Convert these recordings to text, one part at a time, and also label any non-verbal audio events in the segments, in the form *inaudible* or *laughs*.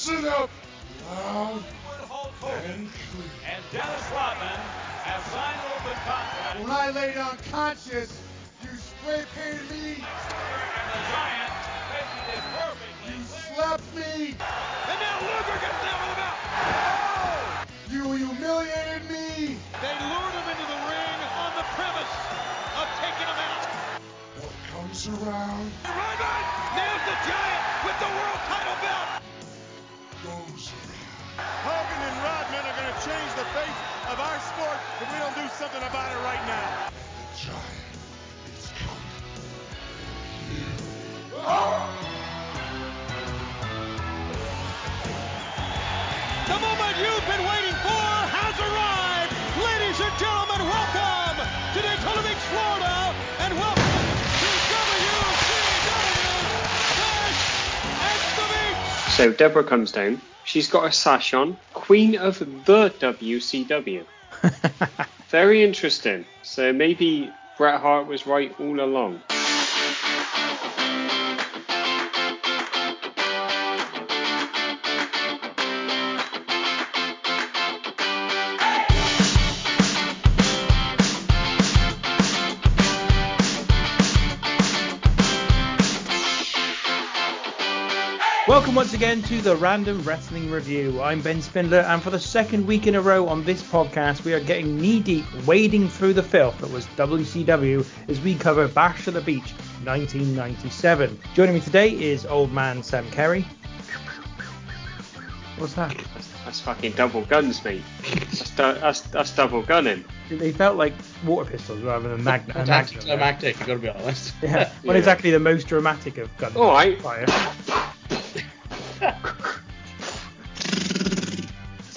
Listen up, loud and clear. and Dennis Rodman have signed open contracts. When I laid unconscious, you spray painted me, And the Giant it perfect. you slapped me, And now Luger gets down with the belt. Oh! you humiliated me. They lured him into the ring on the premise of taking him out. What comes around something about it right now. The giant is coming. The moment you've been waiting for has arrived. Ladies and gentlemen, welcome to Daytona Beach, Florida, and welcome to WCW Bash at the Beach. So Debra comes down. She's got a sash on. Queen of the WCW. *laughs* Very interesting. So maybe Bret Hart was right all along. Again to the Random Wrestling Review. I'm Ben Spindler, and for the second week in a row on this podcast, we are getting knee deep, wading through the filth that was WCW as we cover Bash at the Beach 1997. Joining me today is old man Sam Kerry. What's that? That's, that's fucking double guns, mate. That's, du- that's, that's double gunning. They felt like water pistols rather than magna- a magnum. there. Anticlimactic, you gotta be honest. Yeah, *laughs* not Yeah. exactly the most dramatic of gun All right. fire.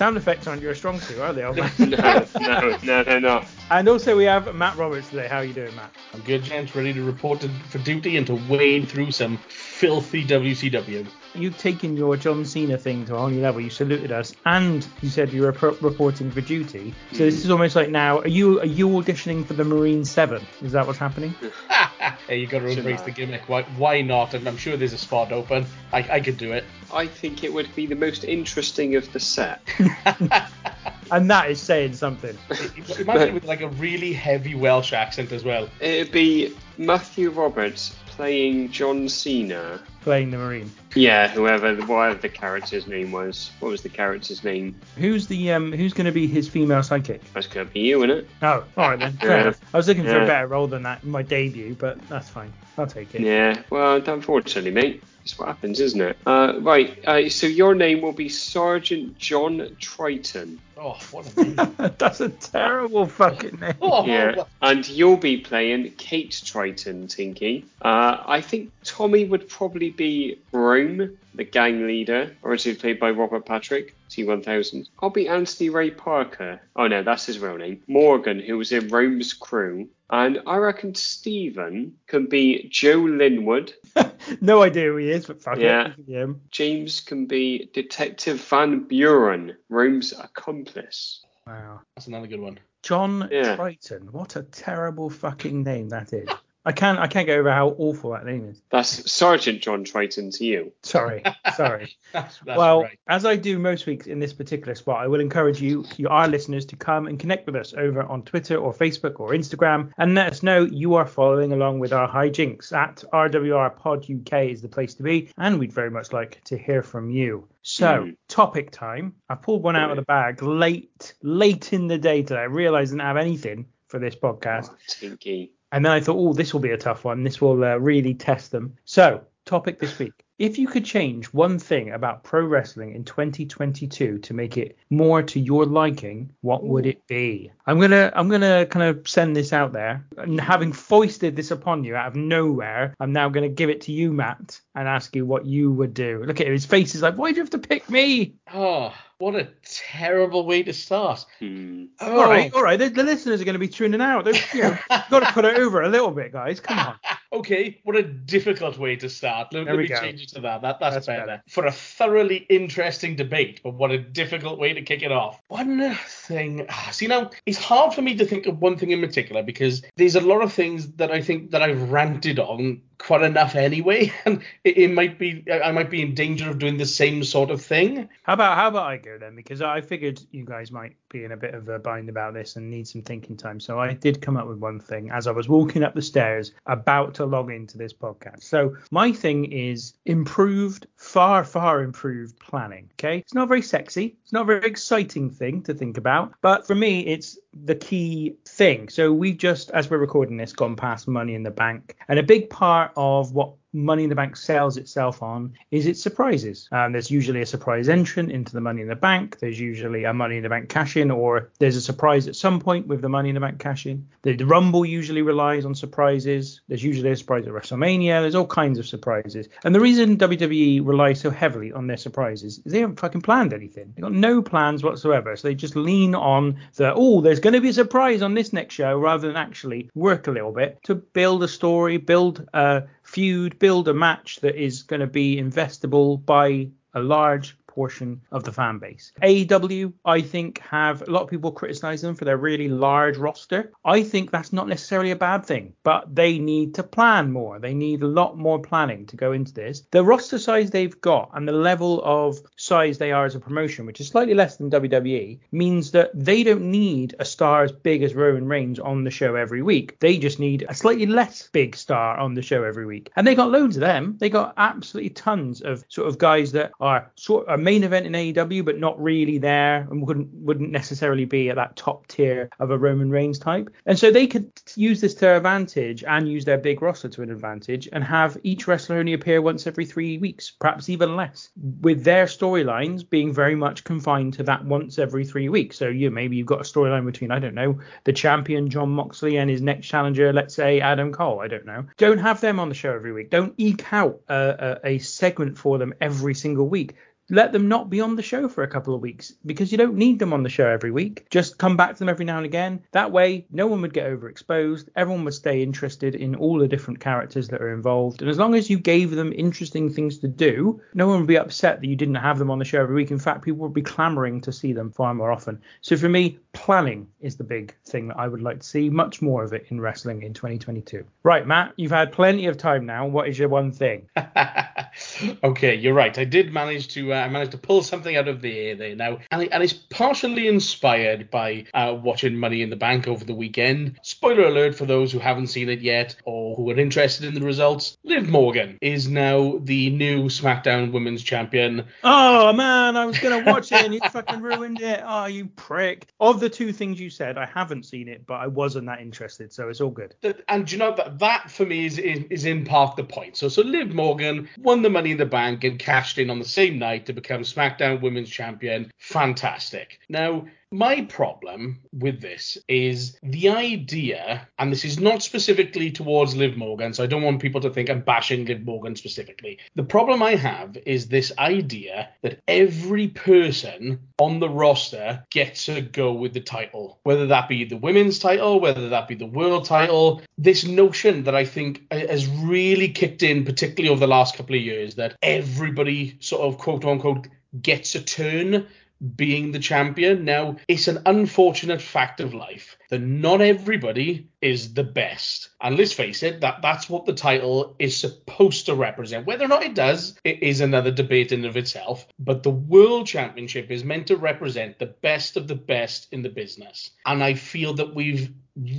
Sound effects aren't your strong suit, are they. *laughs* No, no, no, no, no. And also we have Matt Roberts today. How are you doing, Matt? I'm good, gents, ready to report to, for duty and to wade through some filthy WCW. You've taken your John Cena thing to a whole new level. You saluted us, and you said you were pro- reporting for duty. So this is almost like now. Are you are you auditioning for the Marine Seven? Is that what's happening? *laughs* hey, you gotta embrace the gimmick. Why, why not? And I'm sure there's a spot open. I, I could do it. I think it would be the most interesting of the set. *laughs* And that is saying something. *laughs* Imagine with like a really heavy Welsh accent as well. It'd be Matthew Roberts playing John Cena. Playing the Marine. Yeah, whoever, whatever the character's name was. What was the character's name? Who's the um? Who's going to be his female sidekick? That's gonna be you, isn't it? Oh, all right then. Fair Yeah. enough. I was looking for Yeah. a better role than that in my debut, but that's fine. I'll take it. Yeah. Well, unfortunately, mate, it's what happens, isn't it? Uh, right. Uh, so your name will be Sergeant John Triton. Oh, what a name. *laughs* that's a terrible fucking name. oh, Yeah. well, And you'll be playing Kate Triton, Tinky. Uh, I think Tommy would probably be Rome, the gang leader, originally played by Robert Patrick, T1000. I'll be Anthony Ray Parker. Oh no, that's his real name. Morgan, who was in Rome's crew. And I reckon Stephen can be Joe Linwood. *laughs* no idea who he is, but fuck Yeah. it. Yeah. James can be Detective Van Buren, Rome's accomplice. Wow. that's another good one. John Yeah. Triton. What a terrible fucking name that is. I can't I can't get over how awful that name is. That's Sergeant John Triton to you. Sorry. Sorry. *laughs* That's, that's well, right. as I do most weeks in this particular spot, I will encourage you, you, our listeners, to come and connect with us over on Twitter or Facebook or Instagram and let us know you are following along with our hijinks. At RWR Pod UK is the place to be, and we'd very much like to hear from you. So, Mm. topic time. I pulled one out of the bag late, late in the day today. I realised I didn't have anything for this podcast. Oh. And then I thought, oh, this will be a tough one. This will uh, really test them. So, topic this week. If you could change one thing about pro wrestling in 2022 to make it more to your liking, what would it be? I'm gonna I'm gonna kind of send this out there, and having foisted this upon you out of nowhere, I'm now gonna give it to you, Matt, and ask you what you would do. Look at him, his face is like, why do you have to pick me? Oh, what a terrible way to start. Hmm. Oh. All right, all right, the, the listeners are going to be tuning out. They're, you know, got to put it over a little bit, guys. Come on. *laughs* Okay, what a difficult way to start. Let, let me go. change it to that. that that's, That's better. better. For a thoroughly interesting debate, but what a difficult way to kick it off. One thing, ah, see now, it's hard for me to think of one thing in particular because there's a lot of things that I think that I've ranted on quite enough anyway, *laughs* and it, it, might be I might be in danger of doing the same sort of thing. How about how about I go then? Because I figured you guys might be in a bit of a bind about this and need some thinking time. So I did come up with one thing as I was walking up the stairs about to log into this podcast. So my thing is improved, far far improved planning. Okay, it's not very sexy, it's not a very exciting thing to think about, but for me it's the key thing. So we've just, as we're recording this, gone past Money in the Bank, and a big part of what Money in the Bank sells itself on is its surprises. Um, there's usually a surprise entrant into the Money in the Bank. There's usually a Money in the Bank cash in, or there's a surprise at some point with the Money in the Bank cash in. The, the Rumble usually relies on surprises. There's usually a surprise at WrestleMania. There's all kinds of surprises. And the reason WWE relies so heavily on their surprises is they haven't fucking planned anything. They've got no plans whatsoever. So they just lean on the, oh, there's going to be a surprise on this next show rather than actually work a little bit to build a story, build a feud, build a match that is going to be investable by a large portion of the fan base. AEW, I think, have a lot of people criticize them for their really large roster. I think that's not necessarily a bad thing, but they need to plan more. They need a lot more planning to go into this. The roster size they've got and the level of size they are as a promotion, which is slightly less than WWE, means that they don't need a star as big as Roman Reigns on the show every week. They just need a slightly less big star on the show every week. And they got loads of them. They got absolutely tons of sort of guys that are sort of main event in AEW, but not really there and wouldn't wouldn't necessarily be at that top tier of a Roman Reigns type. And so they could use this to their advantage and use their big roster to an advantage and have each wrestler only appear once every three weeks, perhaps even less, with their storylines being very much confined to that once every three weeks. So you maybe you've got a storyline between I don't know the champion Jon Moxley and his next challenger, let's say Adam Cole. I don't know. Don't have them on the show every week. Don't eke out a, a, a segment for them every single week let them not be on the show for a couple of weeks because you don't need them on the show every week. Just come back to them every now and again. That way, no one would get overexposed. Everyone would stay interested in all the different characters that are involved. And as long as you gave them interesting things to do, no one would be upset that you didn't have them on the show every week. In fact, people would be clamoring to see them far more often. So for me, planning is the big thing that I would like to see. Much more of it in wrestling in 2022. Right, Matt, you've had plenty of time now. What is your one thing? *laughs* okay, you're right. I did manage to uh, I managed to pull something out of the air there now, and, and it's partially inspired by uh, watching Money in the Bank over the weekend. Spoiler alert for those who haven't seen it yet or who are interested in the results: Liv Morgan is now the new SmackDown Women's Champion. Oh man, I was gonna watch it and you fucking ruined it. Oh, you prick! Of the two things you said, I haven't seen it, but I wasn't that interested, so it's all good. And you know that that for me is, is, is in part the point. So so Liv Morgan won the Money in the Bank and cashed in on the same night to become SmackDown Women's Champion. Fantastic. Now, my problem with this is the idea, and this is not specifically towards Liv Morgan, so I don't want people to think I'm bashing Liv Morgan specifically. The problem I have is this idea that every person on the roster gets a go with the title, whether that be the women's title, whether that be the world title. This notion that I think has really kicked in, particularly over the last couple of years, that everybody sort of quote unquote gets a turn being the champion. Now, it's an unfortunate fact of life that not everybody is the best. And let's face it, that that's what the title is supposed to represent. Whether or not it does, it is another debate in of itself. But the World Championship is meant to represent the best of the best in the business. And I feel that we've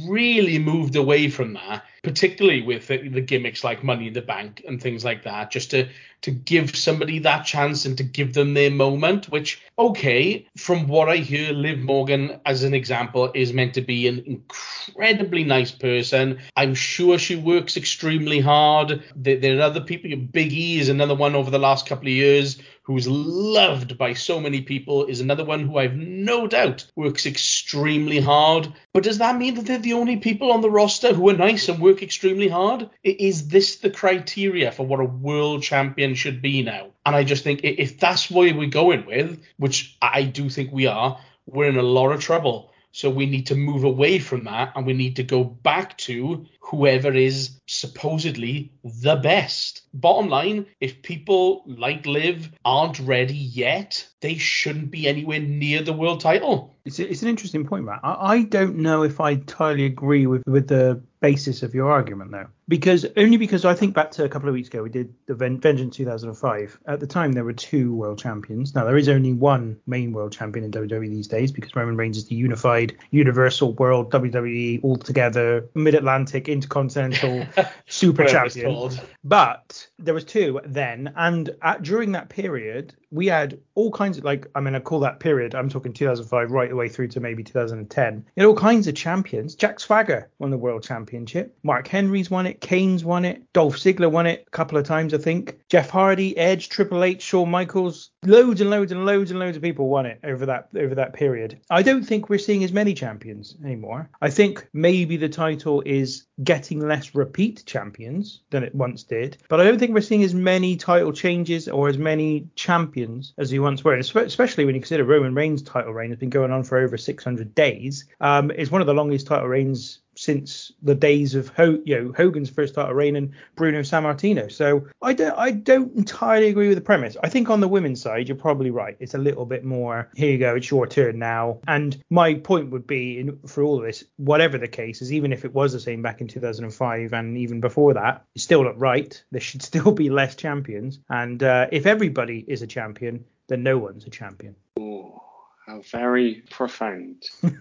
really moved away from that, particularly with the, the, gimmicks like Money in the Bank and things like that, just to to give somebody that chance and to give them their moment. Which, okay, from what I hear, Liv Morgan, as an example, is meant to be an incredibly nice person. I'm sure she works extremely hard. There, there are other people. Big E is another one over the last couple of years who's loved by so many people, is another one who I've no doubt works extremely hard. But does that mean that they're the only people on the roster who are nice and work extremely hard? Is this the criteria for what a world champion should be now? And I just think if that's where we're going with, which I do think we are, we're in a lot of trouble. So we need to move away from that and we need to go back to whoever is supposedly the best. Bottom line, if people like Liv aren't ready yet, they shouldn't be anywhere near the world title. It's, it's an interesting point, Matt. I, I don't know if I entirely agree with, with the basis of your argument, though. Because only because I think back to a couple of weeks ago, we did the Ven- Vengeance 2005. At the time, there were two world champions. Now, there is only one main world champion in WWE these days because Roman Reigns is the unified, universal world WWE altogether, mid Atlantic, intercontinental *laughs* super champion. But there was two then, and at, during that period, we had all kinds of like I mean I call that period. I'm talking 2005 right the way through to maybe 2010. You had all kinds of champions. Jack Swagger won the world championship. Mark Henry's won it. Kane's won it. Dolph Ziggler won it a couple of times I think. Jeff Hardy, Edge, Triple H, Shawn Michaels, loads and loads and loads and loads of people won it over that over that period. I don't think we're seeing as many champions anymore. I think maybe the title is getting less repeat champions than it once did, but I don't think we're seeing as many title changes or as many champions as we once were. Espe- Especially when you consider Roman Reigns' title reign has been going on for over 600 days. Um, it's one of the longest title reigns since the days of Ho- you know Hogan's first title reign and Bruno Sammartino. So I don't I don't entirely agree with the premise. I think on the women's side you're probably right. It's a little bit more here you go, it's your turn now. And my point would be in, for all of this, whatever the case is, even if it was the same back in 2005 and even before that, it's still not right. There should *laughs* still be less champions. And uh, if everybody is a champion, then no one's a champion. Ooh, how very profound. *laughs*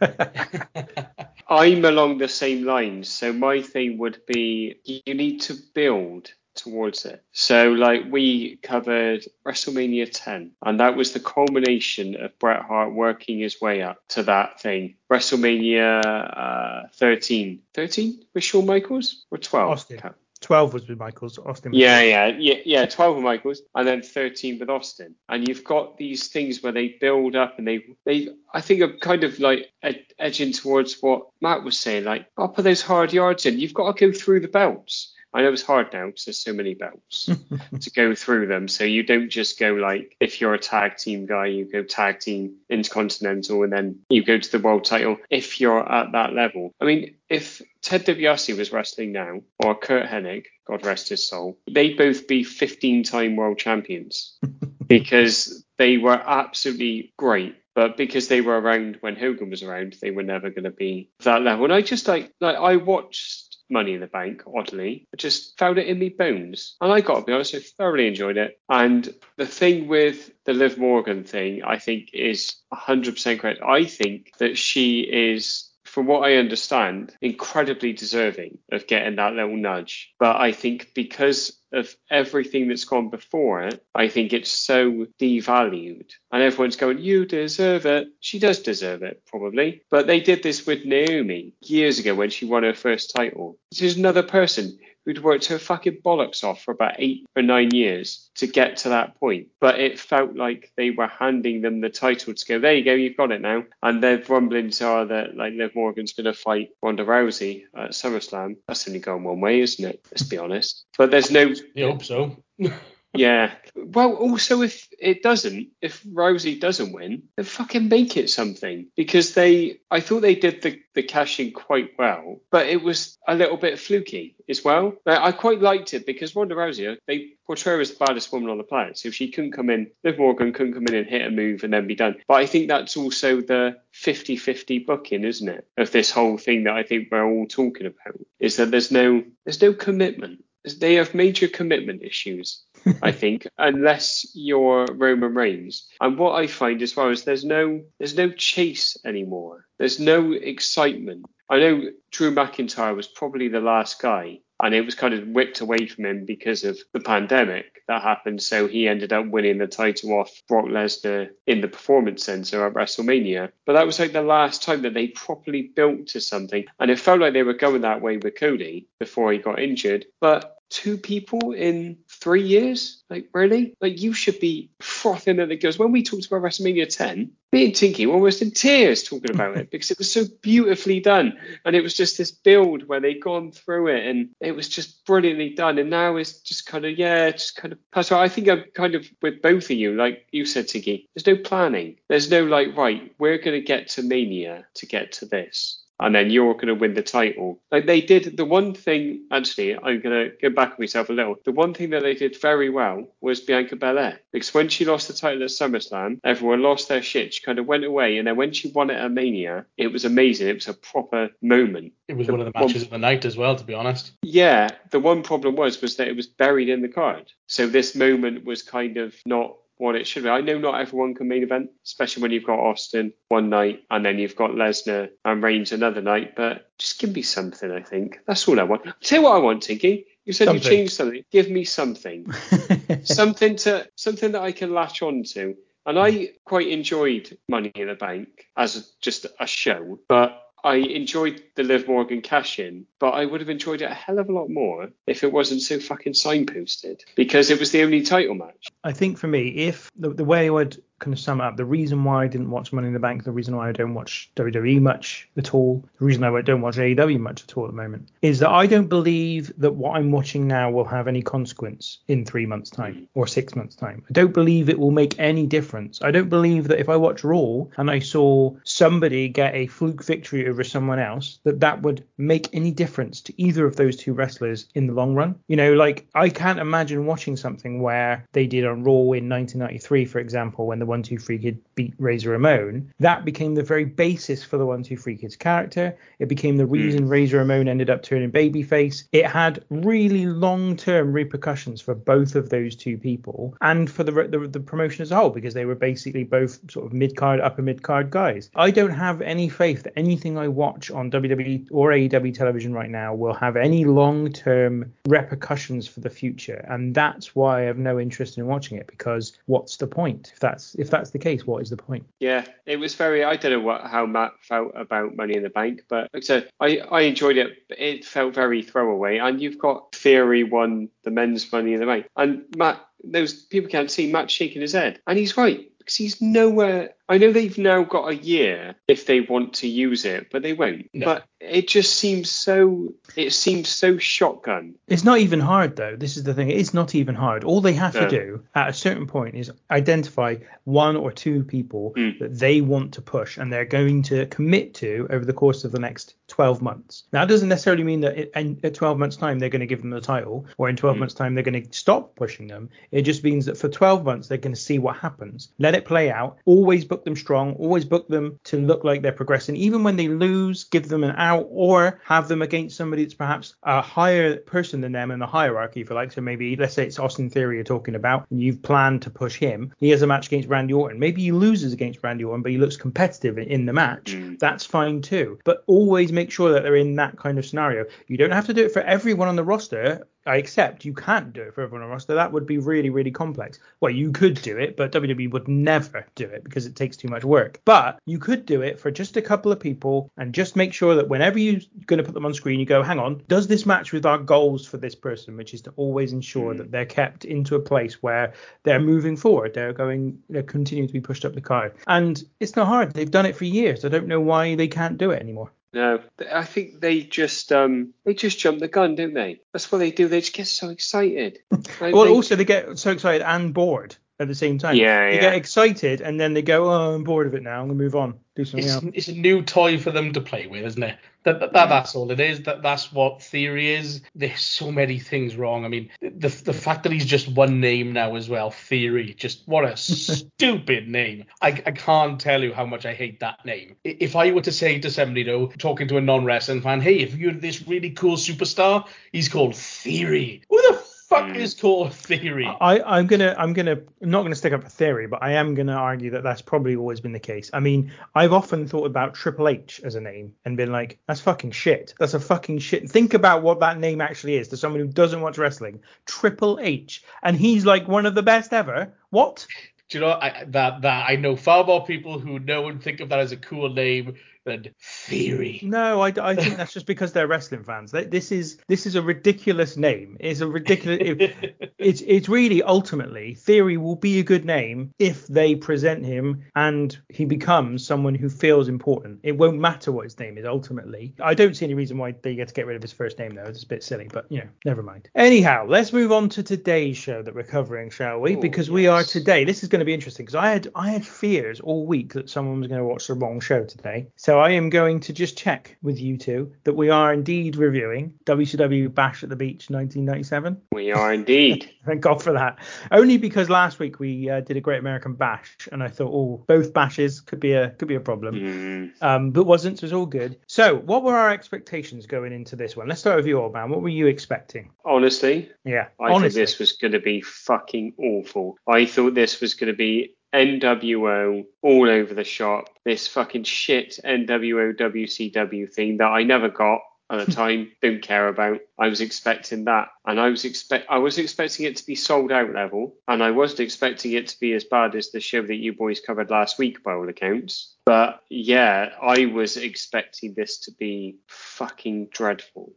*laughs* I'm along the same lines. So my thing would be you need to build towards it. So like we covered WrestleMania 10 and that was the culmination of Bret Hart working his way up to that thing. WrestleMania uh, 13. 13 with Shawn Michaels or 12? Austin. Can't- 12 was with Michaels. Austin. Yeah, yeah, yeah, yeah. Twelve with Michaels, and then thirteen with Austin. And you've got these things where they build up, and they, they, I think, are kind of like ed- edging towards what Matt was saying. Like, I'll put those hard yards in. You've got to go through the belts. I know it's hard now because there's so many belts *laughs* to go through them. So you don't just go like, if you're a tag team guy, you go tag team intercontinental, and then you go to the world title. If you're at that level, I mean, if Ted DiBiase was wrestling now, or Curt Hennig, God rest his soul, they'd both be 15-time world champions *laughs* because they were absolutely great. But because they were around when Hogan was around, they were never going to be that level. And I just like, like I watched Money in the Bank, oddly. I just found it in me bones. And I got to be honest, I thoroughly enjoyed it. And the thing with the Liv Morgan thing, I think, is 100% correct. I think that she is from what I understand, incredibly deserving of getting that little nudge. But I think because of everything that's gone before it, I think it's so devalued. And everyone's going, You deserve it. She does deserve it, probably. But they did this with Naomi years ago when she won her first title. There's another person who'd worked her fucking bollocks off for about eight or nine years to get to that point. But it felt like they were handing them the title to go, there you go, you've got it now. And their rumblings are that like Liv Morgan's going to fight Ronda Rousey at SummerSlam. That's only going one way, isn't it? Let's be honest. But there's no You hope so. *laughs* yeah. Well, also if it doesn't, if Rousey doesn't win, then fucking make it something because they, I thought they did the the cashing quite well, but it was a little bit fluky as well. Like, I quite liked it because Ronda Rousey, they portray her as the baddest woman on the planet, so she couldn't come in, Liv Morgan couldn't come in and hit a move and then be done. But I think that's also the 50-50 booking, isn't it, of this whole thing that I think we're all talking about, is that there's no there's no commitment. They have major commitment issues. I *laughs* think, unless you're Roman Reigns. And what I find as well is there's no there's no chase anymore. There's no excitement. I know Drew McIntyre was probably the last guy, and it was kind of whipped away from him because of the pandemic that happened. So he ended up winning the title off Brock Lesnar in the Performance Center at WrestleMania. But that was like the last time that they properly built to something, and it felt like they were going that way with Cody before he got injured. But two people in three years? Like, really? Like, you should be frothing at the gills. When we talked about WrestleMania 10, me and Tinky were almost in tears talking about it *laughs* because it was so beautifully done. And it was just this build where they'd gone through it and it was just brilliantly done. And now it's just kind of, yeah, just kind of. So I think I'm kind of with both of you, like you said, Tinky, there's no planning. There's no, like, right, we're going to get to Mania to get to this. And then you're going to win the title. Like they did the one thing. Actually, I'm going to go back on myself a little. The one thing that they did very well was Bianca Belair because when she lost the title at SummerSlam, everyone lost their shit. She kind of went away, and then when she won it at Mania, it was amazing. It was a proper moment. It was one of the matches of the night as well, to be honest. Yeah, the one problem was was that it was buried in the card. So this moment was kind of not what it should be. I know not everyone can main event, especially when you've got Austin one night and then you've got Lesnar and Reigns another night. But just give me something. I think that's all I want. I'll tell you what I want, Tinky. You said Something. you changed something. Give me something, *laughs* something to something that I can latch on to. And I hmm. quite enjoyed Money in the Bank as just a show, but I enjoyed the Liv Morgan cash in, but I would have enjoyed it a hell of a lot more if it wasn't so fucking signposted because it was the only title match. I think for me, if the, the way I would kind of sum up, the reason why I didn't watch Money in the Bank, the reason why I don't watch WWE much at all, the reason I don't watch AEW much at all at the moment, is that I don't believe that what I'm watching now will have any consequence in three months' time or six months' time. I don't believe it will make any difference. I don't believe that if I watch Raw and I saw somebody get a fluke victory over someone else, that that would make any difference to either of those two wrestlers in the long run. You know, like I can't imagine watching something where they did on Raw in 1993, for example, when the one two three kid beat Razor Ramon. That became the very basis for the one two three kid's character. It became the reason hmm. Razor Ramon ended up turning babyface. It had really long term repercussions for both of those two people and for the, the the promotion as a whole because they were basically both sort of mid card, upper mid card guys. I don't have any faith that anything I watch on WWE or AEW television right now will have any long term repercussions for the future, and that's why I have no interest in watching it because what's the point if that's if that's the case? What is the point? Yeah, it was very. I don't know what how Matt felt about Money in the Bank, but like I said, I, I enjoyed it. But it felt very throwaway. And you've got Theory won the men's Money in the Bank, and Matt. Those people can't see Matt shaking his head, and he's right because he's nowhere. I know they've now got a year if they want to use it, but they won't. No. But it just seems so. It seems so shotgun. It's not even hard though. This is the thing. It's not even hard. All they have No. to do at a certain point is identify one or two people Mm. that they want to push and they're going to commit to over the course of the next 12 months. Now, that doesn't necessarily mean that it, at 12 months' time they're going to give them the title or in 12 Mm. months' time they're going to stop pushing them. It just means that for 12 months they're going to see what happens. Let it play out. Always book them strong. Always book them to look like they're progressing. Even when they lose, give them an out or have them against somebody that's perhaps a higher person than them in the hierarchy, if you like. So maybe let's say it's Austin Theory you're talking about, and you've planned to push him. He has a match against Randy Orton. Maybe he loses against Randy Orton, but he looks competitive in- in the match. Mm. That's fine too. But always make sure that they're in that kind of scenario. You don't have to do it for everyone on the roster. I accept you can't do it for everyone on roster. That would be really, really complex. Well, you could do it, but WWE would never do it because it takes too much work. But you could do it for just a couple of people and just make sure that whenever you're going to put them on screen, you go, hang on, does this match with our goals for this person, which is to always ensure hmm. that they're kept into a place where they're moving forward. They're going, they're continuing to be pushed up the card. And it's not hard. They've done it for years. I don't know why they can't do it anymore. No, I think they just um they just jump the gun, don't they? That's what they do. They just get so excited. *laughs* Like, Well, they- also they get so excited and bored at the same time. Yeah, They yeah. get excited and then they go, oh, I'm bored of it now. I'm gonna move on, do something It's, else. it's a new toy for them to play with, isn't it? That, that, that that's all it is. That that's what theory is. There's so many things wrong. I mean, the the fact that he's just one name now as well, theory. Just what a *laughs* stupid name. I I can't tell you how much I hate that name. If I were to say to somebody though, talking to a non-wrestling fan, hey, if you're this really cool superstar, he's called Theory. Who the fuck Mm. is called Theory? I, I'm gonna, I'm gonna, I'm not gonna stick up a theory, but I am gonna argue that that's probably always been the case. I mean, I've often thought about Triple H as a name and been like, that's fucking shit. That's a fucking shit. Think about what that name actually is to someone who doesn't watch wrestling. Triple H, and he's like one of the best ever. What? Do you know I, that that I know far more people who know and think of that as a cool name than Theory. No, I, I think that's just because they're wrestling fans. This is this is a ridiculous name. It's a ridiculous. it- *laughs* it's it's really ultimately theory will be a good name if they present him and he becomes someone who feels important. It won't matter what his name is ultimately. I don't see any reason why they get to get rid of his first name though. It's a bit silly, but you know, never mind. Anyhow, let's move on to today's show that we're covering, shall we? Oh, because we are today. This is going to be interesting because I had I had fears all week that someone was going to watch the wrong show today. So So I am going to just check with you two that we are indeed reviewing WCW Bash at the Beach 1997. We are indeed. *laughs* Thank God for that. Only because last week we uh, did a Great American Bash, and I thought, oh, both bashes could be a could be a problem, Mm. um, but wasn't. So it was all good. So, what were our expectations going into this one? Let's start with you, old man. What were you expecting? Honestly, Yeah, I thought this was going to be fucking awful. I thought this was going to be NWO all over the shop. This fucking shit NWO WCW thing that I never got at the *laughs* time, didn't care about. I was expecting that, and I was expect I was expecting it to be sold out level, and I wasn't expecting it to be as bad as the show that you boys covered last week by all accounts. But yeah, I was expecting this to be fucking dreadful.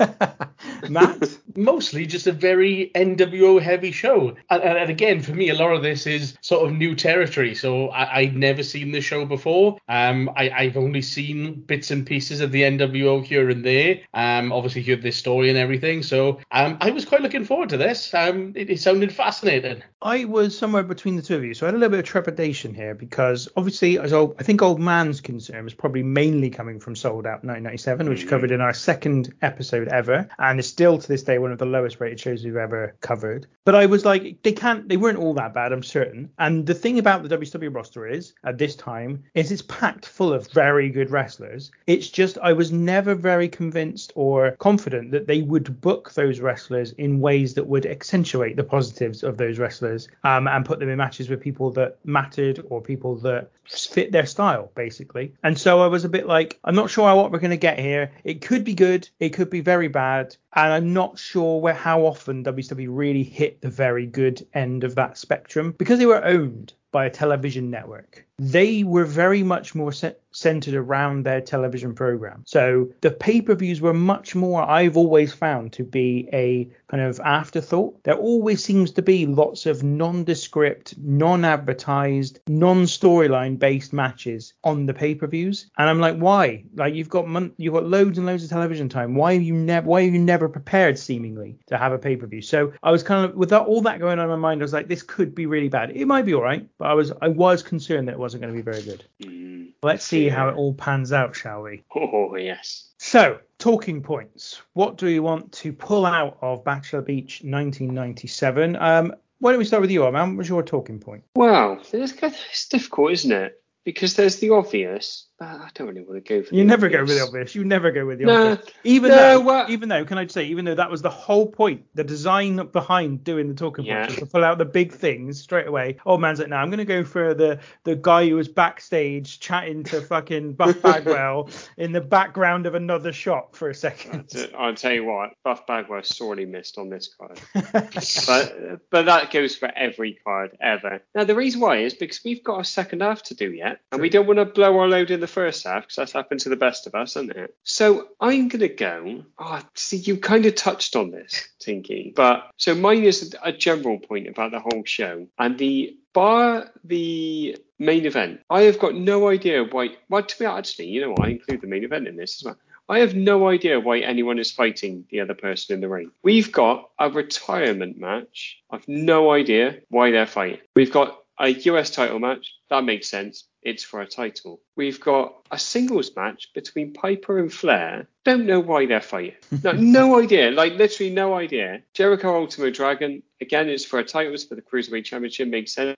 *laughs* Matt. mostly just a very NWO heavy show. And, and, and again, for me, a lot of this is sort of new territory. So I, I'd never seen the show before. Um, I, I've only seen bits and pieces of the NWO here and there. Um, obviously, heard this story and everything. So um, I was quite looking forward to this. Um, it, it sounded fascinating. I was somewhere between the two of you, so I had a little bit of trepidation here because obviously, as old, I think Old Man's concern was probably mainly coming from Sold Out 1997, which we covered in our second episode ever, and is still to this day one of the lowest rated shows we've ever covered. But I was like, they can't, they weren't all that bad, I'm certain. And the thing about the WWE roster is, at this time, is it's packed full of very good wrestlers. It's just I was never very convinced or confident that they would book those wrestlers in ways that would accentuate the positives of those wrestlers um, and put them in matches with people that mattered or people that fit their style basically. And so I was a bit like, I'm not sure what we're going to get here. It could be good, it could be very bad, and I'm not sure where how often WCW really hit the very good end of that spectrum because they were owned by a television network. They were very much more ce- centered around their television program. So the pay-per-views were much more I've always found to be a kind of afterthought. There always seems to be lots of nondescript, non-advertised, non-storyline based matches on the pay-per-views. And I'm like, why? Like you've got mon- you've got loads and loads of television time. Why have you never why have you never prepared seemingly to have a pay-per-view? So I was kind of with that, all that going on in my mind, I was like, this could be really bad. It might be all right, but I was I was concerned that it wasn't going to be very good. Mm. Let's see how it all pans out, shall we? Oh yes. So, talking points. What do we want to pull out of Bash at the Beach 1997? Um, why don't we start with you, Arman? What was your talking point? Well, it's, it's difficult, isn't it? Because there's the obvious, I don't really want to go for. You the never go with obvious. the obvious. You never go with the No, obvious. Even no, though, well- even though, can I just say, even though that was the whole point, the design behind doing the talking Yeah. points was to pull out the big things straight away. Old man's like, no, I'm going to go for the the guy who was backstage chatting to fucking Buff *laughs* Bagwell in the background of another shop for a second. I'll tell you what, Buff Bagwell sorely missed on this card. *laughs* but but that goes for every card ever. Now the reason why is because we've got a second half to do yet, and we don't want to blow our load in the first half because that's happened to the best of us, hasn't it? So I'm gonna go. Oh, see, you kind of touched on this, Tinky, but so mine is a, a general point about the whole show and the bar the main event. I have got no idea why. Well, to be actually, you know what? I include the main event in this as well. I have no idea why anyone is fighting the other person in the ring. We've got a retirement match. I've no idea why they're fighting. We've got a US title match. That makes sense. It's for a title. We've got a singles match between Piper and Flair. Don't know why they're fighting. *laughs* No, no idea. Like literally no idea. Jericho Ultimo Dragon. Again, it's for a title. It's for the Cruiserweight Championship. Makes sense.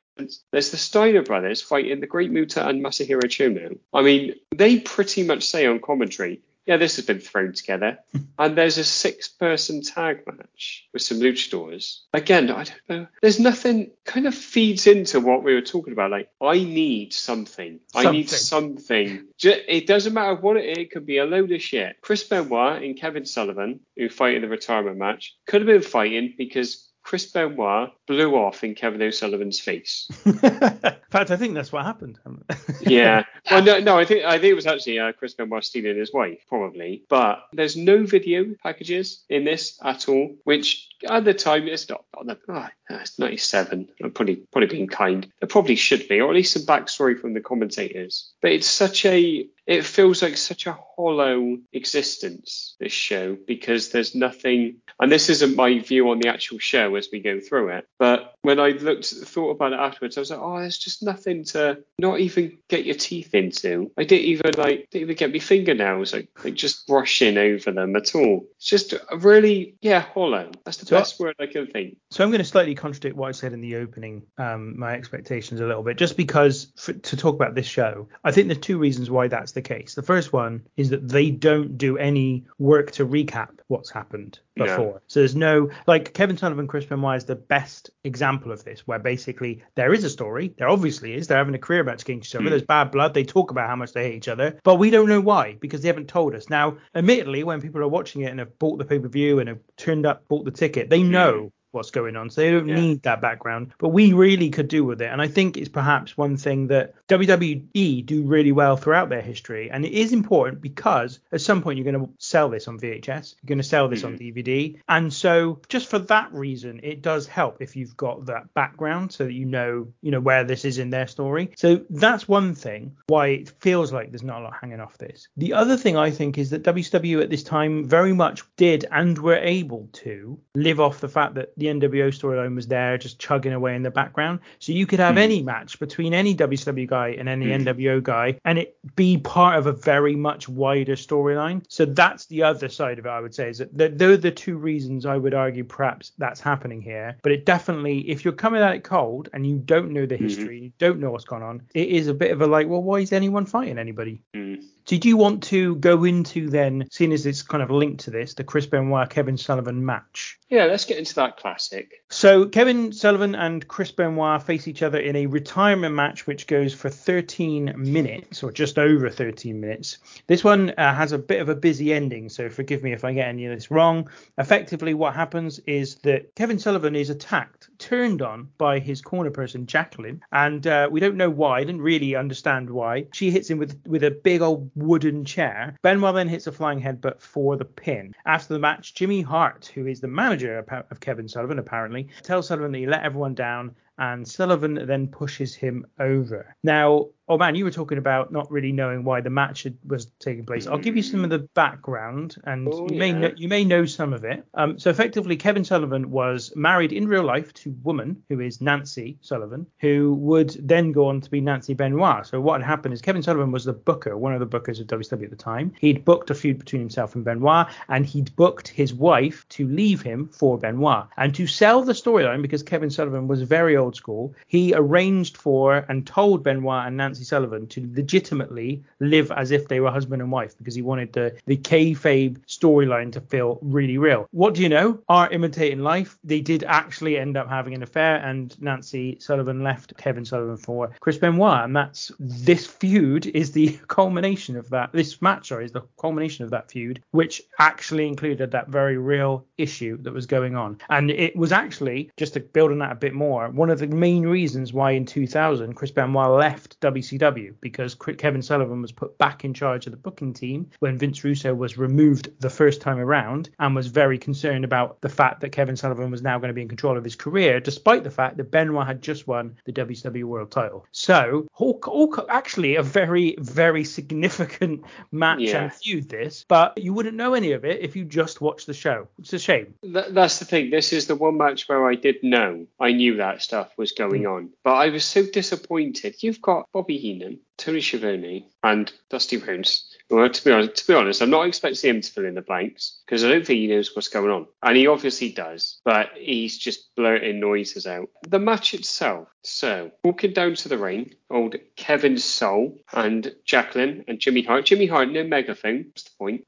There's the Steiner brothers fighting the Great Muta and Masahiro Chono. I mean, they pretty much say on commentary, yeah, this has been thrown together. *laughs* and there's a six person tag match with some luchadors. Again, I don't know. There's nothing kind of feeds into what we were talking about. Like, I need something. I need something. It doesn't matter what it is. It could be a load of shit. Chris Benoit and Kevin Sullivan, who fight in the retirement match, could have been fighting because Chris Benoit blew off in Kevin O'Sullivan's face. *laughs* in fact, I think that's what happened. *laughs* yeah. Well, no, no. I think I think it was actually uh, Chris Benoit stealing his wife, probably. But there's no video packages in this at all, which at the time it's not. not the, oh, it's 97. I'm probably probably being kind. There probably should be, or at least some backstory from the commentators. But it's such a. It feels like such a hollow existence, this show, because there's nothing. And this isn't my view on the actual show as we go through it, but when I looked, thought about it afterwards, I was like, oh, there's just nothing to not even get your teeth into. I didn't even like, didn't even get my fingernails, like, like just brushing over them at all. It's just really, yeah, hollow. That's the So- best word I can think. So I'm going to slightly contradict what I said in the opening, um, my expectations a little bit, just because for, to talk about this show, I think there's two reasons why that's the case. The first one is that they don't do any work to recap what's happened Before. So there's no like Kevin Sullivan, Chris Benoit is the best example of this, where basically there is a story, there obviously is, they're having a career match against each other, Hmm. there's bad blood, they talk about how much they hate each other, but we don't know why because they haven't told us. Now, admittedly, when people are watching it and have bought the pay per view and have turned up, bought the ticket, they know what's going on. So they don't Yeah. need that background. But we really could do with it. And I think it's perhaps one thing that WWE do really well throughout their history. And it is important because at some point you're going to sell this on VHS, you're going to sell this on mm-hmm. DVD. And so just for that reason, it does help if you've got that background so that you know, you know, where this is in their story. So that's one thing why it feels like there's not a lot hanging off this. The other thing I think is that WCW at this time very much did and were able to live off the fact that the NWO storyline was there just chugging away in the background. So you could have hmm. any match between any WCW guy and any hmm. NWO guy and it be part of a very much wider storyline. So that's the other side of it, I would say, is that th- those are the two reasons I would argue perhaps that's happening here. But it definitely, if you're coming at it cold and you don't know the hmm. history, you don't know what's gone on, it is a bit of a like, well, why is anyone fighting anybody? Mm. Did you want to go into then, seeing as it's kind of linked to this, the Chris Benoit Kevin Sullivan match? Yeah, let's get into that classic. So Kevin Sullivan and Chris Benoit face each other in a retirement match, which goes for 13 minutes or just over 13 minutes. This one uh, has a bit of a busy ending, so forgive me if I get any of this wrong. Effectively, what happens is that Kevin Sullivan is attacked, turned on by his corner person Jacqueline, and uh, we don't know why. I didn't really understand why. She hits him with with a big old wooden chair. Benoit then hits a flying headbutt for the pin. After the match, Jimmy Hart, who is the manager of of Kevin Sullivan apparently, tells Sullivan that he let everyone down and Sullivan then pushes him over. Now, oh man, you were talking about not really knowing why the match had, was taking place. I'll give you some of the background, and Oh, you may know, you may know some of it. Um, so effectively, Kevin Sullivan was married in real life to a woman who is Nancy Sullivan, who would then go on to be Nancy Benoit. So what had happened is Kevin Sullivan was the booker, one of the bookers of WCW at the time. He'd booked a feud between himself and Benoit, and he'd booked his wife to leave him for Benoit. And to sell the storyline, because Kevin Sullivan was very old school, he arranged for and told Benoit and Nancy Sullivan to legitimately live as if they were husband and wife because he wanted the the kayfabe storyline to feel really real. What do you know? Art imitating life. They did actually end up having an affair, and Nancy Sullivan left Kevin Sullivan for Chris Benoit, and that's this feud is the *laughs* culmination of that. This match, sorry, is the culmination of that feud, which actually included that very real issue that was going on, and it was actually just to build on that a bit more. One of the main reasons why in 2000 Chris Benoit left WCW because Kevin Sullivan was put back in charge of the booking team when Vince Russo was removed the first time around and was very concerned about the fact that Kevin Sullivan was now going to be in control of his career, despite the fact that Benoit had just won the WCW World Title. So, all, all, actually, a very, very significant match Yeah. and feud. This, but you wouldn't know any of it if you just watched the show. It's a shame. Th- that's the thing. This is the one match where I did know. I knew that stuff was going mm. on, but I was so disappointed. You've got Bobby Heenan, Tony Schiavone, and Dusty Rhodes. Well, to be honest, to be honest, I'm not expecting him to fill in the blanks because I don't think he knows what's going on, and he obviously does, but he's just blurting noises out. The match itself. So walking down to the ring, old Kevin Soul and Jacqueline and Jimmy Hart. Jimmy Hart, no megaphone. What's the point?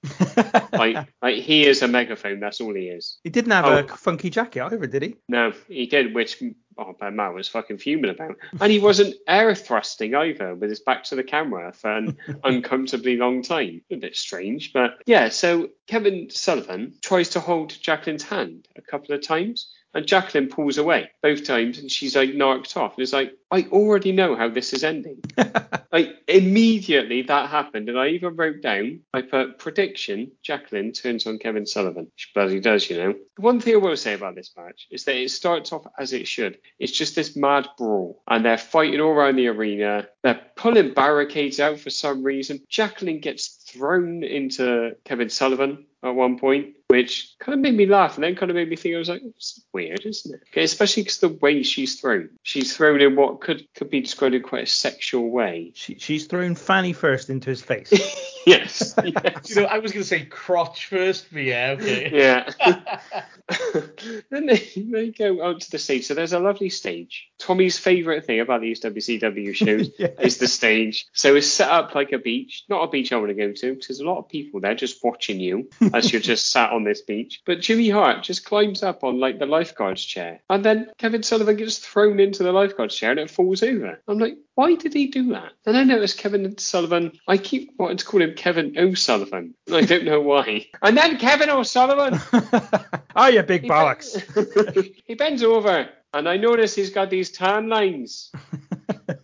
*laughs* like, like he is a megaphone. That's all he is. He didn't have Oh. a funky jacket either, did he? No, he did, which oh, Ben Matt was fucking fuming about. And he wasn't *laughs* air thrusting either with his back to the camera for an *laughs* uncomfortably long time. A bit strange, but yeah. So Kevin Sullivan tries to hold Jacqueline's hand a couple of times. And Jacqueline pulls away both times, and she's like narked off. And it's like, I already know how this is ending. *laughs* like immediately that happened, and I even wrote down, I put prediction: Jacqueline turns on Kevin Sullivan. She bloody does, you know. The one thing I will say about this match is that it starts off as it should. It's just this mad brawl, and they're fighting all around the arena. They're pulling barricades out for some reason. Jacqueline gets thrown into Kevin Sullivan at one point. which kind of made me laugh and then kind of made me think I was like, it's weird, isn't it? Okay, especially because the way she's thrown. She's thrown in what could could be described in quite a sexual way. She, she's thrown Fanny first into his face. *laughs* *laughs* yes. *laughs* yes. You know, I was going to say crotch first, but yeah, okay. *laughs* Yeah. then they, they go onto the stage. So there's a lovely stage. Tommy's favourite thing about these WCW shows Yeah. is the stage. So it's set up like a beach. Not a beach I want to go to because there's a lot of people there just watching you as you're just sat on this beach. But Jimmy Hart just climbs up on like the lifeguard's chair. And then Kevin Sullivan gets thrown into the lifeguard's chair and it falls over. I'm like, why did he do that? And I noticed Kevin Sullivan, I keep wanting to call him Kevin O'Sullivan. I don't know why. *laughs* And then Kevin O'Sullivan *laughs* oh, you big he bollocks. bends- *laughs* he bends over, and I notice he's got these tan lines.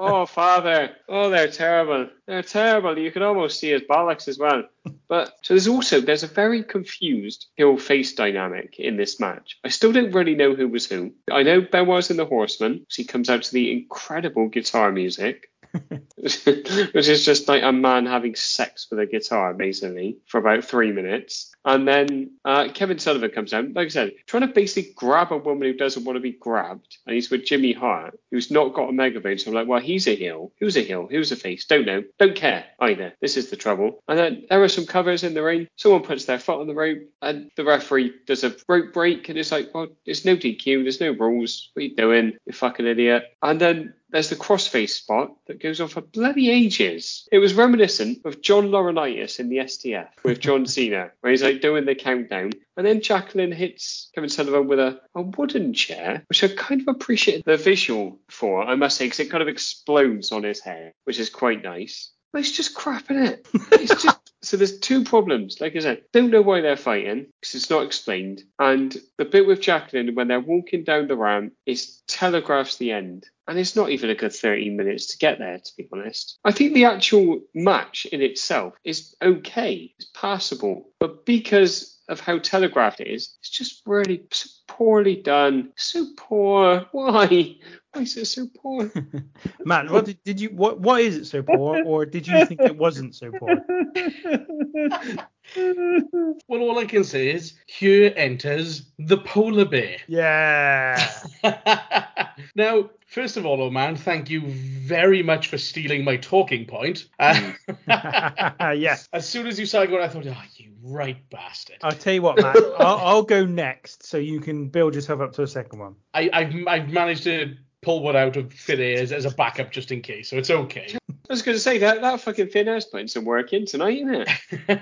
oh, father. Oh, they're terrible. They're terrible. You can almost see his bollocks as well. But so there's also there's a very confused heel face dynamic in this match. I still don't really know who was who. I know Benoit's in the Horseman, because he comes out to the incredible guitar music. *laughs* which is just like a man having sex with a guitar, basically, for about three minutes. And then uh, Kevin Sullivan comes out, like I said, trying to basically grab a woman who doesn't want to be grabbed. And he's with Jimmy Hart, who's not got a megaphone. So I'm like, well, he's a heel. Who's a heel? Who's a face? Don't know. Don't care either. This is the trouble. And then there are some covers in the ring. Someone puts their foot on the rope, and the referee does a rope break. And it's like, well, there's no DQ, there's no rules. What are you doing? You fucking idiot. And then there's the crossface spot that goes on for bloody ages. It was reminiscent of John Laurinaitis in the STF with John Cena, where he's like doing the countdown. And then Jacqueline hits Kevin Sullivan with a, a wooden chair, which I kind of appreciate the visual for, I must say, because it kind of explodes on his hair, which is quite nice. But it's just crap in it. It's just so there's two problems. Like I said, don't know why they're fighting because it's not explained. And the bit with Jacqueline when they're walking down the ramp is telegraphs the end. And it's not even a good 30 minutes to get there, to be honest. I think the actual match in itself is okay. It's passable. But because of how telegraphed it is, it's just really so poorly done. So poor. Why? Why is it so poor? *laughs* Man, what did, did you what what is it so poor, or did you think it wasn't so poor? *laughs* Well, all I can say is here enters the polar bear. Yeah. *laughs* now, first of all, old man, thank you very much for stealing my talking point. Uh, *laughs* yes. *laughs* as soon as you started going, I thought, oh, you right bastard. I'll tell you what, Matt. I'll, I'll go next, so you can build yourself up to a second one. I, I've, I've managed to pull one out of thin air as, as a backup just in case, so it's okay. I was going to say that that fucking thin air's putting some work in tonight, isn't it?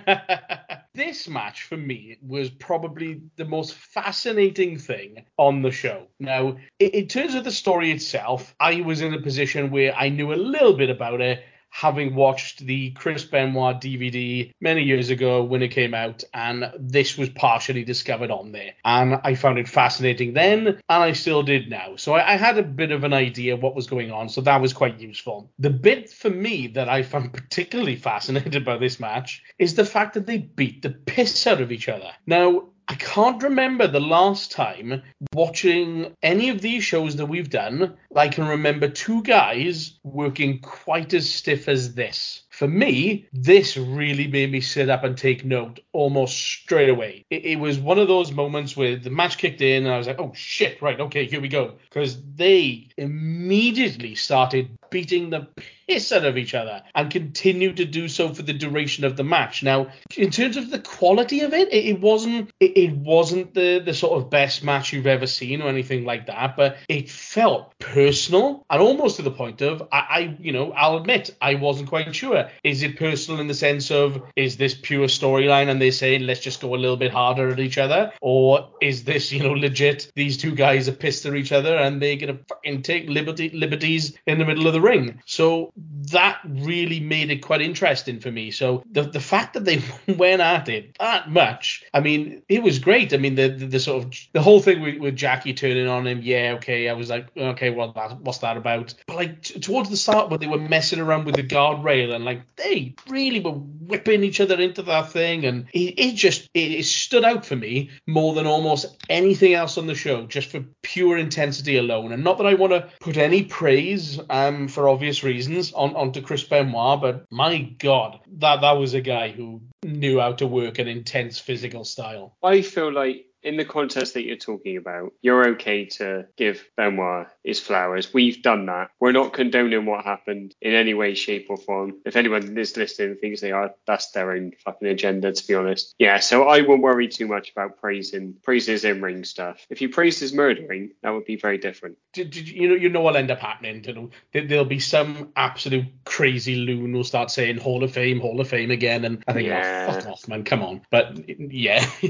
*laughs* this match for me was probably the most fascinating thing on the show. Now, in terms of the story itself, I was in a position where I knew a little bit about it. Having watched the Chris Benoit DVD many years ago when it came out, and this was partially discovered on there. And I found it fascinating then, and I still did now. So I, I had a bit of an idea what was going on, so that was quite useful. The bit for me that I found *laughs* particularly fascinating about this match is the fact that they beat the piss out of each other. Now, I can't remember the last time watching any of these shows that we've done. I can remember two guys working quite as stiff as this. For me, this really made me sit up and take note almost straight away. It, it was one of those moments where the match kicked in and I was like, oh shit, right, okay, here we go. Because they immediately started beating the piss out of each other and continued to do so for the duration of the match. Now, in terms of the quality of it, it, it wasn't it, it wasn't the the sort of best match you've ever seen or anything like that, but it felt personal and almost to the point of I, I you know I'll admit I wasn't quite sure. Is it personal in the sense of is this pure storyline and they say let's just go a little bit harder at each other, or is this you know legit? These two guys are pissed at each other and they're gonna fucking take liberty liberties in the middle of the ring. So that really made it quite interesting for me. So the the fact that they *laughs* went at it that much, I mean, it was great. I mean, the the, the sort of the whole thing with, with Jackie turning on him, yeah, okay, I was like, okay, well, that, what's that about? But like t- towards the start when they were messing around with the guardrail and like they really were whipping each other into that thing, and it, it just it, it stood out for me more than almost anything else on the show, just for pure intensity alone. And not that I want to put any praise, um, for obvious reasons, on onto Chris Benoit, but my God, that that was a guy who knew how to work an intense physical style. I feel like in the context that you're talking about, you're okay to give Benoit his flowers. We've done that. We're not condoning what happened in any way, shape, or form. If anyone is listening thinks they are, that's their own fucking agenda, to be honest. Yeah, so I won't worry too much about praising his in ring stuff. If you praise his murdering, that would be very different. Did, did you know you know what'll end up happening? You know, there'll be some absolute crazy loon who'll start saying Hall of Fame, Hall of Fame again, and I think, oh, Yeah. oh, fuck off, man, come on. But yeah, *laughs*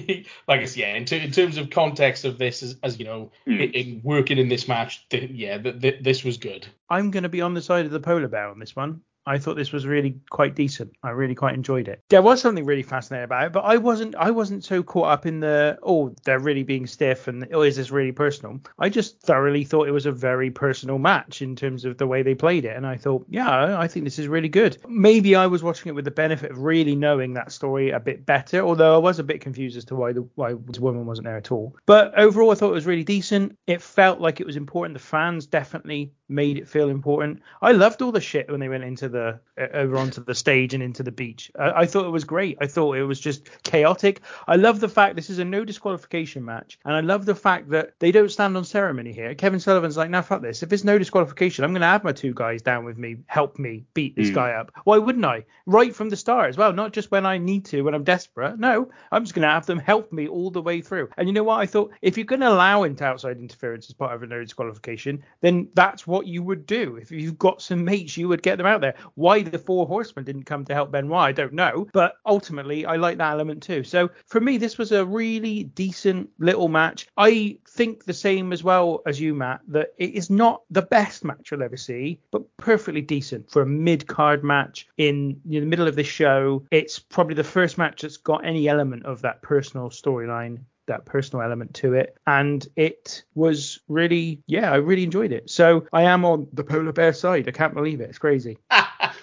like I said, yeah, in, in terms of context of this, as, as you know, hmm. in, in working in this match, th- yeah, th- th- this was good. I'm going to be on the side of the polar bear on this one. I thought this was really quite decent. I really quite enjoyed it. There was something really fascinating about it, but I wasn't. I wasn't so caught up in the oh they're really being stiff and oh is this really personal. I just thoroughly thought it was a very personal match in terms of the way they played it, and I thought yeah I think this is really good. Maybe I was watching it with the benefit of really knowing that story a bit better, although I was a bit confused as to why the why the woman wasn't there at all. But overall, I thought it was really decent. It felt like it was important. The fans definitely made it feel important. I loved all the shit when they went into the uh, over onto the stage and into the beach. I, I thought it was great. I thought it was just chaotic. I love the fact this is a no disqualification match, and I love the fact that they don't stand on ceremony here. Kevin Sullivan's like, now fuck this. If it's no disqualification, I'm going to have my two guys down with me, help me beat this Mm. guy up. Why wouldn't I? Right from the start as well, not just when I need to, when I'm desperate. No, I'm just going to have them help me all the way through. And you know what? I thought if you're going to allow into outside interference as part of a no disqualification, then that's what you would do. If you've got some mates, you would get them out there. Why the four horsemen didn't come to help Benoit, I don't know. But ultimately, I like that element too. So for me, this was a really decent little match. I think the same as well as you, Matt, that it is not the best match you'll ever see, but perfectly decent for a mid card match in you the middle of this show. It's probably the first match that's got any element of that personal storyline that personal element to it. And it was really yeah i really enjoyed it. So i am on the polar bear side. I can't believe it. It's crazy *laughs*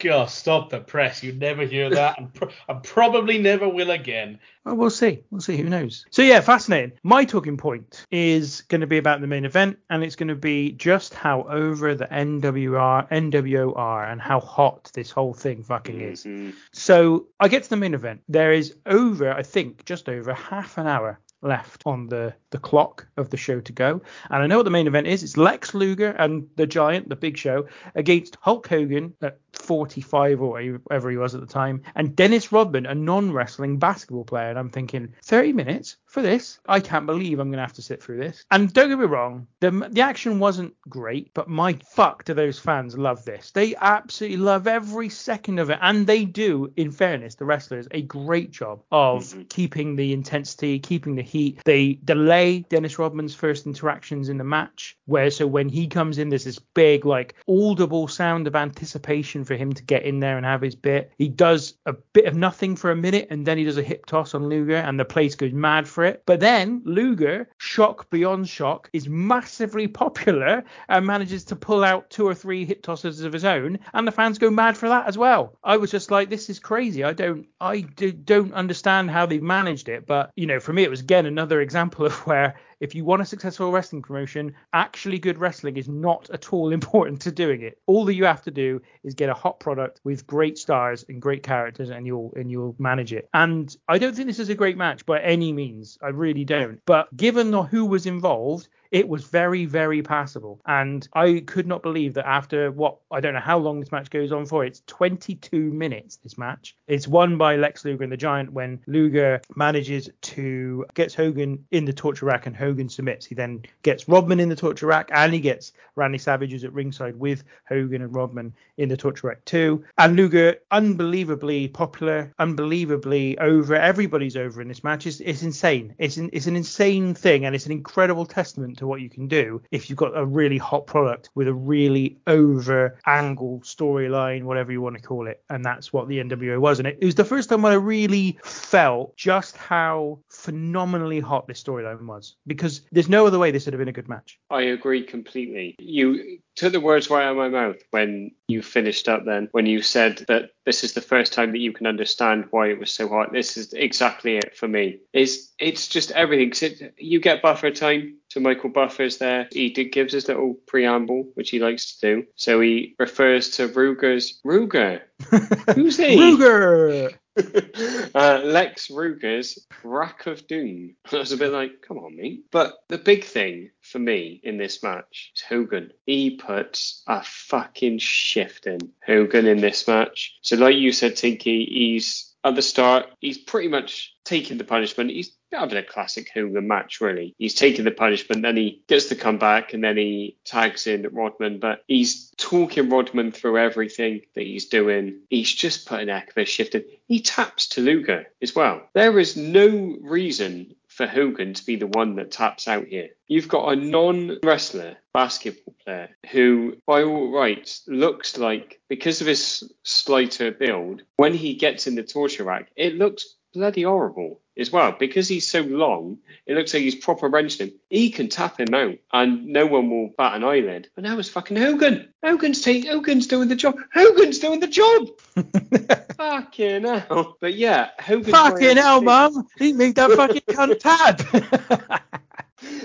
God, stop the press. You'd never hear that, and, pro- and probably never will again. Well, we'll see. We'll see. Who knows? So yeah, fascinating. My talking point is going to be about the main event, and it's going to be just how over the NWR, NWO are, and how hot this whole thing fucking is. Mhm. So I get to the main event. There is over, I think, just over half an hour left on the the clock of the show to go. And I know what the main event is. It's Lex Luger and the Giant, the Big Show, against Hulk Hogan at 45 or whatever he was at the time, and Dennis Rodman, a non-wrestling basketball player. And I'm thinking, 30 minutes for this? I can't believe I'm going to have to sit through this. And don't get me wrong, the the action wasn't great, but my fuck do those fans love this. They absolutely love every second of it, and they do, in fairness, the wrestlers a great job of Mhm. keeping the intensity, keeping the heat. They delay Dennis Rodman's first interactions in the match, where so when he comes in, there's this big, like, audible sound of anticipation for him to get in there and have his bit. He does a bit of nothing for a minute, and then he does a hip toss on Luger, and the place goes mad for it. But then Luger, shock beyond shock, is massively popular and manages to pull out two or three hip tosses of his own, and the fans go mad for that as well. I was just like, this is crazy. I don't, I do, don't understand how they've managed it. But you know, for me, it was again another *laughs* example of where if you want a successful wrestling promotion, actually good wrestling is not at all *laughs* important to doing it. All that you have to do is get a hot product with great stars and great characters, and you'll and you'll manage it. And I don't think this is a great match by any means. I really don't. But given the who was involved, it was very, very passable. And I could not believe that after what I don't know how long this match goes on for. It's 22 minutes. This match. It's won by Lex Luger and the Giant when Luger manages to gets Hogan in the torture rack and Hogan submits. He then gets Rodman in the torture rack and he gets Randy Savage at ringside with Hogan and Rodman in the torture rack too. And Luger, unbelievably popular, unbelievably over. Everybody's over in this match. It's, it's insane. It's an, it's an insane thing and it's an incredible testament to what you can do if you've got a really hot product with a really over angle storyline, whatever you want to call it. And that's what the NWO was. And it, it was the first time when I really felt just how phenomenally hot this storyline was. because there's no other way this would have been a good match. I agree completely. You took the words right out of my mouth when you finished up then, when you said that this is the first time that you can understand why it was so hard. This is exactly it for me. It's, it's just everything. it, you get buffer time. So Michael Buffer's there. He did, gives his little preamble, which he likes to do. So he refers to Ruger's Ruger. *laughs* Who's he? Ruger. *laughs* uh, Lex Ruger's Rack of Doom. I was a bit like, come on, mate. But the big thing for me in this match is Hogan. He puts a fucking shift in. Hogan in this match. So, like you said, Tinky, he's at the start, he's pretty much taking the punishment. He's having a classic Hogan match, really. He's taking the punishment, then he gets the comeback, and then he tags in Rodman. But he's talking Rodman through everything that he's doing. He's just putting a a shift in. He taps to Luger as well. There is no reason for Hogan to be the one that taps out here. You've got a non wrestler basketball player who, by all rights, looks like, because of his slighter build, when he gets in the torture rack, it looks bloody horrible as well. Because he's so long, it looks like he's proper wrenched him. He can tap him out and no one will bat an eyelid. But now it's fucking Hogan. Hogan's taking Hogan's doing the job. Hogan's doing the job. *laughs* fucking hell. But yeah, Hogan's fucking hell, mum. He made that fucking cunt *laughs* tap.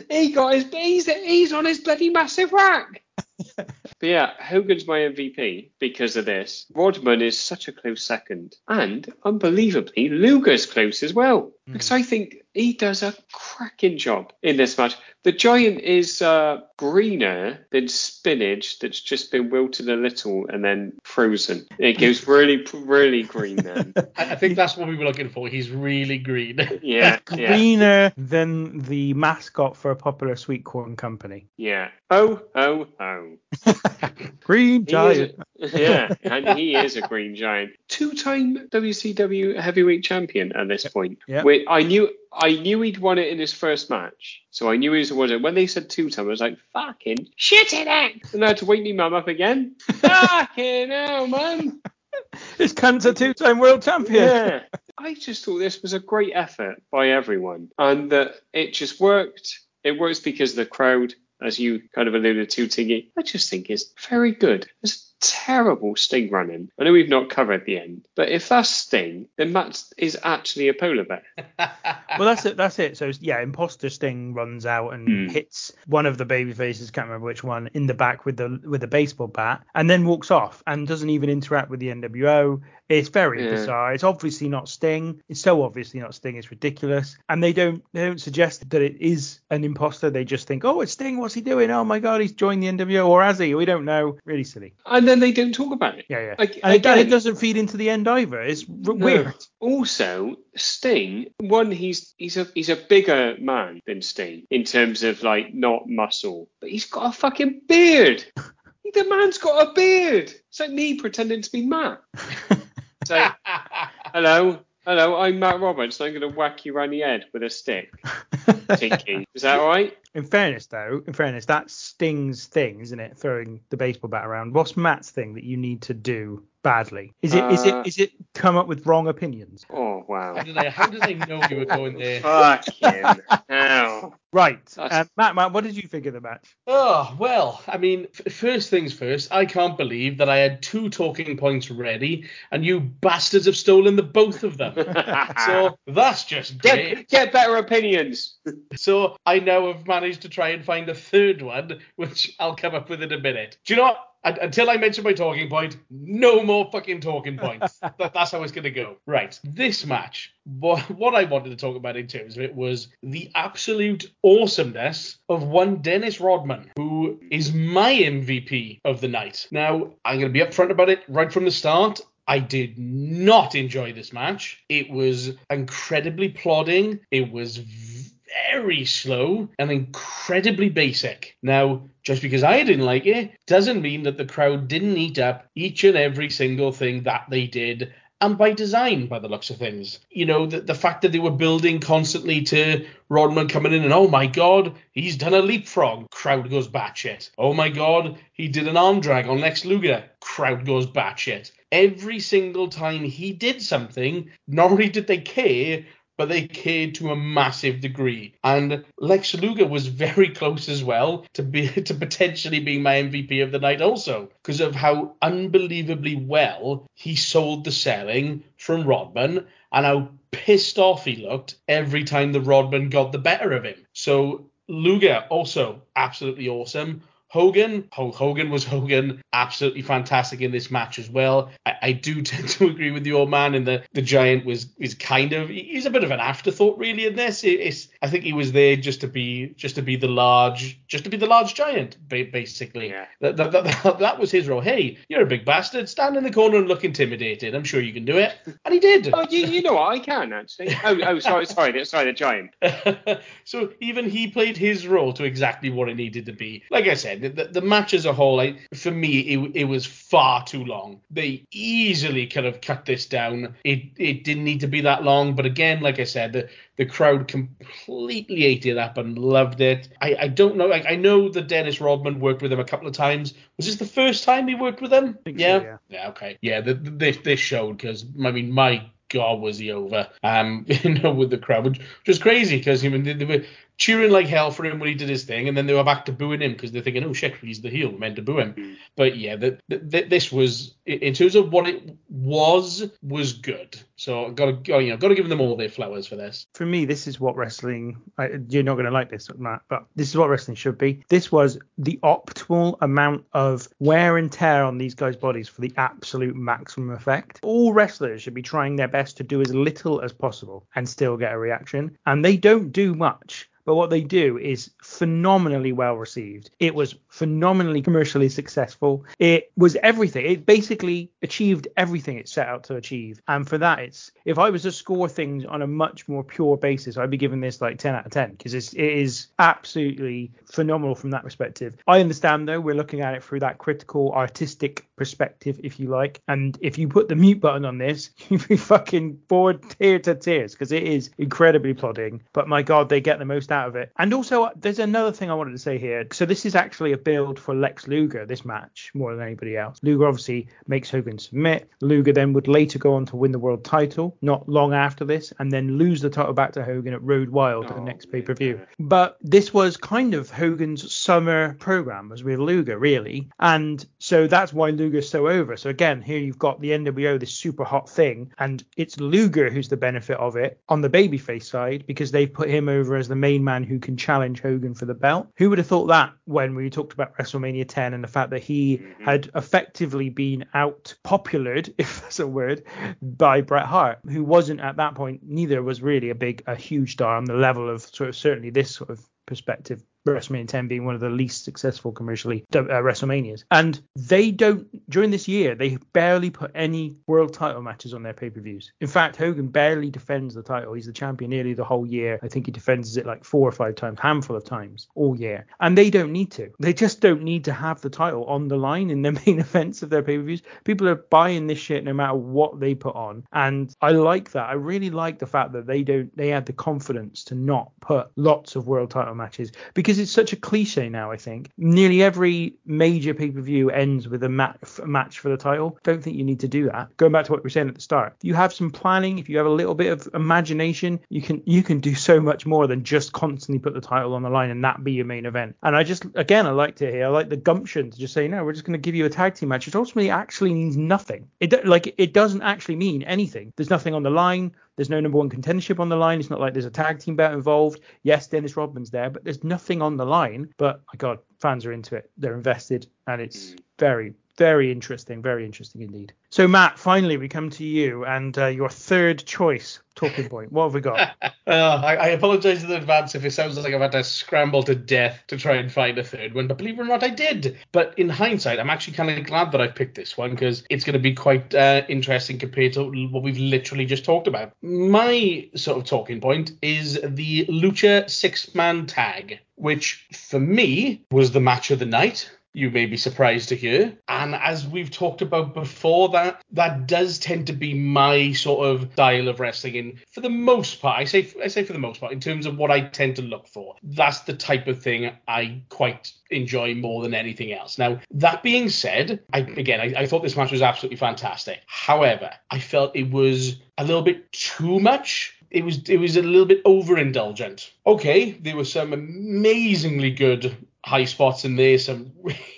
he got his he's, he's on his bloody massive rack. *laughs* but yeah, Hogan's my MVP because of this. Rodman is such a close second, and unbelievably, Luger's close as well. Because hmm. I think he does a cracking job in this match. The giant is uh, greener than spinach that's just been wilted a little and then frozen. It goes really, really green then. *laughs* I, I think that's what we were looking for. He's really green. Yeah, *laughs* yeah, Greener than the mascot for a popular sweet corn company. yeah. Oh, oh, oh. *laughs* Green giant. a- yeah, and he is a green giant. Two-time WCW heavyweight champion at this point. Yeah. Wait, I knew I knew he'd won it in his first match, so I knew he was a winner. When they said two-time, I was like, "Fucking shit in it!" And I had to wake me mum up again. *laughs* Fucking hell, mum. This cunt's a two-time world champion. Yeah. I just thought this was a great effort by everyone, and that it just worked. It works because the crowd, as you kind of alluded to, Tinky. I just think it's very good. It's terrible Sting running. I know we've not covered the end, but if that's Sting, then Matt is actually a polar bear. *laughs* Well, that's it. That's it. So yeah, Imposter Sting runs out and Hmm. hits one of the baby faces, can't remember which one, in the back with the with the baseball bat, and then walks off and doesn't even interact with the NWO. It's very Yeah. bizarre. It's obviously not Sting. It's so obviously not Sting. It's ridiculous. And they don't they don't suggest that it is an imposter. They just think, oh, it's Sting. What's he doing? Oh my God, he's joined the NWO, or has he? We don't know. Really silly. And then they don't talk about it. Yeah, yeah. Like, and again, it doesn't feed into the end either. It's r- No. weird. Also, Sting, one, he's he's a he's a bigger man than Sting in terms of like not muscle, but he's got a fucking beard. *laughs* the man's got a beard. It's like me pretending to be Matt. *laughs* So, hello, hello, I'm Matt Roberts, and I'm going to whack you around the head with a stick. *laughs* Tinky, is that all right? In fairness, though, in fairness, that's Sting's thing, isn't it? Throwing the baseball bat around. What's Matt's thing that you need to do badly? Is it is Uh, it is it come up with wrong opinions? Oh How wow. did I, how did they know you were going there? *laughs* Fucking hell. Right. That's- Um, Matt, Matt, what did you think of the match? Oh, well, I mean, f- first things first, I can't believe that I had two talking points ready and you bastards have stolen the both of them. *laughs* so that's just great. Get, get better opinions. So I now have managed to try and find a third one, which I'll come up with in a minute. Do you know what? Until I mention my talking point, no more fucking talking points. *laughs* that, that's how it's going to go. Right. This match, what, what I wanted to talk about in terms of it was the absolute awesomeness of one Dennis Rodman, who is my MVP of the night. Now, I'm going to be upfront about it right from the start. I did not enjoy this match. It was incredibly plodding. It was very slow and incredibly basic. Now, just because I didn't like it doesn't mean that the crowd didn't eat up each and every single thing that they did. And by design, by the looks of things. You know, the, the fact that they were building constantly to Rodman coming in and, oh my God, he's done a leapfrog. Crowd goes batshit. Oh my God, he did an arm drag on Lex Luger. Crowd goes batshit. Every single time he did something, not only did they care, but they cared to a massive degree. And Lex Luger was very close as well to be *laughs* to potentially being my MVP of the night also because of how unbelievably well he sold the selling from Rodman and how pissed off he looked every time the Rodman got the better of him. So Luger also absolutely awesome. Hogan, Hogan was *laughs* Hogan, absolutely fantastic in this match as well. I, I, do *laughs* tend to agree with the old man in that the Giant was is kind of he's a bit of an afterthought really in this. It, it's I think he was there just to be just to be the large just to be the large giant basically. Yeah. That, that, that, *laughs* that was his role. Hey, you're a big bastard. Stand in the corner and look intimidated. I'm sure you can do it, and he did. Oh, you, you know what? I can actually. Oh, oh, sorry, sorry, sorry, the Giant. so even he played his role to exactly what it needed to be. Like I said the, the match as a whole, I, for me, it, it was far too long. They easily could have cut this down. It it didn't need to be that long, but again, like I said, the the crowd completely ate it up and loved it. I, I don't know. Like I know that Dennis Rodman worked with him a couple of times. Was this the first time he worked with them? Yeah. So, yeah. yeah. Okay. Yeah. The, the, this this showed because I mean my God was he over? Um, *laughs* you know, with the crowd, which, which was crazy because I mean they, they, were cheering like hell for him when he did his thing, and then they were back to booing him because they're thinking, oh shit, he's the heel, we're meant to boo him. Mm. But yeah, the, the, this was in terms of what it was was good. So got to you know got to give them all their flowers for this. For me, this is what wrestling. I, you're not going to like this, Matt, but this is what wrestling should be. This was the optimal amount of wear and tear on these guys' bodies for the absolute maximum effect. All wrestlers should be trying their best to do as little as possible and still get a reaction, and they don't do much but what they do is phenomenally well received. It was phenomenally commercially successful. It was everything. It basically achieved everything it set out to achieve. And for that, it's if I was to score things on a much more pure basis, I'd be giving this like 10 out of 10 because it is absolutely phenomenal from that perspective. I understand though, we're looking at it through that critical artistic perspective, if you like. And if you put the mute button on this, *laughs* you'd be fucking bored tear to tears because it is incredibly plodding. But my God, they get the most out of it. And also, uh, there's another thing I wanted to say here. So this is actually a build for Lex Luger, this match, more than anybody else. Luger obviously makes Hogan submit. Luger then would later go on to win the world title, not long after this, and then lose the title back to Hogan at Road Wild oh, at the oh, next pay per view. But this was kind of Hogan's summer program, as with Luger, really. And so that's why Luger's so over. So again, here you've got the NWO, this super hot thing, and it's Luger who's the benefit of it on the babyface side because they've put him over as the main man who can challenge Hogan for the belt. Who would have thought that when we talked about WrestleMania 10 and the fact that he mm-hmm. had effectively been out populared, *laughs* if that's a word, by Bret Hart, who wasn't at that point, neither was really a big, a huge star on the level of sort of certainly this sort of perspective WrestleMania 10 being one of the least successful commercially uh, WrestleManias. And they don't, during this year, they barely put any world title matches on their pay per views. In fact, Hogan barely defends the title. He's the champion nearly the whole year. I think he defends it like four or five times, handful of times all year. And they don't need to. They just don't need to have the title on the line in the *laughs* main events of their pay per views. People are buying this shit no matter what they put on. And I like that. I really like the fact that they don't, they had the confidence to not put lots of world title matches because because it's such a cliche now. I think nearly every major pay per view ends with a, mat- a match for the title. Don't think you need to do that. Going back to what we were saying at the start, you have some planning, if you have a little bit of imagination, you can you can do so much more than just constantly put the title on the line and that be your main event. And I just again I liked it here. I like the gumption to just say no, we're just going to give you a tag team match. It ultimately actually means nothing. It like it doesn't actually mean anything. There's nothing on the line. There's no number one contendership on the line. It's not like there's a tag team belt involved. Yes, Dennis Rodman's there, but there's nothing on the line. But my God, fans are into it. They're invested, and it's mm. very, very interesting. Very interesting indeed. So, Matt, finally we come to you and uh, your third choice talking point. What have we got? *laughs* uh, I, I apologize in advance if it sounds like I've had to scramble to death to try and find a third one, but believe it or not, I did. But in hindsight, I'm actually kind of glad that I picked this one because it's going to be quite uh, interesting compared to what we've literally just talked about. My sort of talking point is the Lucha six man tag, which for me was the match of the night you may be surprised to hear. And as we've talked about before, that that does tend to be my sort of style of wrestling. And for the most part, I say I say for the most part, in terms of what I tend to look for, that's the type of thing I quite enjoy more than anything else. Now, that being said, I, again, I, I thought this match was absolutely fantastic. However, I felt it was a little bit too much it was it was a little bit overindulgent. Okay, there were some amazingly good high spots in there, some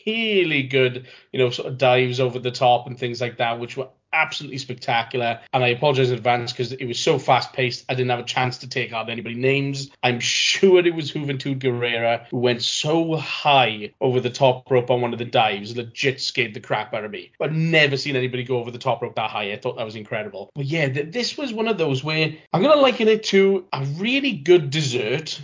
really good, you know, sort of dives over the top and things like that, which were absolutely spectacular. And I apologize in advance because it was so fast paced, I didn't have a chance to take out anybody's names. I'm sure it was Juventud Guerrera who went so high over the top rope on one of the dives, legit scared the crap out of me. I've never seen anybody go over the top rope that high. I thought that was incredible. But yeah, th- this was one of those where I'm going to liken it to a really good dessert.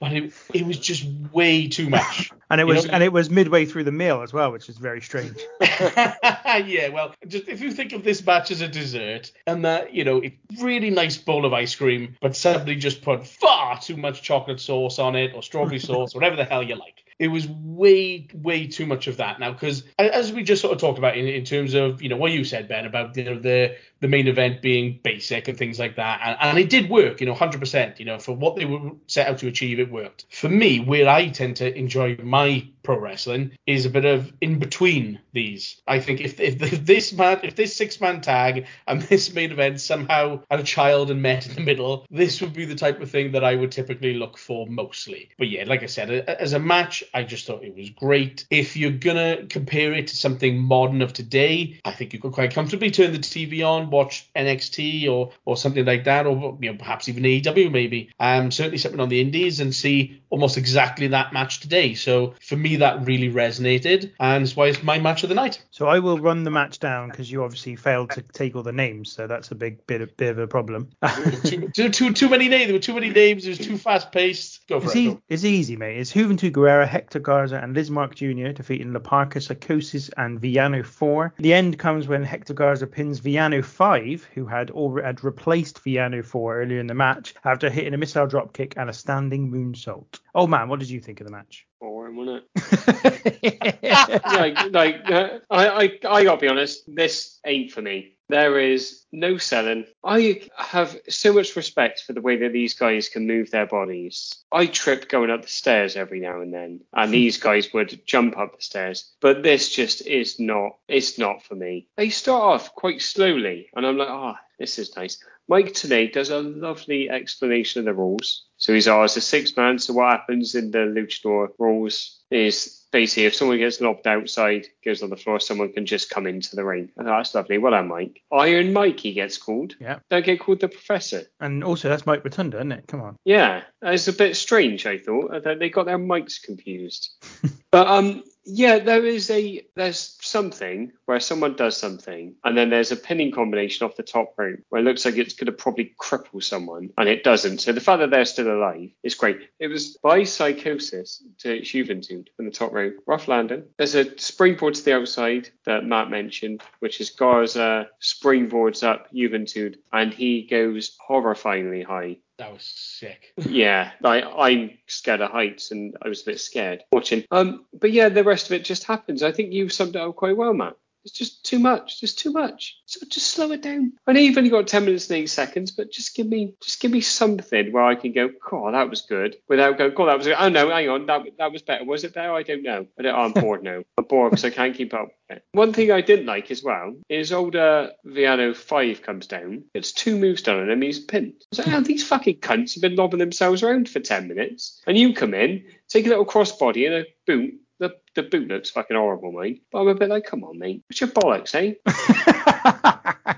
But it, it was just way too much. *laughs* And it You was know- and it was midway through the meal as well, which is very strange. *laughs* yeah, well, just if you think of this match as a dessert, and that you know, a really nice bowl of ice cream, but somebody just put far too much chocolate sauce on it or strawberry *laughs* sauce, whatever the hell you like. It was way, way too much of that now, because as we just sort of talked about in, in terms of you know what you said, Ben, about you know the the main event being basic and things like that, and, and it did work, you know, 100%. You know, for what they were set out to achieve, it worked. For me, where I tend to enjoy my pro wrestling is a bit of in between these. I think if if, *laughs* this man, if this six man tag and this main event somehow had a child and met in the middle, this would be the type of thing that I would typically look for mostly. But yeah, like I said, as a match, I just thought it was great. If you're gonna compare it to something modern of today, I think you could quite comfortably turn the TV on, watch NXT or or something like that, or you know perhaps even AEW maybe. Um, certainly something on the Indies and see almost exactly that match today. So for me, that really resonated, and it's why it's my match of the night. So I will run the match down because you obviously failed to take all the names, so that's a big bit of, bit of a problem. *laughs* too, *laughs* too, too, too many names. There were too many names. It was too fast paced. Go for It's, it. e- it's easy, mate. It's Juventud Guerrera, Hector Garza, and Lizmark Jr. defeating La Parca, Psychosis, and Villano 4. The end comes when Hector Garza pins Villano 5, who had already had replaced Villano 4 earlier in the match after hitting a missile dropkick and a standing moonsault. Oh man, what did you think of the match? Wasn't it? *laughs* *laughs* like, like uh, I, I, I gotta be honest, this ain't for me. There is no selling. I have so much respect for the way that these guys can move their bodies. I trip going up the stairs every now and then, and *laughs* these guys would jump up the stairs. But this just is not. It's not for me. They start off quite slowly, and I'm like, ah, this is nice. Mike Tenay does a lovely explanation of the rules. So he's it's a six man. So what happens in the luchador rules is basically if someone gets knocked outside, goes on the floor, someone can just come into the ring. That's lovely. Well done, Mike. Iron Mike, he gets called. Yeah. Don't get called the professor. and also, that's Mike Rotunda, isn't it? Come on. Yeah, it's a bit strange. I thought I thought they got their mics confused. *laughs* but um, yeah, there is a there's something where someone does something, and then there's a pinning combination off the top rope where it looks like it's going to probably cripple someone, and it doesn't. So the fact that they're still alive is great. It was by Psychosis to Juventud from the top rope, rough landing. There's a springboard to the outside that Matt mentioned, which is Garza springboards up Juventud, and he goes horrifyingly high That was sick. *laughs* yeah, like I'm scared of heights, and I was a bit scared watching. Um, but yeah, the rest of it just happens. I think you summed it up quite well, Matt. It's just too much. Just too much. So just slow it down. I know you've only got ten minutes and eight seconds, but just give me, just give me something where I can go, God, that was good, without going, God, that was good. Oh no, hang on, that that was better. Was it better? I don't know. I don't, I'm bored now. I'm because I can't keep up. with it. One thing I didn't like as well is older Villano five comes down, gets two moves done on him, he's pinned. I was like, oh, these fucking cunts have been lobbing themselves around for ten minutes, and you come in, take a little crossbody and a boot. The, the boot looks fucking horrible, mate. But I'm a bit like, come on, mate. What's your bollocks, eh? *laughs*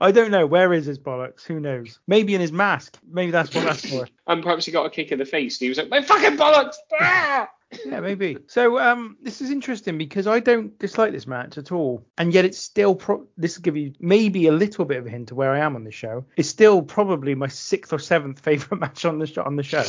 I don't know. Where is his bollocks? Who knows? Maybe in his mask. Maybe that's what that's for. And perhaps he got a kick in the face and he was like, my fucking bollocks! *laughs* Ah! Yeah, maybe. So um, this is interesting because I don't dislike this match at all, and yet it's still pro- this will give you maybe a little bit of a hint to where I am on the show. It's still probably my sixth or seventh favorite *laughs* match on the show. On the show.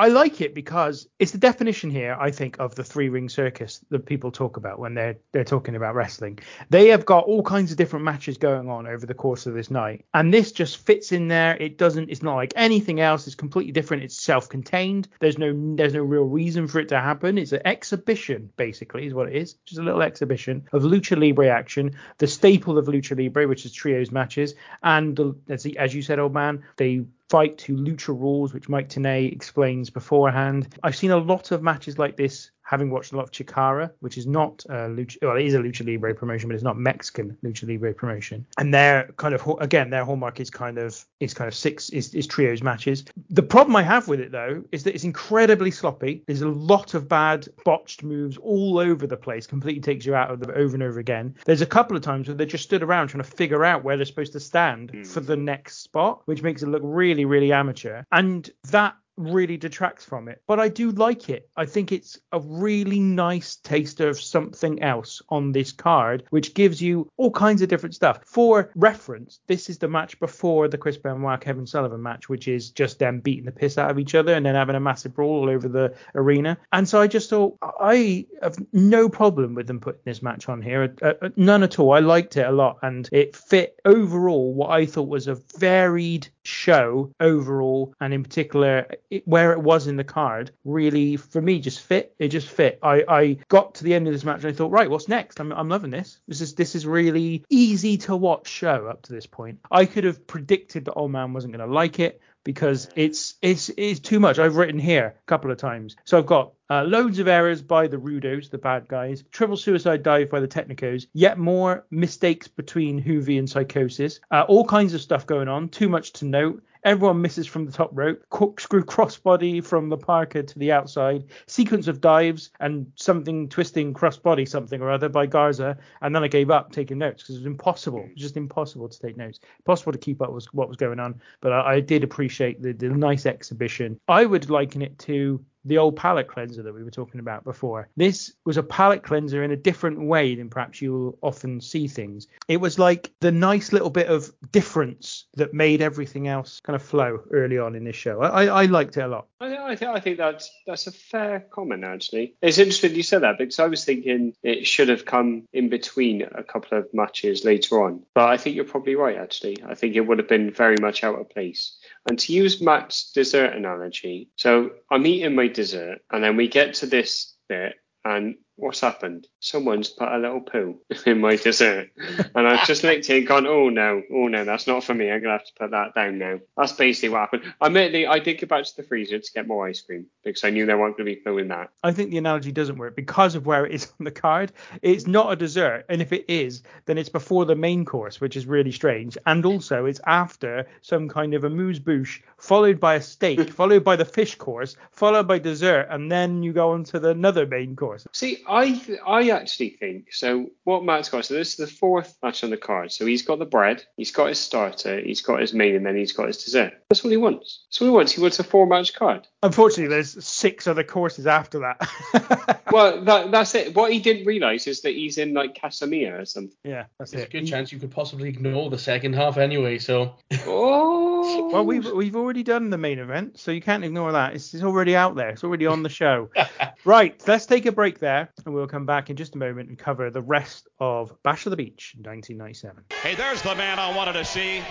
I like it because it's the definition here, I think, of the three ring circus that people talk about when they're they're talking about wrestling. They have got all kinds of different matches going on over the course of this night, and this just fits in there. It doesn't. It's not like anything else. It's completely different. It's self-contained. There's no there's no real reason for it to happen. It's an exhibition, basically, is what it is. Just a little exhibition of lucha libre action, the staple of lucha libre, which is trios matches, and the, as, as you said, old man, they fight to lucha rules, which Mike Tenay explains beforehand. I've seen a lot of matches like this having watched a lot of Chikara, which is not a lucha, well, it is a lucha libre promotion, but it's not Mexican lucha libre promotion. And their kind of again, their hallmark is kind of is kind of six is, is trios matches. The problem I have with it though is that it's incredibly sloppy. There's a lot of bad botched moves all over the place. Completely takes you out of the over and over again. There's a couple of times where they just stood around trying to figure out where they're supposed to stand Mm. for the next spot, which makes it look really, really amateur. And that really detracts from it. But I do like it. I think it's a really nice taster of something else on this card, which gives you all kinds of different stuff. For reference, this is the match before the Chris Benoit Kevin Sullivan match, which is just them beating the piss out of each other and then having a massive brawl all over the arena. And so I just thought I have no problem with them putting this match on here. Uh, uh, none at all. I liked it a lot and it fit overall what I thought was a varied show overall and in particular it, where it was in the card really for me just fit. It just fit. I, I got to the end of this match and I thought right what's next? I'm, I'm loving this. This is this is really easy to watch show up to this point. I could have predicted that old man wasn't going to like it because it's it's it's too much. I've written here a couple of times. So I've got uh, loads of errors by the Rudos, the bad guys, triple suicide dive by the Tecnicos, yet more mistakes between Juvi and Psychosis, uh, all kinds of stuff going on, too much to note. Everyone misses from the top rope, corkscrew crossbody from the Parca to the outside, sequence of dives and something twisting crossbody something or other by Garza, and then I gave up taking notes because it was impossible, it was just impossible to take notes, impossible to keep up with what was going on. But I, I did appreciate the, the nice exhibition. I would liken it to the old palate cleanser that we were talking about before. This was a palate cleanser in a different way than perhaps you'll often see things. It was like the nice little bit of difference that made everything else kind of flow early on in this show. I, I, I liked it a lot. I, I, think, I think that's that's a fair comment actually. It's interesting you said that because I was thinking it should have come in between a couple of matches later on. But I think you're probably right actually. I think it would have been very much out of place. And to use Matt's dessert analogy, so I'm eating my dessert. And then we get to this bit and what's happened? Someone's put a little poo *laughs* in my dessert. And I've just licked it and gone, oh no, oh no, that's not for me. I'm going to have to put that down now. That's basically what happened. Admittedly, I did go back to the freezer to get more ice cream because I knew there weren't going to be poo in that. I think the analogy doesn't work because of where it is on the card. It's not a dessert, and if it is, then it's before the main course, which is really strange. And also, it's after some kind of a amuse bouche, followed by a steak, *laughs* followed by the fish course, followed by dessert, and then you go on to the another main course. See, I I actually think so. What Matt's got, so this is the fourth match on the card. So he's got the bread, he's got his starter, he's got his main, and then he's got his dessert. That's what he wants. That's what he wants. He wants a four match card. Unfortunately, there's six other courses after that. *laughs* Well, that, that's it. What he didn't realize is that he's in like Casamia or something. yeah, that's There's a it. good chance you could possibly ignore the second half anyway. So Oh. Well, we've we've already done the main event, so you can't ignore that. It's, it's already out there. It's already on the show. *laughs* right, let's take a break there, and we'll come back in just a moment and cover the rest of Bash of the Beach 1997. Hey, there's the man I wanted to see.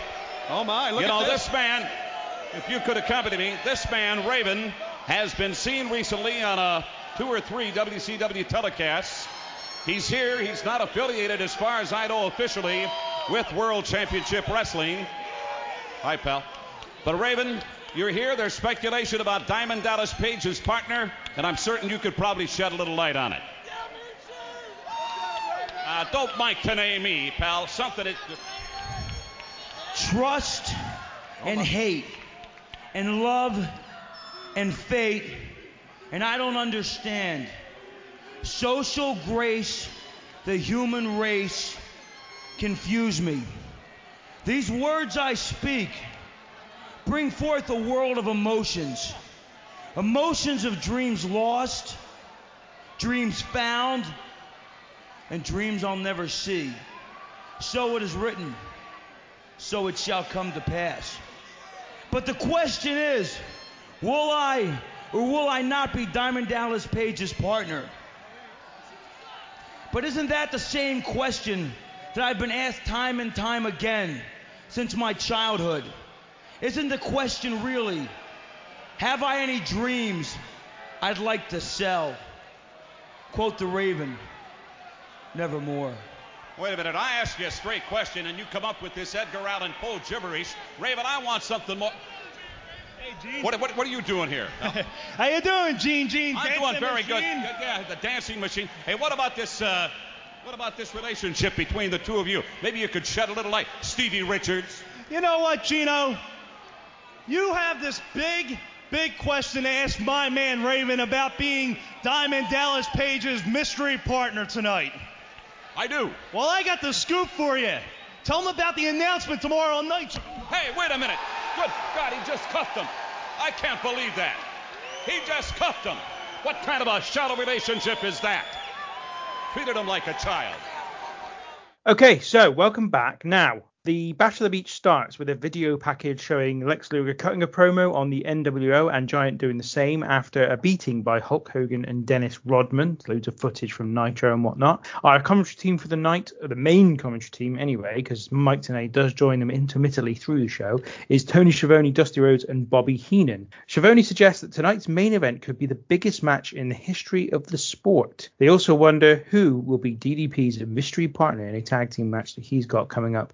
Oh my, look you at know, this. this man, if you could accompany me, this man, Raven, has been seen recently on a two or three WCW telecasts. He's here. He's not affiliated, as far as I know, officially with World Championship Wrestling. Hi, pal. But Raven, you're here. There's speculation about Diamond Dallas Page's partner, and I'm certain you could probably shed a little light on it. Uh, don't Mike Tenay me, pal. Something that. trust and hate and love and fate and I don't understand. Social grace, the human race, confuse me. These words I speak bring forth a world of emotions. Emotions of dreams lost, dreams found, and dreams I'll never see. So it is written so it shall come to pass. But the question is, will I or will I not be Diamond Dallas Page's partner? But isn't that the same question that I've been asked time and time again since my childhood? Isn't the question really, have I any dreams I'd like to sell? Quote the Raven, nevermore. Wait a minute, I ask you a straight question and you come up with this Edgar Allan Poe gibberish. Raven, I want something more. Gene. What, what, what are you doing here? *laughs* How you doing, Gene? Gene, I'm dancing doing very good. Yeah, the dancing machine. Hey, what about this? Uh, what about this relationship between the two of you? Maybe you could shed a little light. Stevie Richards. You know what, Gino? You have this big, big question to ask my man Raven about being Diamond Dallas Page's mystery partner tonight. I do. Well, I got the scoop for you. Tell him about the announcement tomorrow night. Hey, wait a minute. Good God, he just cuffed him. I can't believe that. He just cuffed him. What kind of a shallow relationship is that? Treated him like a child. Okay, so welcome back. Now, the Bash the Beach starts with a video package showing Lex Luger cutting a promo on the NWO and Giant doing the same after a beating by Hulk Hogan and Dennis Rodman. Loads of footage from Nitro and whatnot. Our commentary team for the night, the main commentary team anyway, because Mike Tenay does join them intermittently through the show, is Tony Schiavone, Dusty Rhodes, and Bobby Heenan. Schiavone suggests that tonight's main event could be the biggest match in the history of the sport. They also wonder who will be DDP's mystery partner in a tag team match that he's got coming up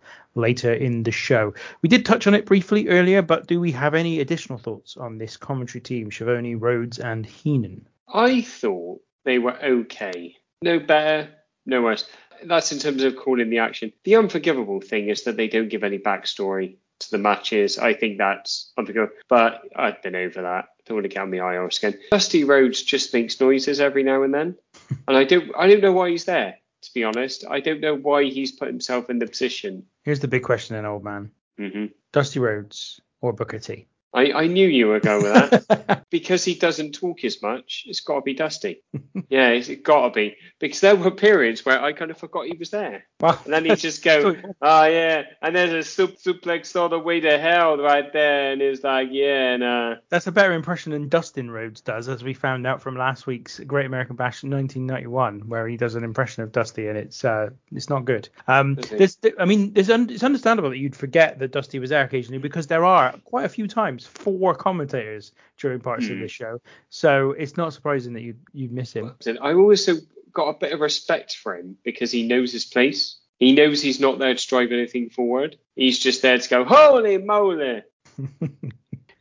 in the show. We did touch on it briefly earlier, but do we have any additional thoughts on this commentary team, Schiavone, Rhodes, and Heenan? I thought they were okay. No better, no worse. That's in terms of calling the action. The unforgivable thing is that they don't give any backstory to the matches. I think that's unforgivable. But I've been over that. Don't want to get on the IR skin. Dusty Rhodes just makes noises every now and then. *laughs* and I don't I don't know why he's there, to be honest. I don't know why he's put himself in the position. Here's the big question then, old man. hmm Dusty Rhodes or Booker T? I, I knew you were going with that. *laughs* because he doesn't talk as much, it's got to be Dusty. yeah, it's got to be. Because there were periods where I kind of forgot he was there. And then he'd just go, oh, *laughs* yeah. And there's a sup- suplex all the way to hell right there. And it's like, yeah, nah. That's a better impression than Dustin Rhodes does, as we found out from last week's Great American Bash 1991, where he does an impression of Dusty, and it's uh, it's not good. Um, there's, I mean, there's un- it's understandable that you'd forget that Dusty was there occasionally because there are quite a few times four commentators during parts of Hmm. this show, so it's not surprising that you you miss him. I've also got a bit of respect for him because he knows his place. He knows he's not there to drive anything forward. He's just there to go, holy moly. *laughs*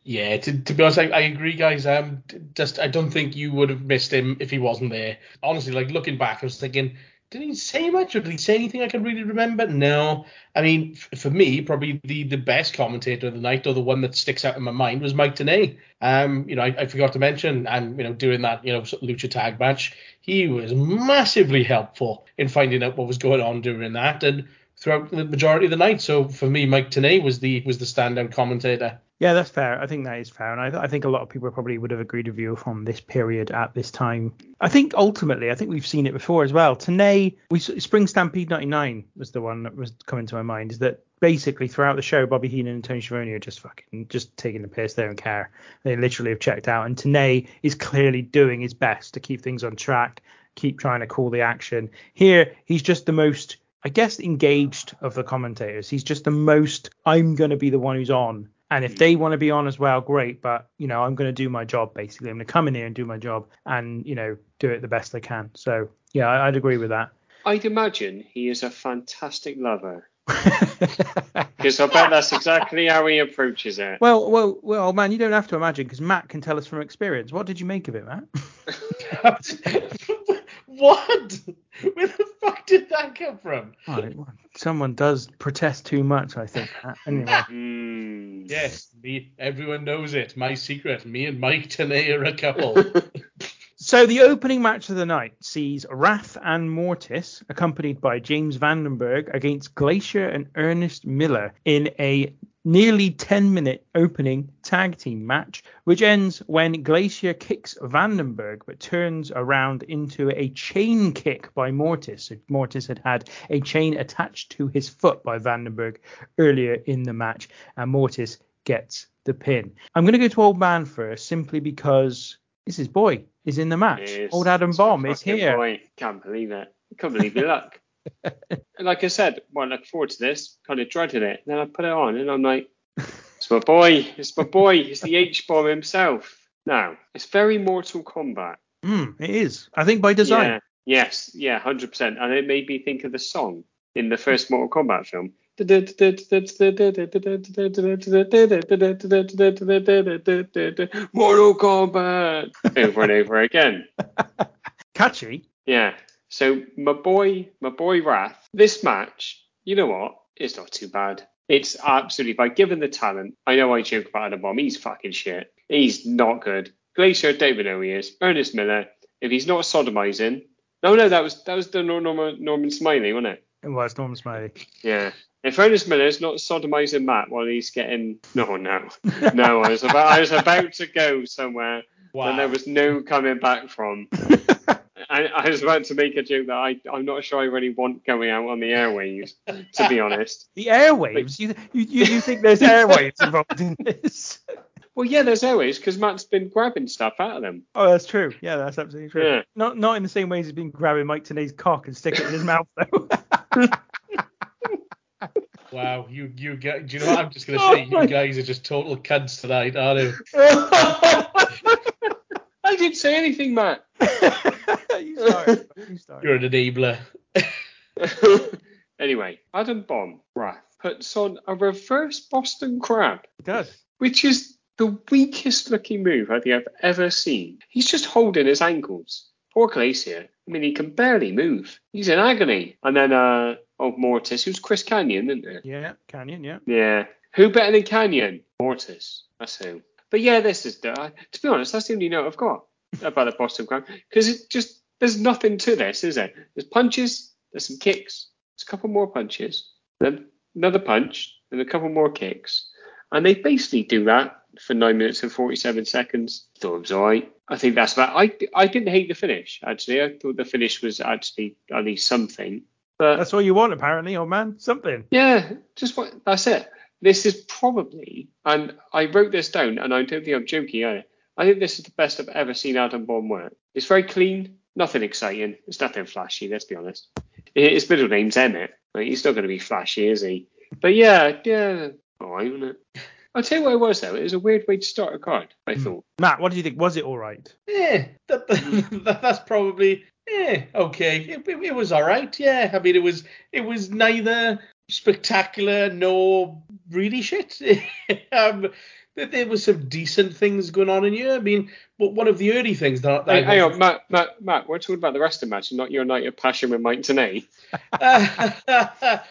Yeah, to, to be honest, I, I agree, guys. Um, just I don't think you would have missed him if he wasn't there. Honestly, like looking back, I was thinking, did he say much or did he say anything I can really remember? No. I mean, f- for me, probably the, the best commentator of the night or the one that sticks out in my mind was Mike Tenay. Um, you know, I, I forgot to mention, and you know, during that you know lucha tag match, he was massively helpful in finding out what was going on during that and throughout the majority of the night. So for me, Mike Tenay was the was the standout commentator. Yeah, that's fair. I think that is fair, and I, I think a lot of people probably would have agreed with you from this period at this time. I think ultimately, I think we've seen it before as well. Tenay, we Spring Stampede '99 was the one that was coming to my mind. Is that basically throughout the show, Bobby Heenan and Tony Schiavone are just fucking just taking the piss. They don't care. They literally have checked out, and Tenay is clearly doing his best to keep things on track, keep trying to call the action. Here, he's just the most. I guess engaged of the commentators. He's just the most I'm to be the one who's on. And if hmm. they want to be on as well, great. But you know, I'm going to do my job basically. I'm going to come in here and do my job, and you know, do it the best I can. So yeah, I, I'd agree with that. I'd imagine he is a fantastic lover. *laughs* Because I bet that's exactly how he approaches it. well, well, well, man, you don't have to imagine because Matt can tell us from experience. What did you make of it, Matt? *laughs* what? *laughs* Where the fuck did that come from? Oh, someone does protest too much, I think. *laughs* Anyway, Hmm. Yes, me. Everyone knows it. My secret. Me and Mike Tenay are a couple. *laughs* So the opening match of the night sees Wrath and Mortis, accompanied by James Vandenberg, against Glacier and Ernest Miller in a nearly 10 minute opening tag team match, which ends when Glacier kicks Vandenberg but turns around into a chain kick by Mortis. So Mortis had had a chain attached to his foot by Vandenberg earlier in the match, and Mortis gets the pin. I'm going to go to Old Man first, simply because this is boy He's in the match. Yes, Old Adam Bomb is here. Boy. Can't believe it. Can't believe the luck. *laughs* like I said, well, I look forward to this. Kind of dreaded it. Then I put it on, and I'm like, it's my boy. It's my boy. It's the H bomb himself. Now, it's very Mortal Kombat. Mm, it is. I think by design. Yeah. Yes. Yeah. Hundred percent. And it made me think of the song in the first Mortal Kombat film. Mortal Kombat over and over again. *laughs* Catchy. Yeah. So my boy, my boy Wrath, this match, you know what? It's not too bad. It's absolutely fine. Given the talent, I know I joke about Adam Bomb. He's fucking shit. He's not good. Glacier, David know he is. Ernest Miller, if he's not sodomizing, no, no, that was that was the Norman, Norman Smiley, wasn't it? It was Norman Smiley. Yeah. If Ernest Miller's not sodomizing Matt while he's getting no, no, no, I was about I was about to go somewhere Wow. and there was no coming back from. *laughs* I, I was about to make a joke that I, I'm not sure I really want going out on the airwaves, to be honest. *laughs* The airwaves. You you you, you think there's airwaves *laughs* involved in this? Well, yeah, there's airwaves because Matt's been grabbing stuff out of them. Oh, that's true. Yeah, that's absolutely true. Yeah. Not not in the same way as he's been grabbing Mike Tenay's cock and sticking it in his mouth though. Wow, you you guys, do you know what I'm just gonna *laughs* say? You guys are just total cunts tonight, aren't you? *laughs* I didn't say anything, Matt. *laughs* you start. You start. You're an enabler. anyway, Adam Bomb, Wrath, puts on a reverse Boston Crab. He does. which is the weakest looking move I think I've ever seen. He's just holding his ankles. Poor Glacier. I mean, he can barely move. He's in agony. And then, uh, oh, Mortis. Who's Chris Kanyon, isn't it? Yeah, Kanyon. Yeah. Yeah. Who better than Kanyon? Mortis. That's who. But yeah, this is, uh, to be honest, that's the only note I've got about the Boston Crab. Because it just, there's nothing to this, is there? There's punches, there's some kicks, there's a couple more punches, then another punch, and a couple more kicks. And they basically do that for 9 minutes and 47 seconds. Thought it was alright. I think that's about I I didn't hate the finish, actually. I thought the finish was actually at least something. But That's all you want, apparently, old man. Something. yeah, just what that's it. This is probably, and I wrote this down, and I don't think I'm joking either. I think this is the best I've ever seen Adam Bomb work. It's very clean, nothing exciting. It's nothing flashy, let's be honest. His middle name's Emmett. Like, he's not going to be flashy, is he? But yeah, yeah, alright, isn't it? *laughs* I'll tell you what it was though. It was a weird way to start a card. I hmm. thought. Matt, what do you think? Was it all right? Yeah, that, *laughs* that, that's probably yeah okay. It, it, it was all right. Yeah, I mean it was it was neither spectacular nor really shit. *laughs* um, there, there was some decent things going on in here. I mean, but one of the early things that, that Hey, I hang on, Matt, Matt, Matt. We're talking about the rest of the match, not your night of passion with Mike Tenay. *laughs*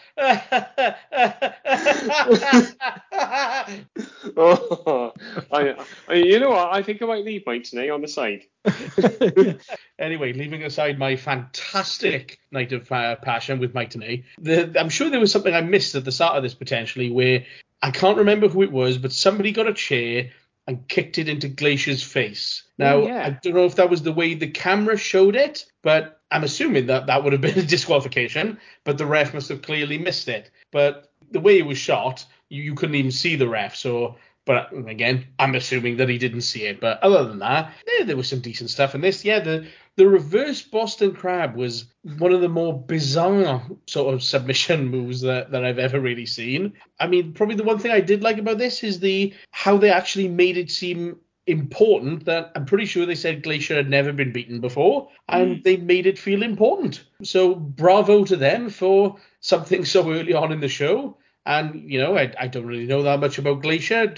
Oh, I, I, you know what? I think I might leave Mike Tenay on the side. *laughs* anyway, leaving aside my fantastic night of uh, passion with Mike Tenay, the, I'm sure there was something I missed at the start of this potentially where I can't remember who it was, but somebody got a chair and kicked it into Glacier's face. Now, Oh, yeah. I don't know if that was the way the camera showed it, but I'm assuming that that would have been a *laughs* disqualification, but the ref must have clearly missed it. But the way it was shot, you, you couldn't even see the ref, so. But again, I'm assuming that he didn't see it. But other than that, yeah, there was some decent stuff in this. Yeah, the the reverse Boston Crab was one of the more bizarre sort of submission *laughs* moves that, that I've ever really seen. I mean, probably the one thing I did like about this is the how they actually made it seem important that I'm pretty sure they said Glacier had never been beaten before and hmm. they made it feel important. So bravo to them for something *laughs* so early on in the show. And, you know, I, I don't really know that much about Glacier.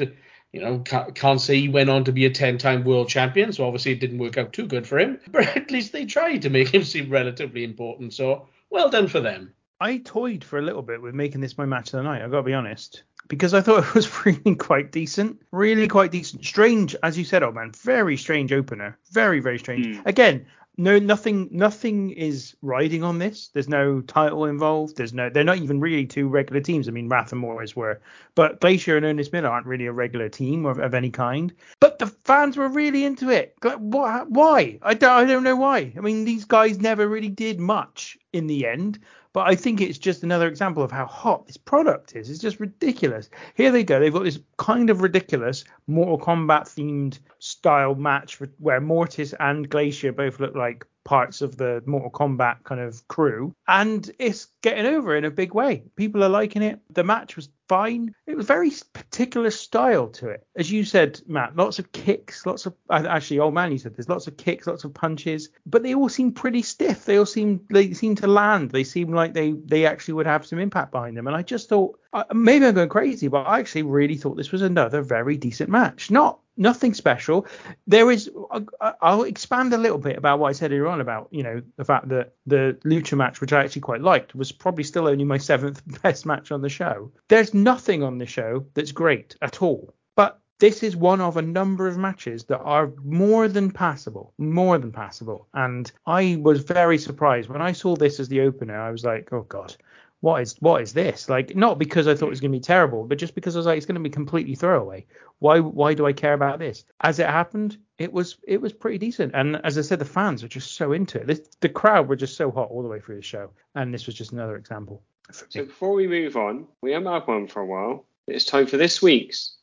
D- You know, can't, can't say he went on to be a 10 time world champion, so obviously it didn't work out too good for him. *laughs* But at least they tried to make him seem relatively important, so well done for them. I toyed for a little bit with making this my match of the night. I've got to be honest, because I thought *laughs* it was really quite decent, really quite decent. Strange, as you said, old man. Very strange opener. Very very strange. Hmm. Again, no nothing nothing is riding on this. There's no title involved. There's no. They're not even really two regular teams. I mean, Wrath and Mortis were, but Glacier and Ernest Miller aren't really a regular team of, of any kind. But the fans were really into it. Why? I don't. I don't know why. I mean, these guys never really did much in the end. But I think it's just another example of how hot this product is. It's just ridiculous. Here they go. They've got this kind of ridiculous Mortal Kombat themed style match where Mortis and Glacier both look like parts of the Mortal Kombat kind of crew, and it's getting over in a big way. People are liking it. The match was fine. It was very particular style to it, as you said, Matt. Lots of kicks, lots of uh, actually, old man, you said there's lots of kicks, lots of punches, but they all seem pretty stiff. They all seem they seem to land. They seem like they they actually would have some impact behind them. And I just thought uh, maybe I'm going crazy, but I actually really thought this was another very decent match. Not nothing special. There is. Uh, uh, I'll expand a little bit about what I said earlier on about you know the fact that the lucha match, which I actually quite liked, was probably still only my *laughs* seventh best match on the show. There's nothing on the show that's great at all, but this is one of a number of matches that are more than passable, more than passable. And I was very surprised when I saw this as the opener. I was like, oh god, what is what is this? Like not because I thought it was hmm. going to be terrible, but just because I was like it's going to be completely throwaway. Why why do I care about this? As it happened, it was it was pretty decent. And as I said, the fans were just so into it. This, the crowd were just so hot all the way through the show, and this was just another example. So before we move on, we haven't had one for a while. It's time for this week's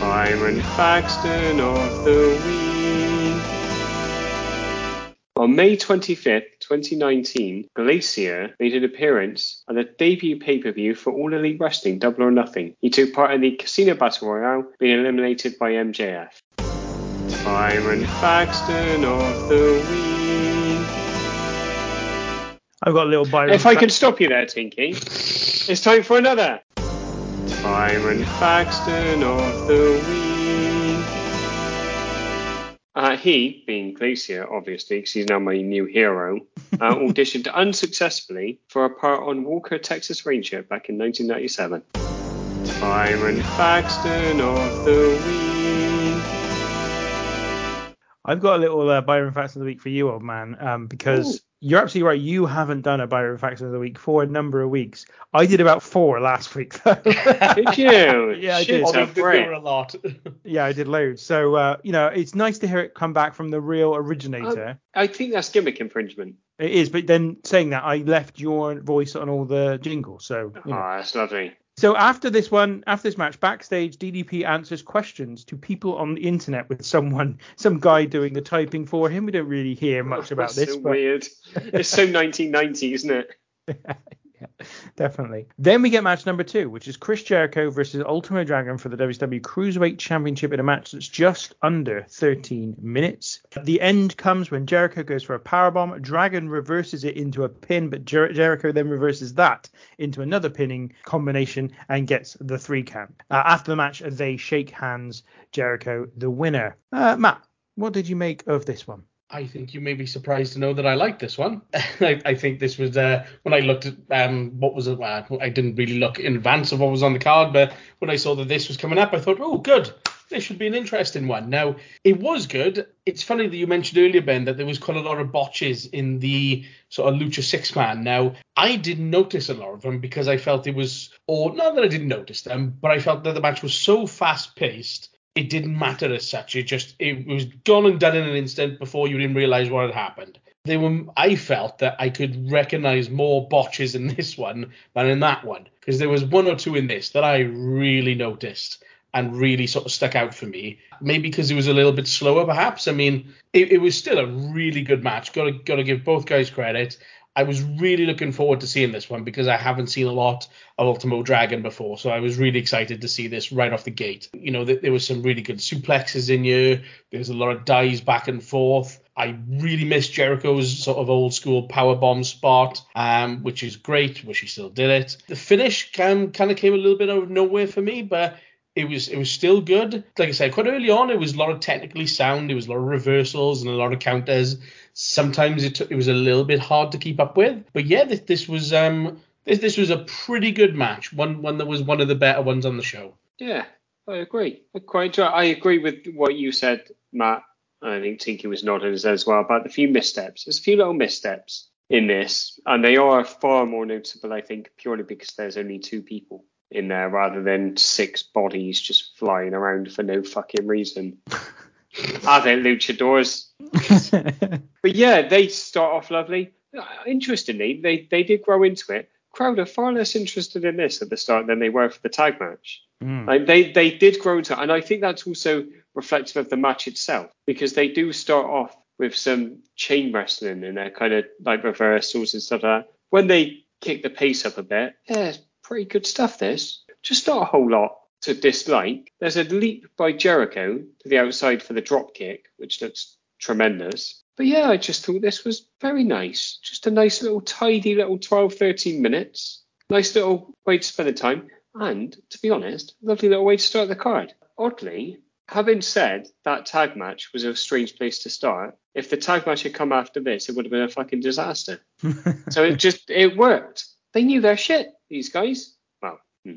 Byron Saxton of the Week. On May 25th, 2019, Glacier made an appearance at the debut pay-per-view for All Elite Wrestling Double or Nothing. He took part in the Casino Battle Royale, being eliminated by MJF. Byron Saxton of the Week. I've got a little Byron. If I can stop you there, Tinky, it's time for another. Byron Saxton of the Week. Uh, he, being Glacier, obviously, because he's now my new hero, uh, *laughs* auditioned unsuccessfully for a part on Walker, Texas Ranger back in 1997. Byron Saxton of the Week. I've got a little uh, Byron Saxton of the Week for you, old man, um, because. You're absolutely right. You haven't done a Byron Saxton of the Week for a number of weeks. I did about four last week, though. *laughs* did you? yeah, I did. There were a lot. *laughs* yeah, I did loads. So, uh, you know, it's nice to hear it come back from the real originator. I think that's gimmick infringement. It is, but then saying that, I left your voice on all the jingles. So, you know. oh, that's lovely. So after this one, after this match, backstage, DDP answers questions to people on the internet with someone, some guy doing the typing for him. We don't really hear much *laughs* about That's this. So but... weird. It's so *laughs* 1990, isn't it? *laughs* *laughs* definitely. Then we get match number two, which is Chris Jericho versus Ultimo Dragon for the WWE Cruiserweight Championship in a match that's just under 13 minutes. The end comes when Jericho goes for a powerbomb. Dragon reverses it into a pin, but Jer- Jericho then reverses that into another pinning combination and gets the three count. Uh, after the match, they shake hands. Jericho, the winner. Uh, Matt, what did you make of this one? I think you may be surprised to know that I like this one. *laughs* I, I, think this was uh, when I looked at um, what was it. Well, I didn't really look in advance of what was on the card, but when I saw that this was coming up, I thought, oh, good. This should be an interesting one. Now, it was good. It's funny that you mentioned earlier, Ben, that there was quite a lot of botches in the sort of Lucha Six Man. Now, I didn't notice a lot of them because I felt it was, or not that I didn't notice them, but I felt that the match was so fast paced it didn't matter as such. It just it was gone and done in an instant before you didn't realize what had happened. They were. I felt that I could recognize more botches in *laughs* this one than in that one because there was one or two in this that I really noticed and really sort of stuck out for me. Maybe because it was a little bit slower, perhaps. I mean, it, it was still a really good match. Got to got to give both guys credit. I was really looking forward to seeing this one because I haven't seen a lot of Ultimo Dragon before, so I was really excited to see this right off the gate. You know, th- there was some really good suplexes in here. There's a lot of dives back and forth. I really miss Jericho's sort of old school power bomb spot, um, which is great. Wish he still did it. The finish kind kind of came a little bit out of nowhere for me, but it was it was still good. Like I said, quite early on, it was a lot of technically sound. It was a lot of reversals and a lot of counters. Sometimes it took, it was a little bit hard to keep up with. But yeah, this, this was um this this was a pretty good match. One one that was one of the better ones on the show. Yeah, I agree. I quite I agree with what you said, Matt. I think Tinky was nodding as well about the few missteps. There's a few little missteps in this, and they are far more noticeable, I think, purely because there's only two people in there rather than six bodies just flying around for no fucking reason. *laughs* Are they luchadors? *laughs* but yeah, they start off lovely. Interestingly, they, they did grow into it. Crowd are far less interested in this at the start than they were for the tag match. Mm. Like they they did grow into it, and I think that's also reflective of the match itself because they do start off with some chain wrestling and their kind of like reversals and stuff like that. When they kick the pace up a bit, yeah, pretty good stuff. This just not a whole lot to dislike. There's a leap by Jericho to the outside for the drop kick, which looks tremendous. But yeah, I just thought this was very nice. Just a nice little tidy little 12, 13 minutes. Nice little way to spend the time. And to be honest, lovely little way to start the card. Oddly, having said that tag match was a strange place to start, if the tag match had come after this, it would have been a fucking disaster. *laughs* so it just it worked. They knew their shit, these guys. Well, hmm.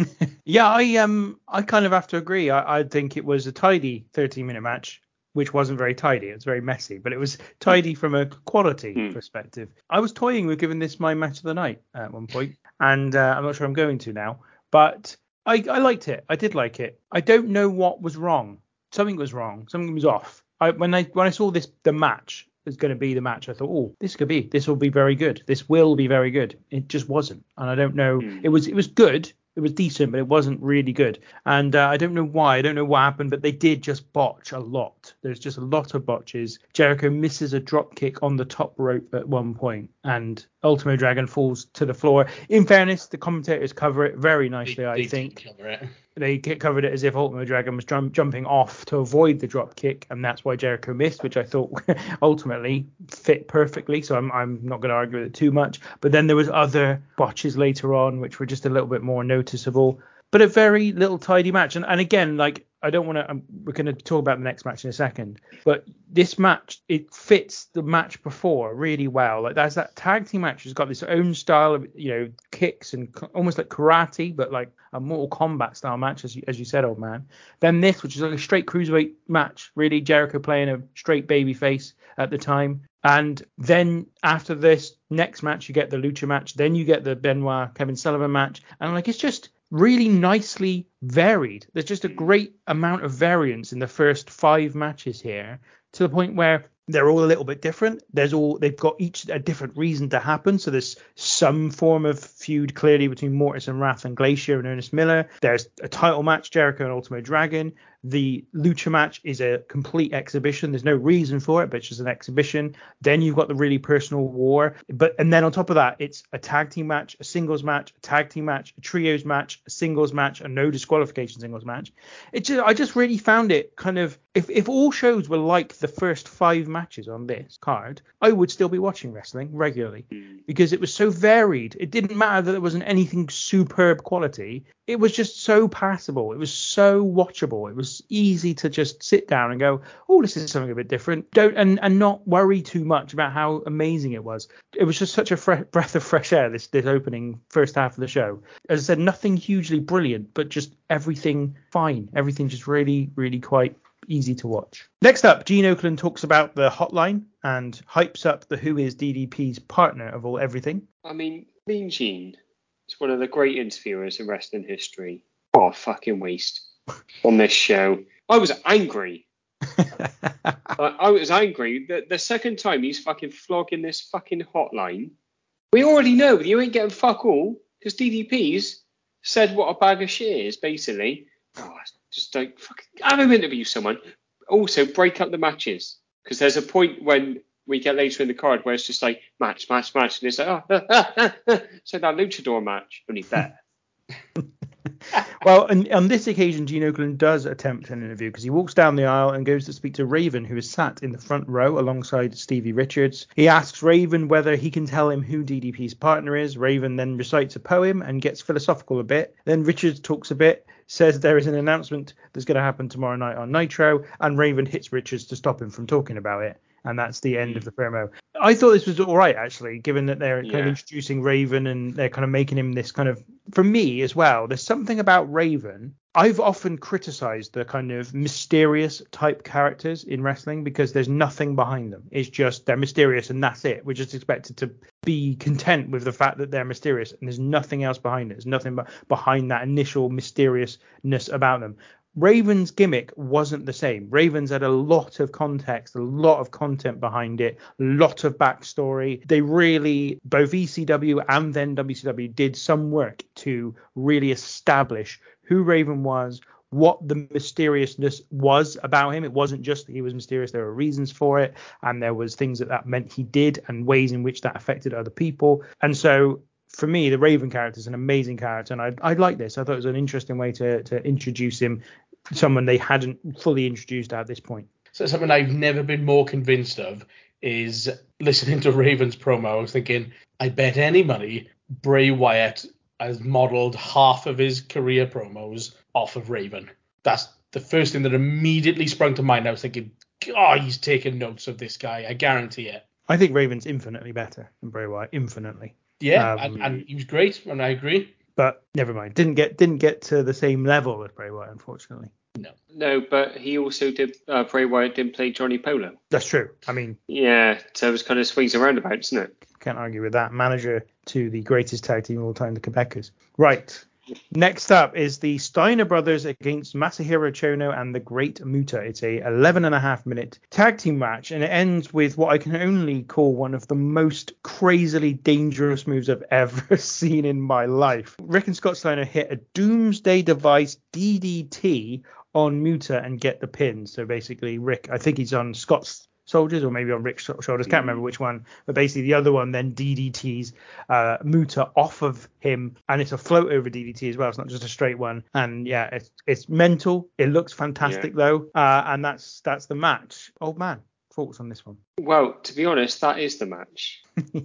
*laughs* yeah, I um I kind of have to agree. I, I think it was a tidy 13 minute match, which wasn't very tidy. It was very messy, but it was tidy from a quality Hmm. perspective. I was toying with giving this my match of the night at one point, and uh, I'm not sure I'm going to now, but I, I liked it. I did like it. I don't know what was wrong. Something was wrong. Something was off. I when I when I saw this the match was going to be the match, I thought, oh, this could be. This will be very good. This will be very good. It just wasn't, and I don't know. Hmm. It was it was good. It was decent, but it wasn't really good. And uh, I don't know why. I don't know what happened, but they did just botch a lot. There's just a lot of botches. Jericho misses a drop kick on the top rope at one point, and Ultimo Dragon falls to the floor. In fairness, the commentators cover it very nicely, They- I they think cover it. They covered it as if Ultimo Dragon was jump, jumping off to avoid the drop kick, and that's why Jericho missed, which I thought *laughs* ultimately fit perfectly. So I'm I'm not going to argue with it too much. But then there was other botches later on, which were just a little bit more noticeable. But a very little tidy match, and and again, like I don't want to. Um, we're going to talk about the next match in a second, but this match it fits the match before really well. Like that's that tag team match has got this own style of you know kicks and almost like karate, but like a Mortal Kombat style match, as you, as you said, old man. Then this, which is like a straight cruiserweight match, really Jericho playing a straight baby face at the time. And then after this next match, you get the Lucha match. Then you get the Benoit Kevin Sullivan match, and like it's just really nicely varied. There's just a mm. great amount of variance in the first five matches here, to the point where they're all a little bit different. There's all they've got each a different reason to happen. So there's some form of feud clearly between Mortis and Wrath and Glacier and Ernest Miller. There's a title match, Jericho and Ultimo Dragon. The Lucha match is a complete exhibition. There's no reason for it, but it's just an exhibition. Then you've got the really personal war. But and then on top of that, it's a tag team match, a singles match, a tag team match, a trios match, a singles match, a no disqualification singles match. It just I just really found it kind of if if all shows were like the first five matches on this card, I would still be watching wrestling regularly hmm. because it was so varied. It didn't matter that there wasn't anything superb quality. It was just so passable. It was so watchable. It was easy to just sit down and go, "Oh, this is something a bit different." Don't and and not worry too much about how amazing it was. It was just such a fre- breath of fresh air this this opening first half of the show. As I said, nothing hugely brilliant, but just everything fine. Everything just really really quite easy to watch. Next up, Gene Okerlund talks about the hotline and hypes up the Who is DDP's partner of all everything. I mean, Mean Gene is one of the great interviewers in wrestling history. A fucking waste on this show. I was angry. *laughs* I, I was angry that the second time he's fucking flogging this fucking hotline. We already know you ain't getting fuck all because DDP's said what a bag of shit is, basically. Oh, just like fucking have him interview someone. Also, break up the matches because there's a point when we get later in the card where it's just like match, match, match, and it's like oh, ah, ah, ah, ah. so that luchador match only better. *laughs* *laughs* well, and on this occasion, Gene Okerlund does attempt an interview because he walks down the aisle and goes to speak to Raven, who is sat in the front row alongside Stevie Richards. He asks Raven whether he can tell him who DDP's partner is. Raven then recites a poem and gets philosophical a bit. Then Richards talks a bit, says there is an announcement that's going to happen tomorrow night on Nitro, and Raven hits Richards to stop him from talking about it. And that's the end of the promo. I thought this was all right, actually, given that they're kind of introducing Raven and they're kind of making him this kind of, for me as well, there's something about Raven. I've often criticized the kind of mysterious type characters in wrestling because there's nothing behind them. It's just they're mysterious and that's it. We're just expected to be content with the fact that they're mysterious and there's nothing else behind it. There's nothing but behind that initial mysteriousness about them. Raven's gimmick wasn't the same. Ravens had a lot of context, a lot of content behind it, a lot of backstory. They really, both ECW and then WCW, did some work to really establish who Raven was, what the mysteriousness was about him. It wasn't just that he was mysterious. There were reasons for it, and there was things that that meant he did, and ways in which that affected other people. And so for me, the Raven character is an amazing character, and I I like this. I thought it was an interesting way to to introduce him, someone they hadn't fully introduced at this point. So something I've never been more convinced of is listening to Raven's promo. I was thinking, I bet any money Bray Wyatt has modelled half of his career promos off of Raven. That's the first thing that immediately sprung to mind. I was thinking, God, he's taking notes of this guy. I guarantee it. I think Raven's infinitely better than Bray Wyatt, infinitely. Yeah, Um, and, and he was great, and I agree. But never mind. Didn't get didn't get to the same level as Bray Wyatt, unfortunately. No, but he also did. Uh, Bray Wyatt didn't play Johnny Polo. That's true. I mean, Yeah, so it was kind of swings and roundabouts, isn't it? can't argue with that. Manager to the greatest tag team of all time, the Quebecers. Right. Next up is the Steiner brothers against Masahiro Chono and the Great Muta. It's a 11 and a half minute tag team match, and it ends with what I can only call one of the most crazily dangerous moves I've *laughs* ever seen in my life. Rick and Scott Steiner hit a Doomsday Device DDT on Muta and get the pin. So basically, Rick, I think he's on Scott's soldiers or maybe on Rick's shoulders, can't remember which one. But basically, the other one then DDTs uh, Muta off of him, and it's a float over DDT as well. It's not just a straight one. And yeah, it's it's mental. It looks fantastic though, uh, and that's that's the match. Old man, thoughts on this one? Well, to be honest, that is the match. *laughs*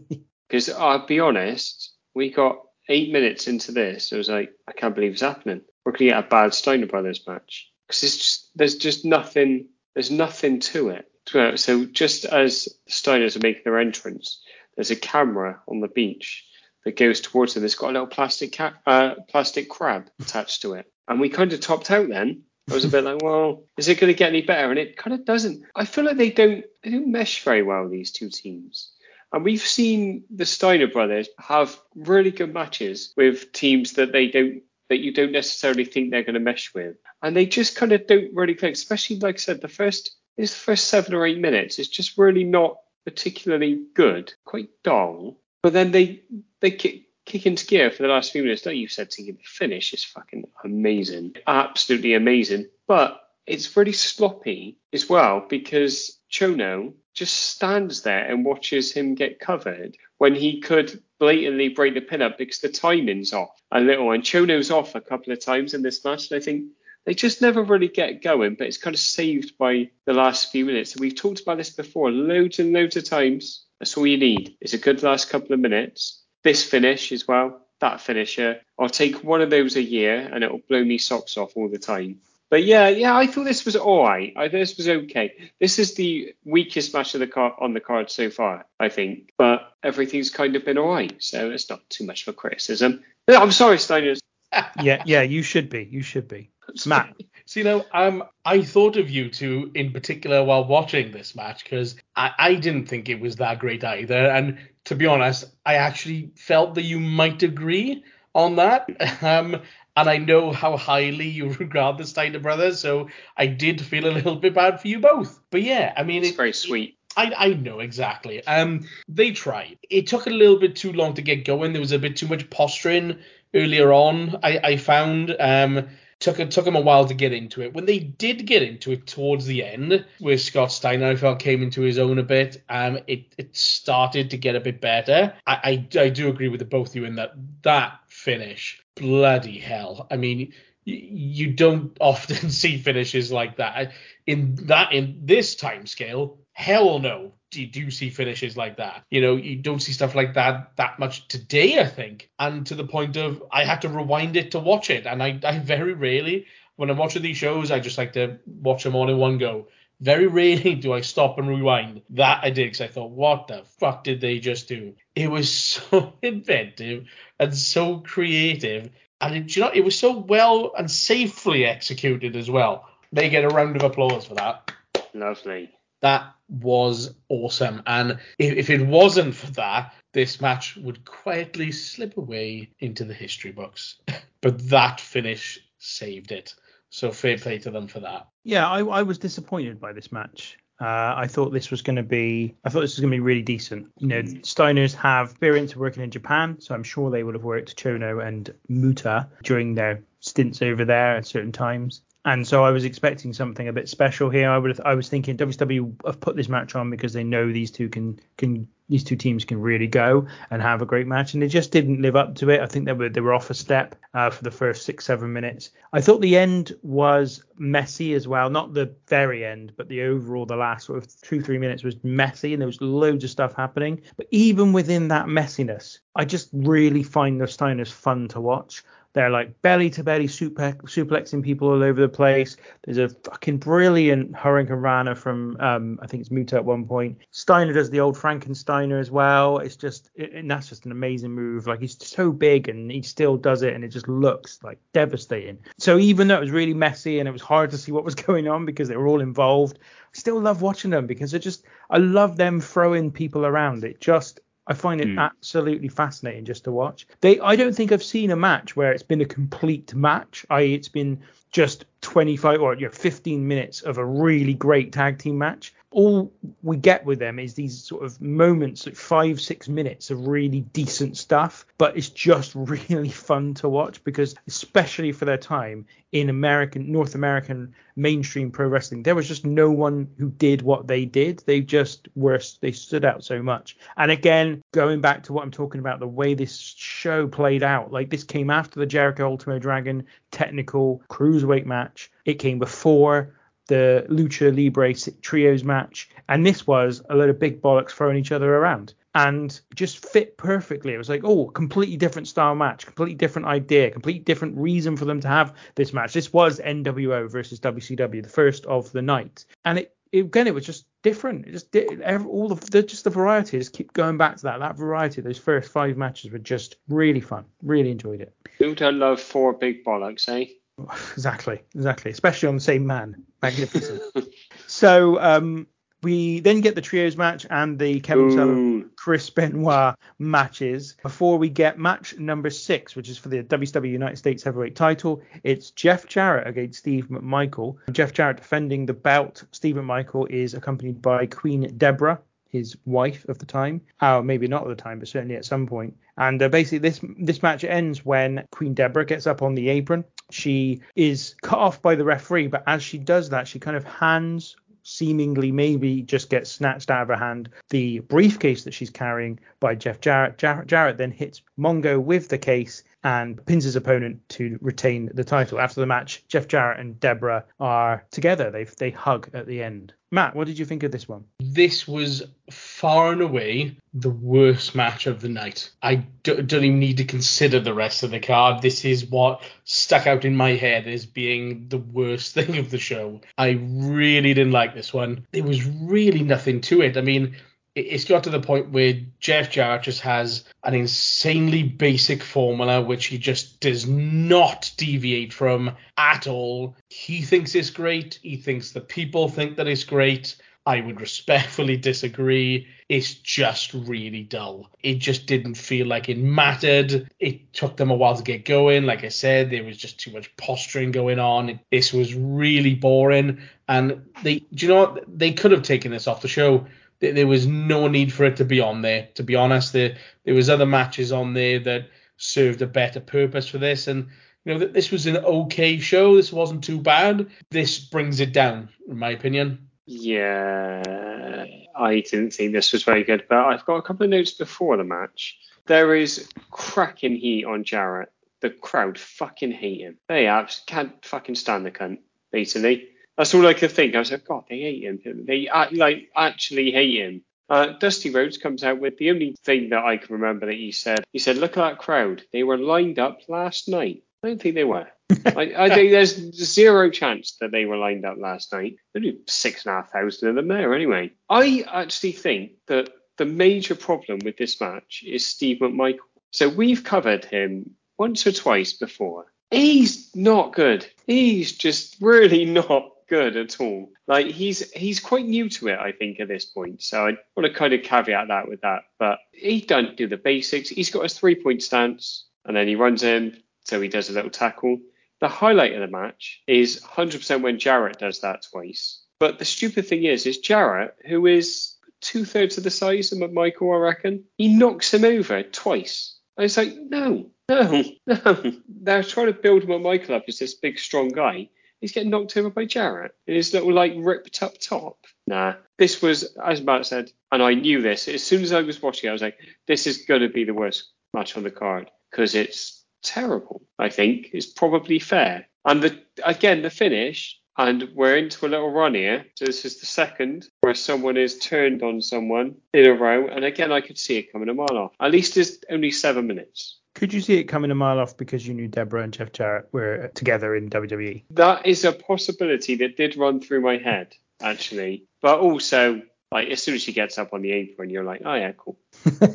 Because I'll be honest, we got eight minutes into this. I was like, I can't believe it's happening. We're going to get a bad Steiner Brothers match. Because just, there's just nothing, there's nothing to it. So- just as the Steiners are making their entrance, there's a camera on the beach that goes towards them. It's got a little plastic ca- uh, plastic crab attached to it. And we kind of topped out then. I was a bit like, well, is it going to get any better? And it kind of doesn't. I feel like they don't they don't mesh very well these two teams. And we've seen the Steiner brothers have really good matches with teams that they don't that you don't necessarily think they're going to mesh with, and they just kind of don't really click. Especially like I said, the first is the first seven or eight minutes It's just really not particularly good, quite dull. But then they they kick kick into gear for the last few minutes. Like you said, to the finish is fucking amazing, absolutely amazing. But it's really sloppy as well because Chono just stands there and watches him get covered when he could blatantly break the pin up because the timing's off a little. And Chono's off a couple of times in this match, and I think they just never really get going, but it's kind of saved by the last few minutes. And we've talked about this before loads and loads of times. That's all you need is a good last couple of minutes. This finish as well, that finisher. I'll take one of those a year and it'll blow me socks off all the time. But yeah, yeah, I thought this was all right. I thought this was okay. This is the weakest match of the on the card so far, I think. But everything's kind of been all right, so it's not too much of a criticism. I'm sorry, Steiners. *laughs* yeah, yeah, you should be. You should be. *laughs* Matt. So, you know, um, I thought of you two in particular while watching this match because I, I didn't think it was that great either. And to be honest, I actually felt that you might agree on that. *laughs* Um, and I know how highly you *laughs* regard the Steiner brothers, so I did feel a little bit bad for you both. But yeah, I mean, It's it, very sweet. I, I know exactly. Um, they tried. It took a little bit too long to get going. There was a bit too much posturing earlier on. I, I found um took it took a while to get into it. When they did get into it towards the end, where Scott Steiner I felt came into his own a bit, um, it it started to get a bit better. I I, I do agree with the both of you in that that finish, bloody hell. I mean. You don't *laughs* often see finishes like that in that in this time scale. Hell no, you do see finishes like that? You know, you don't see stuff like that that much today, I think. And to the point of I had to rewind it to watch it, and I, I very rarely when I'm watching these shows, I just like to watch them all in one go. Very rarely *laughs* do I stop and rewind. That I did because I thought, what the fuck did they just do? It was *laughs* so inventive and so creative, and it, you know, it was so well and safely executed as well. They get a round of applause for that. Lovely. That was awesome. And if, if it wasn't for that, this match would quietly slip away into the history books. *laughs* but that finish saved it. So fair play to them for that. Yeah, I, I was disappointed by this match. Uh, I thought this was going to be, I thought this was going to be really decent. You know, Steiners have experience working in Japan, so I'm sure they would have worked Chono and Muta during their stints over there at certain times. And so I was expecting something a bit special here. I would I was thinking WWE have put this match on because they know these two can can these two teams can really go and have a great match, and they just didn't live up to it. I think they were they were off a step uh, for the first six seven minutes. I thought the end was messy as well, not the very end, but the overall the last sort of two three minutes was messy, and there was loads of stuff happening. But even within that messiness, I just really find the Steiners fun to watch. They're like belly to belly suplexing people all over the place. There's a fucking brilliant Hurricanrana from um, I think it's Muta at one point. Steiner does the old Frankensteiner as well. It's just it, and that's just an amazing move. Like he's so big and he still does it and it just looks like devastating. So even though it was really messy and it was hard to see what was *laughs* going on because they were all involved, I still love watching them because it just I love them throwing people around. It just I find it Mm. absolutely fascinating just to watch. They, I don't think I've seen a match where it's been a complete match, i.e., it's been just 25 or you know, 15 minutes of a really great tag team match. All we get with them is these sort of moments, like five, six minutes of really decent stuff, but it's just *laughs* really fun to watch because, especially for their time in American, North American mainstream pro wrestling, there was just no one who did what they did. They just were, they stood out so much. And again, going back to what I'm talking about, the way this show played out, like this came after the Jericho Ultimo Dragon technical cruiserweight match. It came before the Lucha Libre trios match, and this was a load of big bollocks throwing each other around. And just fit perfectly. It was like, oh, completely different style match, completely different idea, completely different reason for them to have this match. This was NWO versus WCW, the first of the night, and it again, it was just different. It just did every, all of the just the variety. Just keep going back to that. That variety, those first five matches were just really fun. Really enjoyed it. Who don't love four big bollocks, eh? *laughs* Exactly, exactly. Especially on the same man. Magnificent. *laughs* so um, we then get the trios match and the Kevin Sullivan, Chris Benoit matches before we get match number six, which is for the WCW United States Heavyweight Title. It's Jeff Jarrett against Steve McMichael. Jeff Jarrett defending the belt. Steve McMichael is accompanied by Queen Debra. His wife of the time, oh maybe not at the time, but certainly at some point. And uh, basically, this this match ends when Queen Debra gets up on the apron. She is cut off by the referee, but as she does that, she kind of hands seemingly maybe just gets snatched out of her hand the briefcase that she's carrying by Jeff Jarrett. Jar- Jarrett then hits Mongo with the case and pins his opponent to retain the title. After the match, Jeff Jarrett and Debra are together. They they hug at the end. Matt, what did you think of this one? This was far and away the worst match of the night. I don't even need to consider the rest of the card. This is what stuck out in my head as being the worst thing of the show. I really didn't like this one. There was really nothing to it. I mean, it's got to the point where Jeff Jarrett just has an insanely basic formula which he just does not deviate from at all. He thinks it's great. He thinks the people think that it's great. I would respectfully disagree. It's just really dull. It just didn't feel like it mattered. It took them a while to get going. Like I said, there was just too much posturing going on. This was really boring. And they, do you know what? They could have taken this off the show. There, was no need for it to be on there. To be honest, there there was other matches on there that served a better purpose for this. And you know, th- this was an okay show. This wasn't too bad. This brings it down, in my opinion. Yeah, I didn't think this was very good, but I've got a couple of notes before the match. There is cracking heat on Jarrett. The crowd fucking hate him. They abs- can't fucking stand the cunt, basically. That's all I could think. I was like, God, they hate him. They like actually hate him. Uh, Dusty Rhodes comes out with the only thing that I can remember that he said. He said, "Look at that crowd. They were lined up last night. I don't think they were. *laughs* I, I think there's zero chance that they were lined up last night. Only six and a half thousand of them there anyway. I actually think that the major problem with this match is Steve McMichael. So we've covered him once or twice before. He's not good. He's just really *laughs* not good at all. Like he's he's quite new to it, I think, at this point. So I want to kind of caveat that with that. But he don't do the basics. He's got his three point stance, and then he runs in, so he does a little tackle. The highlight of the match is 100% when Jarrett does that twice. But the stupid thing is, is Jarrett, who is two thirds of the size of McMichael, I reckon, he knocks him over twice. I was like, no, no, *laughs* no. They're trying to build McMichael up as this big, strong guy. He's getting knocked over by Jarrett in his little like ripped up top. Nah, this was as Matt said, and I knew this as soon as I was watching. it, I was like, this is going to be the worst match on the card because it's terrible. I think it's probably fair. And the again the finish, and we're into a little run here. So this is the second where someone is turned on someone in a row, and again I could see it coming a mile off. At least it's only seven minutes. Could you see it coming a mile off because you knew Debra and Jeff Jarrett were together in? WWE? That is a possibility that did run through my head actually, but also like as soon as she gets up on the apron, you're like, oh yeah, cool.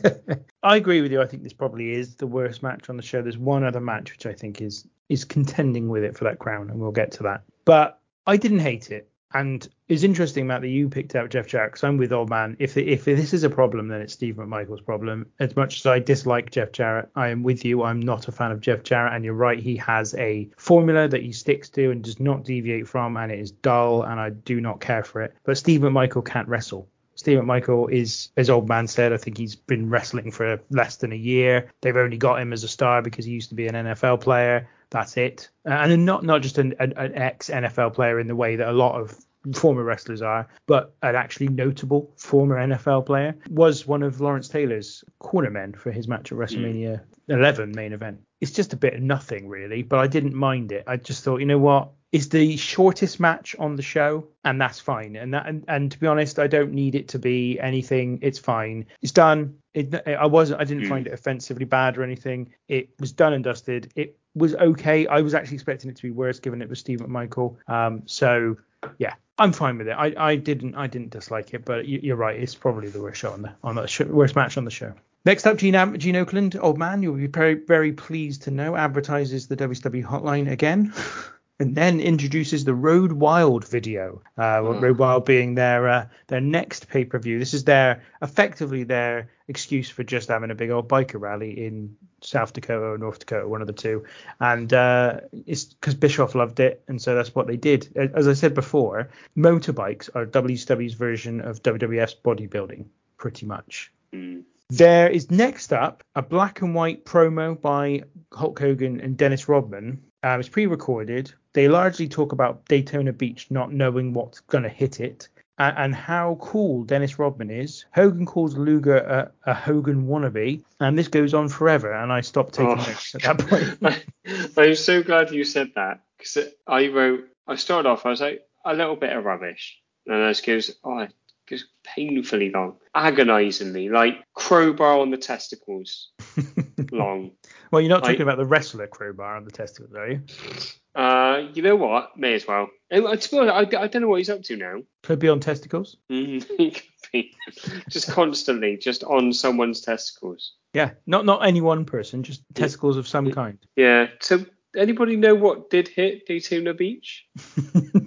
*laughs* I agree with you. I think this probably is the worst match on the show. There's one other match which I think is is contending with it for that crown, and we'll get to that. But I didn't hate it, and it's interesting, Matt, that you picked out Jeff Jarrett because I'm with old man. If if this is a problem, then it's Steve McMichael's problem. As much as I dislike Jeff Jarrett, I am with you. I'm not a fan of Jeff Jarrett, and you're right. He has a formula that he sticks to and does not deviate from, and it is dull, and I do not care for it. But Steve McMichael can't wrestle. Steve McMichael is, as old man said, I think he's been wrestling for less than a year. They've only got him as a star because he used to be an NFL player. That's it, uh, and not not just an, an, an ex NFL player in the way that a lot of former wrestlers are, but an actually notable former NFL player was one of Lawrence Taylor's cornermen for his match at WrestleMania 11 main event. It's just a bit of nothing really, but I didn't mind it. I just thought, you know what, is the shortest match on the show, and that's fine. And that, and, and to be honest, I don't need it to be anything. It's fine. It's done. It, I wasn't. I didn't Mm. find it offensively bad or anything. It was done and dusted. It was okay. I was actually expecting it to be worse, given it was Steve McMichael. Um, so yeah, I'm fine with it. I, I didn't I didn't dislike it, but you, you're right. It's probably the worst show on the on the show, worst match on the show. Next up, Gene, Am- Gene Okerlund, old man, you'll be very very pleased to know, advertises the WCW hotline again. *laughs* And then introduces the Road Wild video. Uh, Road Wild being their uh, their next pay per view. This is their effectively their excuse for just having a big old biker rally in South Dakota or North Dakota, one of the two. And uh, it's because Bischoff loved it, and so that's what they did. As I said before, motorbikes are WCW's version of WWF's bodybuilding, pretty much. Mm. There is next up a black and white promo by Hulk Hogan and Dennis Rodman. Um, it's pre-recorded. They largely talk about Daytona Beach not knowing what's going to hit it and, and how cool Dennis Rodman is. Hogan calls Luger a, a Hogan wannabe, and this goes on forever. And I stopped taking Oh. notes at that point. *laughs* I'm so glad you said that because I wrote. I started off. I was like a little bit of rubbish, and this goes. Oh, it goes painfully long, agonisingly, like crowbar on the testicles *laughs* long. Well, you're not I- talking about the wrestler crowbar on the testicles, are you? Uh, you know what? May as well. And, to be honest, I, I don't know what he's up to now. Could be on testicles. Mm, he could be just constantly just on someone's testicles. Yeah, not not any one person, just testicles of some kind. Yeah. So anybody know what did hit Daytona Beach?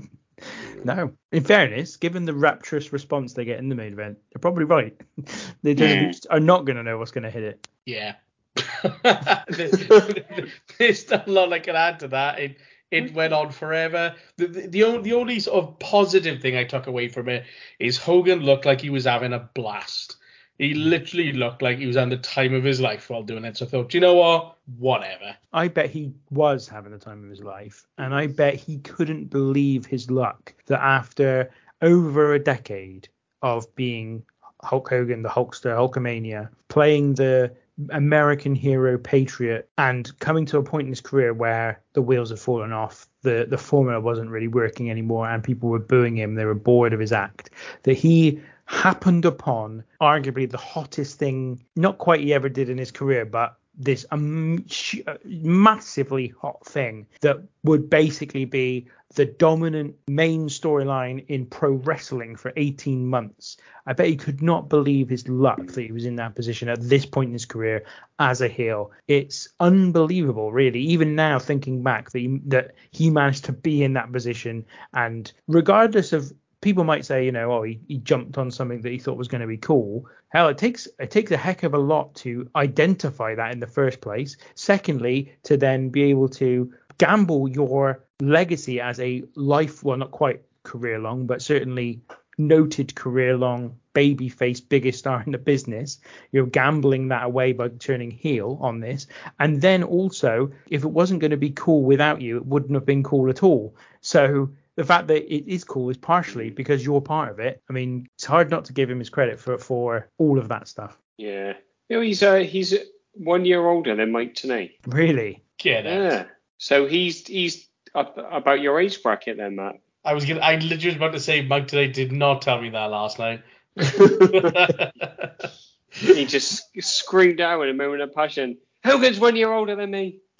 *laughs* no. In fairness, given the rapturous response they get in the main event, they're probably right. *laughs* they Yeah. just are not going to know what's going to hit it. Yeah. *laughs* there's, not a lot I can add to that. It it went on forever. The, the the only the only sort of positive thing I took away from it is Hogan looked like he was having a blast. He hmm. literally looked like he was on the time of his life while doing it. So I thought, "Do you know what? Whatever. I bet he was having the time of his life, and I bet he couldn't believe his luck that after over a decade of being Hulk Hogan, the Hulkster, Hulkamania, playing the American hero patriot, and coming to a point in his career where the wheels had fallen off, the the formula wasn't really working anymore, and people were booing him, they were bored of his act, that he happened upon arguably the hottest thing, not quite he ever did in his career, but this um, uh, massively hot thing that would basically be the dominant main storyline in pro wrestling for 18 months. I bet he could not believe his luck that he was in that position at this point in his career as a heel. It's unbelievable, really. Even now, thinking back, that he, that he managed to be in that position, and regardless of people might say, you know, oh, he, he jumped on something that he thought was going to be cool. Hell, it takes it takes a heck of a lot to identify that in the first place. Secondly, to then be able to gamble your legacy as a life, well, not quite career long, but certainly noted career long babyface biggest star in the business. You're gambling that away by turning heel on this. And then also, if it wasn't going to be cool without you, it wouldn't have been cool at all. So the fact that it is cool is partially because you're part of it. I mean, it's hard not to give him his credit for for all of that stuff. Yeah. You know, he's uh, he's one year older than Mike Tenay. Really? Get it. Yeah. So he's he's up about your age bracket then, Matt. I was gonna. I literally was about to say Mike Tenay did not tell me that last night. *laughs* He just screamed out in a moment of passion. Hogan's one year older than me. *laughs*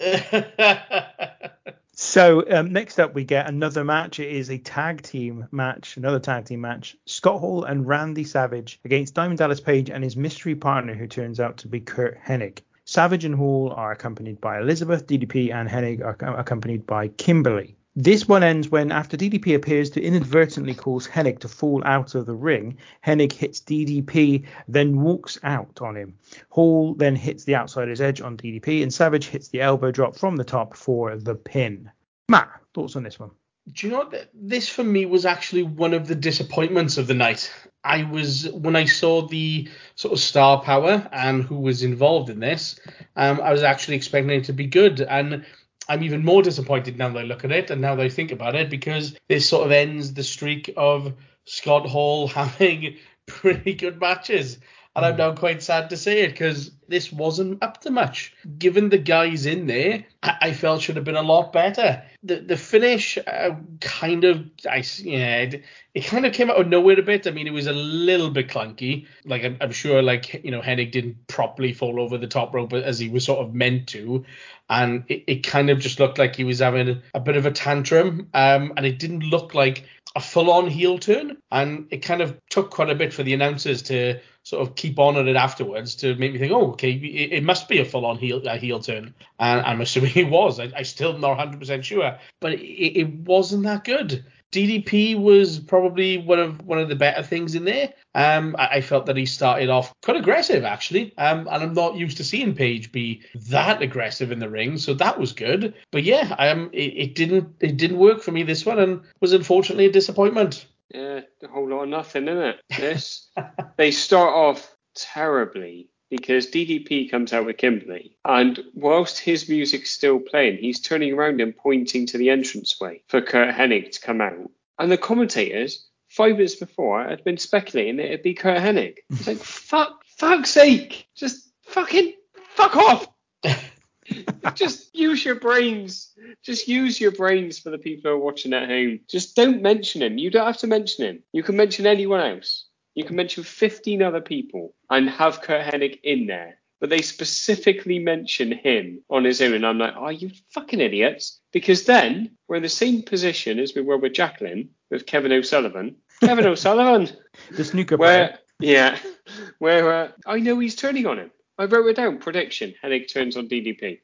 So um, next up, we get another match. It is a tag team match, another tag team match. Scott Hall and Randy Savage against Diamond Dallas Page and his mystery partner, who turns out to be Curt Hennig. Savage and Hall are accompanied by Elizabeth, DDP, and Hennig are accompanied by Kimberly. This one ends when, after DDP appears to inadvertently cause Hennig to fall out of the ring, Hennig hits DDP, then walks out on him. Hall then hits the outsider's edge on DDP, and Savage hits the elbow drop from the top for the pin. Matt, thoughts on this one? Do you know? This for me was actually one of the disappointments of the night. I was when I saw the sort of star power and who was involved in this, um, I was actually expecting it to be good, and I'm even more disappointed now I look at it and now I think about it because this sort of ends the streak of Scott Hall *laughs* having pretty good matches. And I'm now quite sad to say it because this wasn't up to much. Given the guys in there, I, I felt should have been a lot better. The the finish uh, kind of, I yeah, it, it, kind of came out of nowhere a bit. I mean, it was a little bit clunky. Like I'm, I'm sure, like you know, Hennig didn't properly fall over the top rope as he was sort of meant to, and it, it kind of just looked like he was having a bit of a tantrum. Um, and it didn't look like a full-on heel turn, and it kind of took quite a bit for the announcers to sort of keep on at it afterwards to make me think, oh, okay, it, must be a full-on heel a heel turn, and I'm assuming *laughs* it was. I, I still not 100% sure, but it, it wasn't that good. DDP was probably one of one of the better things in there. Um, I, I felt that he started off quite aggressive actually, um, and I'm not used to seeing Page be that aggressive in the ring, so that was good. But yeah, um, it, it didn't it didn't work for me this one, and was unfortunately a disappointment. Yeah, a whole lot of nothing, isn't it? *laughs* This they start off terribly because DDP comes out with Kimberly, and whilst his music's still playing, he's turning around and pointing to the entranceway for Curt Hennig to come out. And the commentators, five minutes before, had been speculating that it'd be Curt Hennig. *laughs* It's like, fuck, fuck's sake, just fucking fuck off. *laughs* just use your brains. Just use your brains for the people who are watching at home. Just don't mention him. You don't have to mention him. You can mention anyone else. You can mention 15 other people and have Curt Hennig in there. But they specifically mention him on his own. And I'm like, oh, you fucking idiots. Because then we're in the same position as we were with Jacqueline, with Kevin O'Sullivan. Kevin *laughs* O'Sullivan. The snooker where, player. Yeah. *laughs* Where uh, I know he's turning on him. I wrote it down. Prediction: Hennig turns on DDP.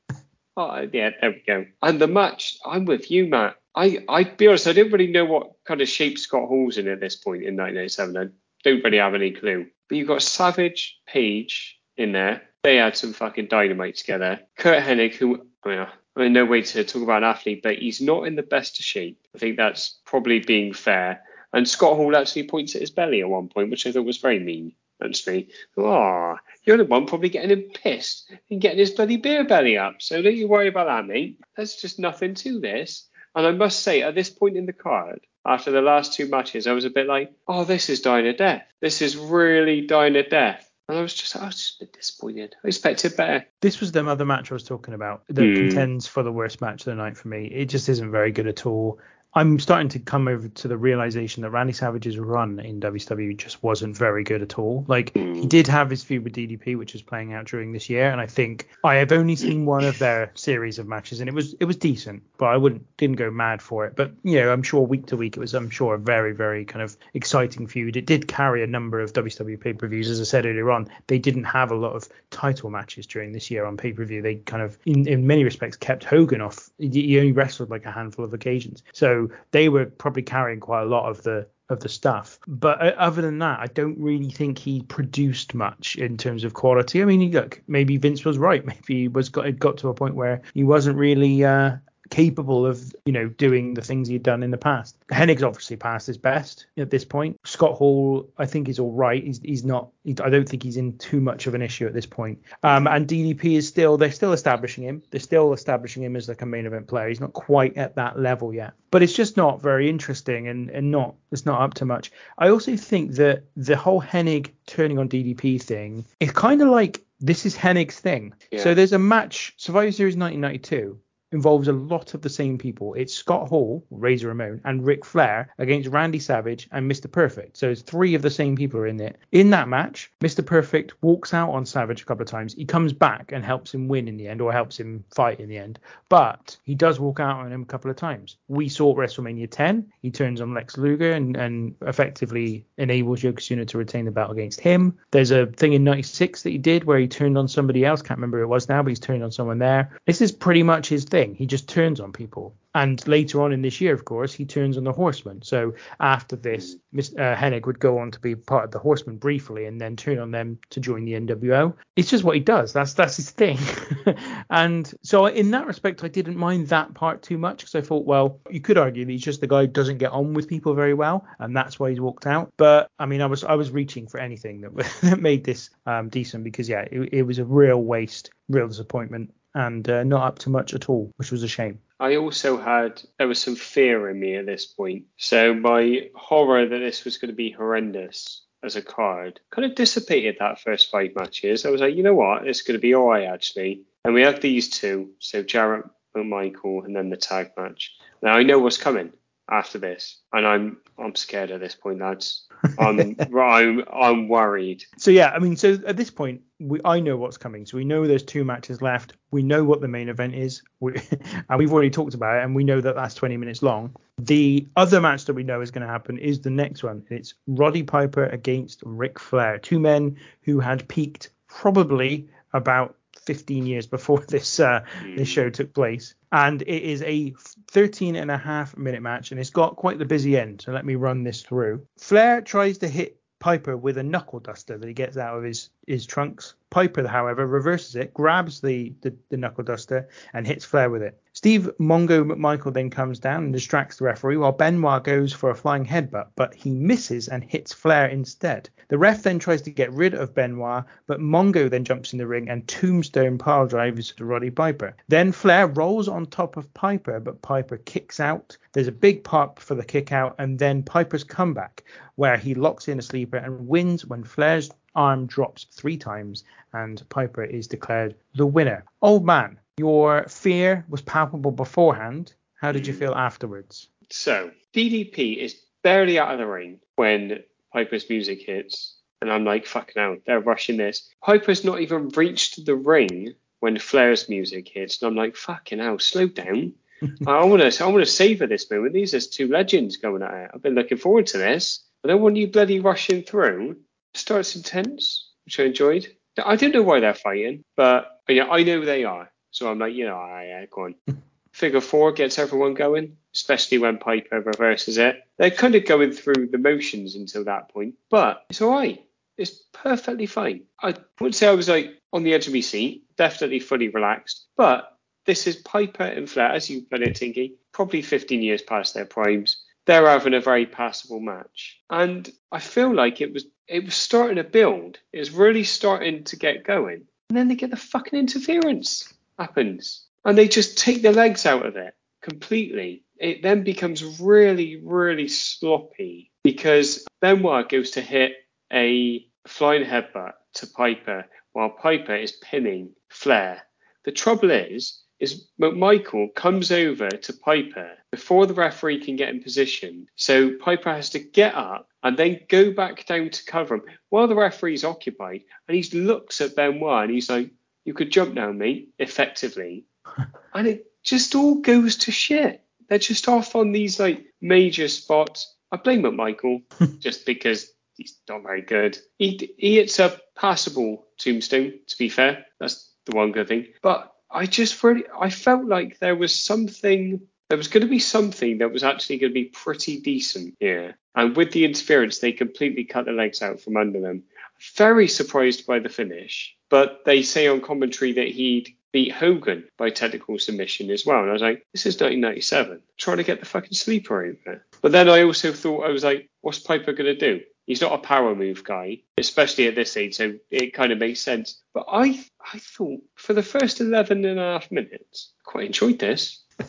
Oh yeah, there we go. And the match, I'm with you, Matt. I I be honest, I don't really know what kind of shape Scott Hall's in at this point in 1987. I don't really have any clue. But you've got Savage, Page in there. They had some fucking dynamite together. Kurt Hennig, who I mean, I mean, no way to talk about an athlete, but he's not in the best of shape. I think that's probably being fair. And Scott Hall actually points at his belly at one point, which I thought was very mean. Actually, oh, you're the one probably getting him pissed and getting his bloody beer belly up. So don't you worry about that, mate. There's just nothing to this. And I must say, at this point in the card, after the last two matches, I was a bit like, oh, this is dying a death. This is really dying a death. And I was just, I was just a bit disappointed. I expected better. This was the other match I was talking about that Hmm. contends for the worst match of the night for me. It just isn't very good at all. I'm starting to come over to the realization that Randy Savage's run in WCW just wasn't very good at all. Like he mm. did have his feud with DDP, which was playing out during this year, and I think I have only seen one of their *clears throat* series of matches, and it was it was decent, but I wouldn't didn't go mad for it. But you know, I'm sure week to week it was I'm sure a very very kind of exciting feud. It did carry a number of WCW pay per views, as I said earlier on. They didn't have a lot of title matches during this year on pay per view. They kind of in in many respects kept Hogan off. He only wrestled like a handful of occasions, so they were probably carrying quite a lot of the of the stuff. But uh, other than that, I don't really think he produced much in terms of quality. I mean, look, maybe Vince was right. *laughs* Maybe he was got it got to a point where he wasn't really uh, capable of, you know, doing the things he'd done in the past. Hennig's obviously past his best at this point. Scott Hall, I think, is all right. He's, he's not, he, I don't think he's in too much of an issue at this point. Um, and DDP is still, they're still establishing him. They're still establishing him as like a main event player. He's not quite at that level yet. But it's just not very interesting and, and not, it's not up to much. I also think that the whole Hennig turning on DDP thing is kind of like this is Hennig's thing. Yeah. So there's a match, Survivor Series 1992 involves a lot of the same people. It's Scott Hall, Razor Ramon, and Ric Flair against Randy Savage and Mr. Perfect. So it's three of the same people are in it. In that match, Mr. Perfect walks out on Savage a couple of times. He comes back and helps him win in the end, or helps him fight in the end. But he does walk out on him a couple of times. We saw WrestleMania 10. He turns on Lex Luger and, and effectively enables Yokozuna to retain the belt against him. There's a thing in 96 that he did where he turned on somebody else. Can't remember who it was now, but he's turned on someone there. This is pretty much his thing. He just turns on people. And later on in this year, of course, he turns on the Horsemen. So after this, Miss uh, Hennig would go on to be part of the Horsemen briefly, and then turn on them to join the NWO. It's just what he does. That's that's his thing. *laughs* and so in that respect, I didn't mind that part too much because I thought, well, you could argue that he's just the guy who doesn't get on with people very well, and that's why he's walked out. But I mean, I was I was reaching for anything that *laughs* that made this um, decent because yeah, it, it was a real waste, real disappointment and uh, not up to much at all, which was a shame. I also had there was some fear in me at this point. So my horror that this was going to be horrendous as a card kind of dissipated that first five matches. I was like, you know what, it's going to be all right actually. And we had these two, so Jarrett and McMichael, and then the tag match. Now I know what's coming after this, and I'm I'm scared at this point, lads. *laughs* I'm I'm I'm worried. So yeah, I mean, so at this point, we I know what's coming. So we know there's two matches left. We know what the main event is, we, *laughs* and we've already talked about it, and we know that that's 20 minutes long. The other match that we know is going to happen is the next one. It's Roddy Piper against Ric Flair, two men who had peaked probably about 15 years before *laughs* this uh, this show took place and it is a 13 and a half minute match and it's got quite the busy end so let me run this through. Flair tries to hit piper with a knuckle duster that he gets out of his his trunks. Piper however reverses it grabs the, the the knuckle duster and hits flair with it steve mongo mcmichael then comes down and distracts the referee while benoit goes for a flying headbutt but he misses and hits flair instead the ref then tries to get rid of Benoit, but Mongo then jumps in the ring and tombstone pile drives to Roddy Piper. Then Flair rolls on top of Piper, but Piper kicks out. There's a big pop for the kick out, and then Piper's comeback, where he locks in a sleeper and wins when Flair's arm drops three times and Piper is declared the winner. Old man, your fear was palpable beforehand. How did you mm. feel afterwards? So DDP is barely out of the ring when Piper's music hits, and I'm like, fucking hell, they're rushing this. Piper's not even reached the ring when Flair's music hits, and I'm like, fucking hell, slow down. *laughs* I want to, I want to savor this moment. These are two legends going at it. I've been looking forward to this. I don't want you bloody rushing through. Starts intense, which I enjoyed. I don't know why they're fighting, but yeah, I know they are. So I'm like, you know, yeah, yeah, go on. Figure four gets everyone going, especially when Piper reverses it. They're kind of going through the motions until that point, but it's all right. It's perfectly fine. I wouldn't say I was like on the edge of my seat, definitely fully relaxed, but this is Piper and Flair, as you put it, Tinky, probably 15 years past their primes. They're having a very passable match, and I feel like it was it was starting to build. It was really starting to get going, and then they get the fucking interference happens and they just take the legs out of it completely. It then becomes really, really sloppy because Benoit goes to hit a flying headbutt to Piper while Piper is pinning Flair. The trouble is, is McMichael comes over to Piper before the referee can get in position. So Piper has to get up and then go back down to cover him while the referee's occupied. And he looks at Benoit and he's like, You could jump now, mate, effectively *laughs* and it just all goes to shit. They're just off on these like major spots. I blame McMichael *laughs* just because he's not very good. He he hits a passable tombstone. To be fair, that's the one good thing. But I just really I felt like there was something. There was going to be something that was actually going to be pretty decent here. And with the interference, they completely cut the legs out from under them. Very surprised by the finish, but they say on commentary that he'd beat Hogan by technical submission as well. And I was like, this is 1997. Trying to get the fucking sleeper out there. But then I also thought, I was like, what's Piper going to do? He's not a power move guy, especially at this age, so it kind of makes sense. But I I thought for the first 11 and a half minutes, I quite enjoyed this. *laughs* you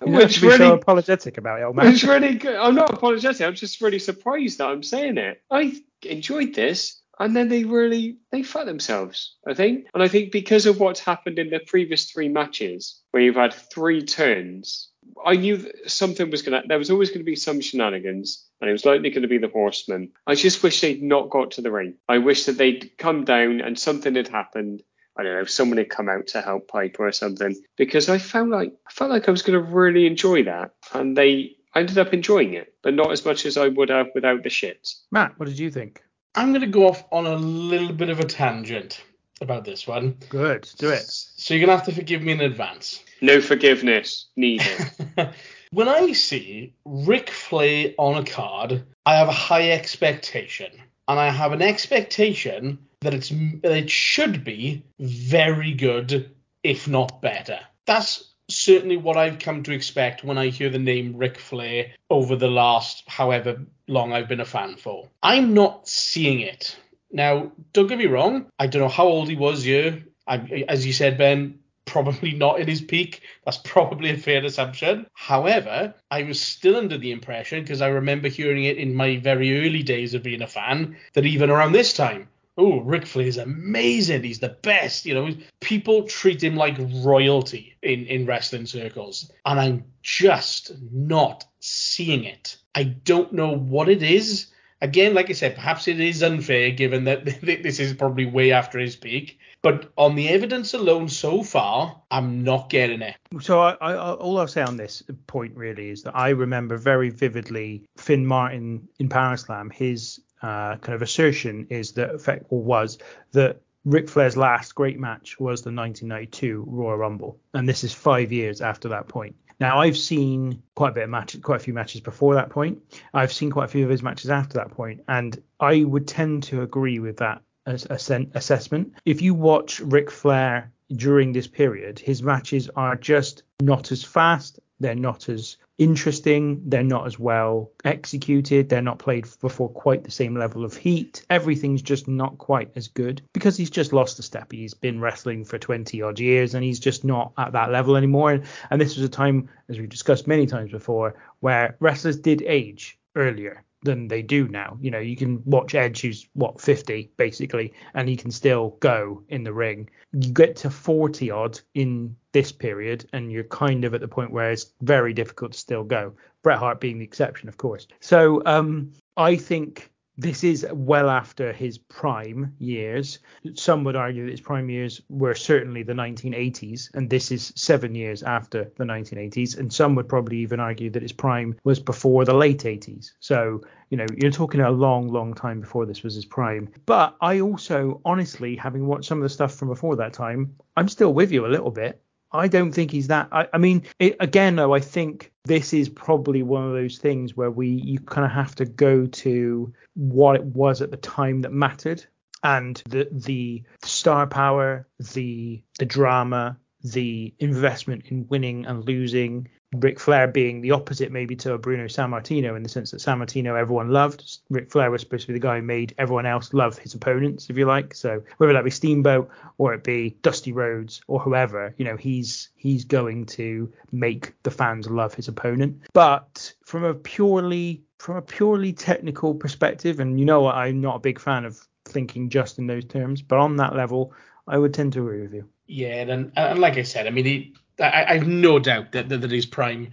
don't have to be really, so apologetic about it, old man. It's really good. I'm not apologetic. I'm just really surprised that I'm saying it. I enjoyed this, and then they really they fucked themselves. I think, and I think because of what's happened in the previous three matches, where you've had three turns, I knew something was gonna. There was always going to be some shenanigans, and it was likely going to be the Horsemen. I just wish they'd not got to the ring. I wish that they'd come down and something had happened. I don't know, someone had come out to help Piper or something, because I felt like I felt like I was to really enjoy that, and they I ended up enjoying it, but not as much as I would have without the shit. Matt, what did you think? I'm going to go off on a little bit of a tangent about this one. Good, do it. So you're going to have to forgive me in advance. No forgiveness needed. *laughs* when I see Ric Flair on a card, I have a high expectation. And I have an expectation that it's that it should be very good, if not better. That's certainly what I've come to expect when I hear the name Ric Flair over the last however long I've been a fan for. I'm not seeing it. Now, don't get me wrong, I don't know how old he was here. I, as you said, Ben, probably not in his peak. That's probably a fair assumption. However, I was still under the impression, because I remember hearing it in my very early days of being a fan, that even around this time, oh, Ric Flair's amazing. He's the best. You know, people treat him like royalty in, in wrestling circles. And I'm just not seeing it. I don't know what it is. Again, like I said, perhaps it is unfair given that *laughs* this is probably way after his peak. But on the evidence alone so far, I'm not getting it. So I, I, all I'll say on this point really is that I remember very vividly Fin Martin in Power Slam. His uh, kind of assertion is that, effect, or was that Ric Flair's last great match was the 1992 Royal Rumble, and this is five years after that point. Now I've seen quite a bit of matches, quite a few matches before that point. I've seen quite a few of his matches after that point, and I would tend to agree with that assessment. If you watch Ric Flair during this period, his matches are just not as fast. They're not as interesting. They're not as well executed. They're not played before quite the same level of heat. Everything's just not quite as good because he's just lost a step. He's been wrestling for 20 odd years and he's just not at that level anymore. And this was a time, as we've discussed many times before, where wrestlers did age earlier than they do now. You know, you can watch Edge, who's what 50 basically, and he can still go in the ring. You get to 40 odd in this period, and you're kind of at the point where it's very difficult to still go. Bret Hart being the exception, of course. So um, I think this is well after his prime years. Some would argue that his prime years were certainly the 1980s, and this is seven years after the 1980s. And some would probably even argue that his prime was before the late 80s. So, you know, you're talking a long, long time before this was his prime. But I also, honestly, having watched some of the stuff from before that time, I'm still with you a little bit. I don't think he's that. I, I mean, it, again, though, I think this is probably one of those things where we you kind of have to go to what it was at the time that mattered, and the the star power, the the drama, the investment in winning and losing, Ric Flair being the opposite maybe to a Bruno Sammartino in the sense that Sammartino everyone loved. Ric Flair was supposed to be the guy who made everyone else love his opponents, if you like. So whether that be Steamboat or it be Dusty Rhodes or whoever, you know, he's he's going to make the fans love his opponent. But from a purely from a purely technical perspective, and you know what, I'm not a big fan of thinking just in those terms, but on that level, I would tend to agree with you. Yeah, and, and uh, like I said, I mean, he, I, I have no doubt that, that, that his prime,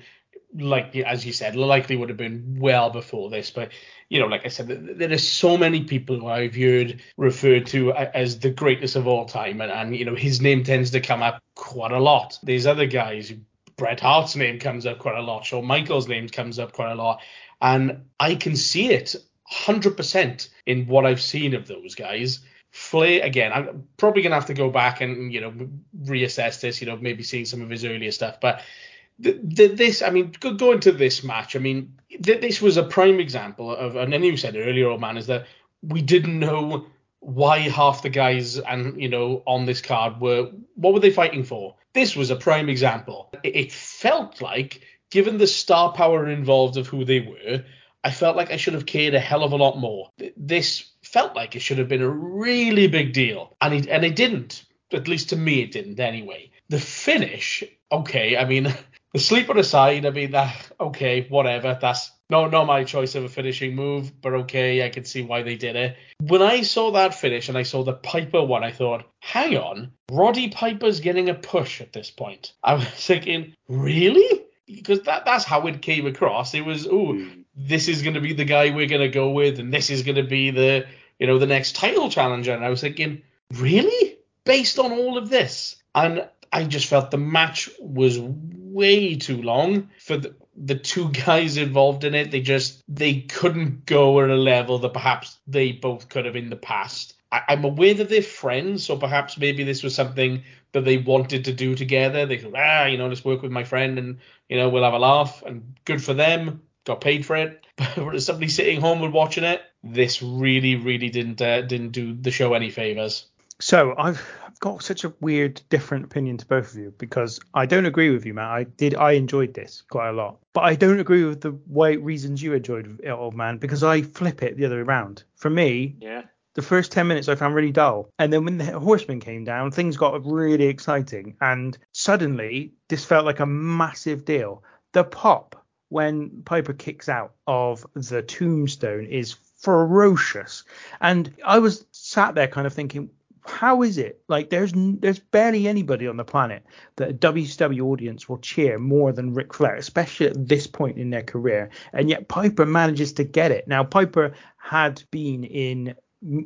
like as you said, likely would have been well before this. But you know, like I said, there are so many people who I've heard referred to as the greatest of all time, and, and you know his name tends to come up quite a lot. There's other guys. Bret Hart's name comes up quite a lot. Shawn Michaels' name comes up quite a lot, and I can see it 100% in what I've seen of those guys. Flair again. I'm probably gonna have to go back and you know reassess this. You know, maybe seeing some of his earlier stuff, but. The, the, this, I mean, going to this match, I mean, th- this was a prime example of, and then you said it earlier, old man, is that we didn't know why half the guys and you know on this card were what were they fighting for? This was a prime example. It felt like, given the star power involved of who they were, I felt like I should have cared a hell of a lot more. This felt like it should have been a really big deal, and it and it didn't. At least to me, it didn't anyway. The finish, okay. I mean, *laughs* the sleeper aside, I mean that okay, whatever. That's no, not my choice of a finishing move, but okay, I can see why they did it. When I saw that finish and I saw the Piper one, I thought, hang on, Roddy Piper's getting a push at this point. I was *laughs* thinking, really? Because that that's how it came across. It was, oh, mm. This is going to be the guy we're going to go with, and this is going to be the, you know, the next title challenger. And I was thinking, really? Based on all of this? And I just felt the match was way too long for the, the two *laughs* guys involved in it, they just they couldn't go at a level that perhaps they both could have in the past. I, am aware that they're friends, so perhaps maybe this was something that they wanted to do together. They thought, ah, you know, let's work with my friend and you know we'll have a laugh and good for them. Got paid for it. *laughs* But somebody sitting home and watching it, this really, really didn't uh, didn't do the show any favors. So I've got such a weird, different opinion to both of you because I don't agree with you, Matt. I did, I enjoyed this quite a lot, but I don't agree with the way reasons you enjoyed it, old man, because I flip it the other way around. For me, yeah. The first 10 minutes I found really dull. And then when the horseman came down, things got really exciting. And suddenly, this felt like a massive deal. The pop when Piper kicks out of the tombstone is ferocious. And I was sat there kind of thinking, how is it like there's there's barely anybody on the planet that a WCW audience will cheer more than Ric Flair, especially at this point in their career, and yet Piper manages to get it. Now Piper had been in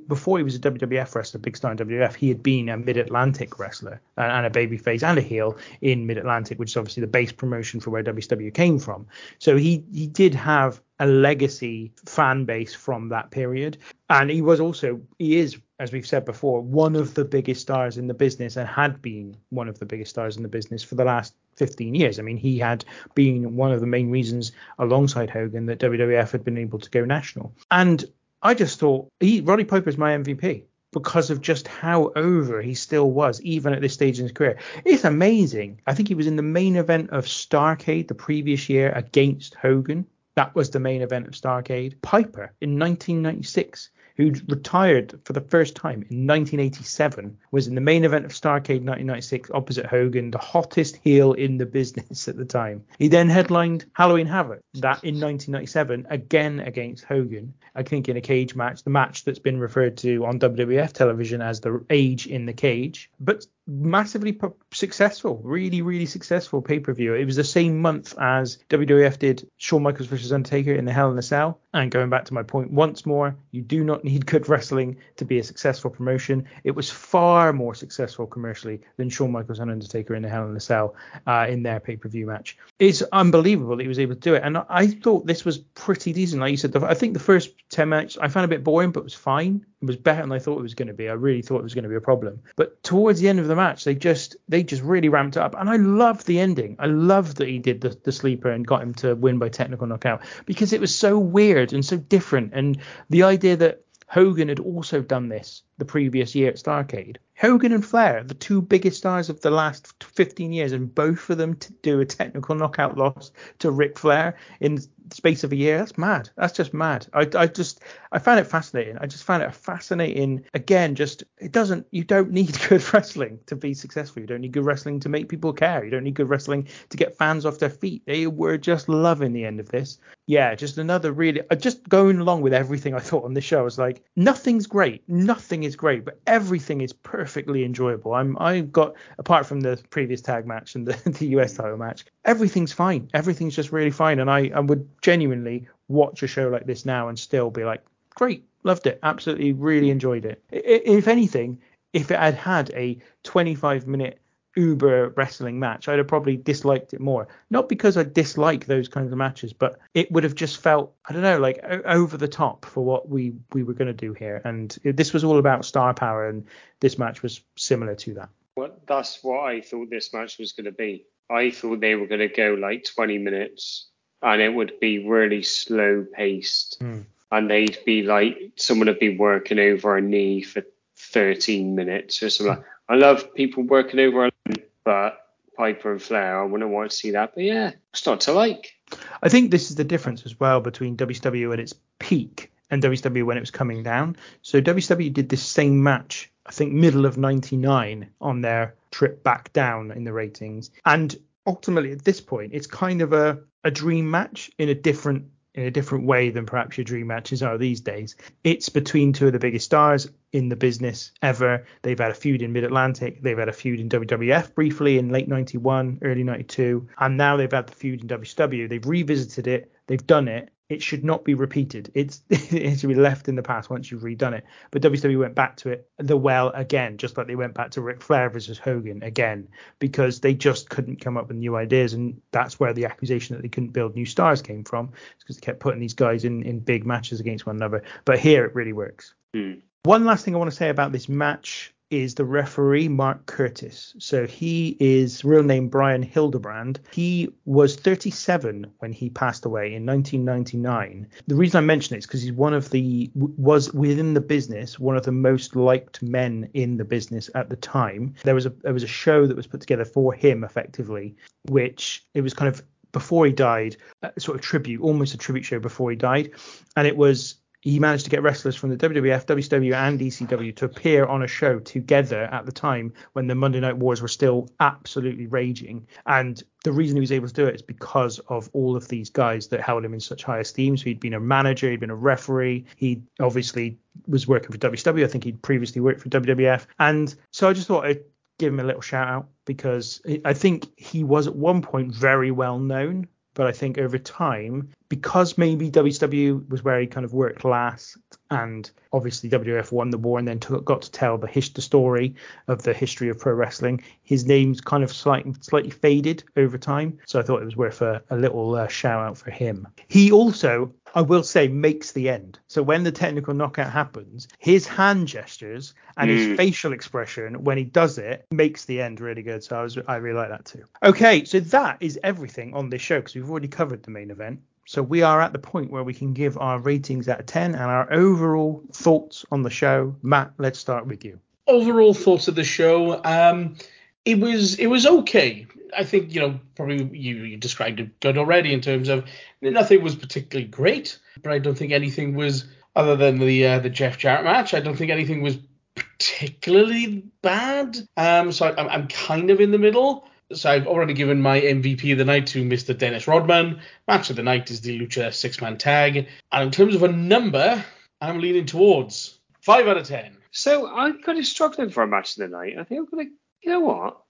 before he was a WWF wrestler, big star in WWF, he had been a Mid Atlantic wrestler uh, and, a babyface and a heel in Mid Atlantic, which is obviously the base promotion for where WCW came from. So he he did have a legacy fan base from that period, and he was also he is as we've said before, one of the biggest stars in the business and had been one of the biggest stars in the business for the last 15 years. I mean, he had been one of the main reasons alongside Hogan that WWF had been able to go national. And I just thought he, Roddy Piper is my MVP because of just how over he still was, even at this stage in his career. It's amazing. I think he was in the main event of Starcade the previous year against Hogan. That was the main event of Starcade. Piper in 1996 who retired for the first time in 1987, was in the main event of Starcade 1996 opposite Hogan, the hottest heel in the business *laughs* at the time. He then headlined Halloween Havoc that in 1997 again against Hogan. I think in a cage match, the match that's been referred to on WWF television as the Age in the Cage. But massively successful, really, really successful pay per view. It was the same month as WWF did Shawn Michaels versus Undertaker in the Hell in a Cell. And going back to my point once more, you do not need good wrestling to be a successful promotion. It was far more successful commercially than Shawn Michaels and Undertaker in the Hell in a Cell uh, in their pay per view match. It's unbelievable that he was able to do it. And I thought this was pretty decent. Like you said, I think the first 10 minutes I found a bit boring, but it was fine. Was better than I thought it was going to be. I really thought it was going to be a problem. But towards the end of the match, they just they just really ramped up, and I loved the ending. I loved that he did the, the sleeper and got him to win by technical knockout because it was so weird and so different, and the idea that Hogan had also done this the previous year at Starcade. Hogan and Flair, the two biggest stars of the last 15 years, and both of them to do a technical knockout loss to Ric Flair in space of a year. That's mad. That's just mad. I, I just I found it fascinating. I just found it fascinating. Again, just it doesn't. You don't need *laughs* good wrestling to be successful. You don't need good wrestling to make people care. You don't need good wrestling to get fans off their feet. They were just loving the end of this. Yeah, just another really. Just going along with everything I thought on this show. I was like, nothing's great. Nothing is great, but everything is perfectly enjoyable. I'm I got apart from the previous tag match and the, *laughs* the US title match, everything's fine. Everything's just really fine, and I I would genuinely watch a show like this now and still be like, great, loved it, absolutely, really enjoyed it. If anything, if it had had a 25 minute uber wrestling match, I'd have probably disliked it more. Not because I dislike those kinds of matches, but it would have just felt, I don't know, like over the top for what we we were going to do here. And this was all about star power, and this match was similar to that. Well, that's what I thought this match was going to be. I thought they were going to go like 20 minutes and it would be really slow paced. Mm. and they'd be like someone would be working over a knee for 13 minutes or something. Like. I love people working over a line, but Piper and Flair, I wouldn't want to see that. But yeah, it's not to like. I think this is the difference as well between WCW at its peak and WCW when it was coming down. So WCW did this same match, I think middle of 99 on their trip back down in the ratings. And ultimately at this point, it's kind of a, a dream match in a different in a different way than perhaps your dream matches are these days. It's between two of the biggest stars in the business ever. They've had a feud in Mid Atlantic. They've had a feud in WWF briefly in late 91, early 92. And now they've had the feud in WCW. They've revisited it. They've done it it should not be repeated. It's *laughs* it should be left in the past once you've redone it. But WWE went back to it the well again, just like they went back to Ric Flair versus Hogan again, because they just couldn't come up with new ideas, and that's where the accusation that they couldn't build new stars came from, because they kept putting these guys in in big matches against one another. But here it really works. Hmm. One last thing I want to say about this match is the referee Mark Curtis. So he is real name Brian Hildebrand. He was 37 when he passed away in 1999. The reason I mention it is because he's one of the was within the business one of the most liked men in the business at the time. There was a there was a show that was put together for him effectively, which it was kind of before he died, uh, sort of tribute, almost a tribute show before he died, and it was he managed to get wrestlers from the WWF, WCW, and ECW to appear on a show together at the time when the Monday Night Wars were still absolutely raging. And the reason he was able to do it is because of all of these guys that held him in such high esteem. So he'd been a manager, he'd been a referee, he obviously was working for WCW. I think he'd previously worked for WWF. And so I just thought I'd give him a little shout out because I think he was at one point very well known but I think over time, because maybe WCW was where he kind of worked last, and obviously WWF won the war and then took, got to tell the, his, the story of the history of pro wrestling, his name's kind of slightly, slightly faded over time. So I thought it was worth a, a little uh, shout out for him. He also I will say makes the end. So when the technical knockout happens, his hand gestures and mm. his facial expression when he does it makes the end really good. So I was I really like that too. Okay, so that is everything on this show because we've already covered the main event. So we are at the point where we can give our ratings out of 10 and our overall thoughts on the show. Matt, let's start with you. Overall thoughts of the show. Um, it was it was okay. I think you know probably you, you described it good already in terms of nothing was particularly great, but I don't think anything was other than the uh, the Jeff Jarrett match. I don't think anything was particularly bad. Um, so I, I'm kind of in the middle. So I've already given my MVP of the night to Mr. Dennis Rodman. Match of the night is the Lucha six man tag, and in terms of a number, I'm leaning towards five out of ten. So I'm kind of struggling for a match of the night. I think I'm gonna, you know what?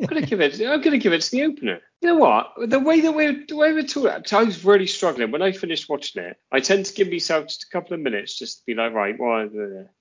I'm gonna give it. I'm gonna give it to the opener. You know what? The way that we're the way we're talking, I was really struggling when I finished watching it. I tend to give myself just a couple of minutes just to be like, right, well, I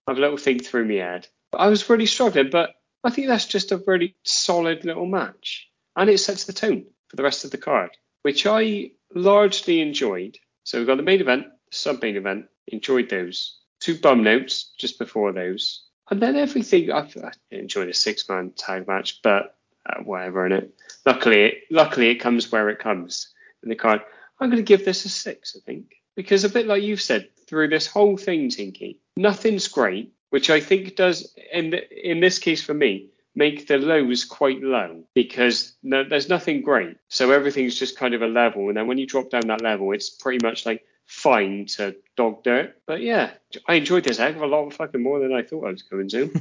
have a little thing through my head. I was really struggling, but I think that's just a really solid little match, and it sets the tone for the rest of the card, which I largely enjoyed. So we've got the main event, the sub main event. Enjoyed those. Two bum notes just before those. And then everything, I, I enjoyed a six man tag match, but uh, whatever in it. Luckily, luckily it comes where it comes in the card. I'm going to give this a six, I think, because a bit like you've said through this whole thing, Tinky, nothing's great, which I think does in in this case for me make the lows quite low because no, there's nothing great. So everything's just kind of a level, and then when you drop down that level, it's pretty much like fine to dog dirt. But yeah, I enjoyed this heck of a lot fucking more than I thought I was going to.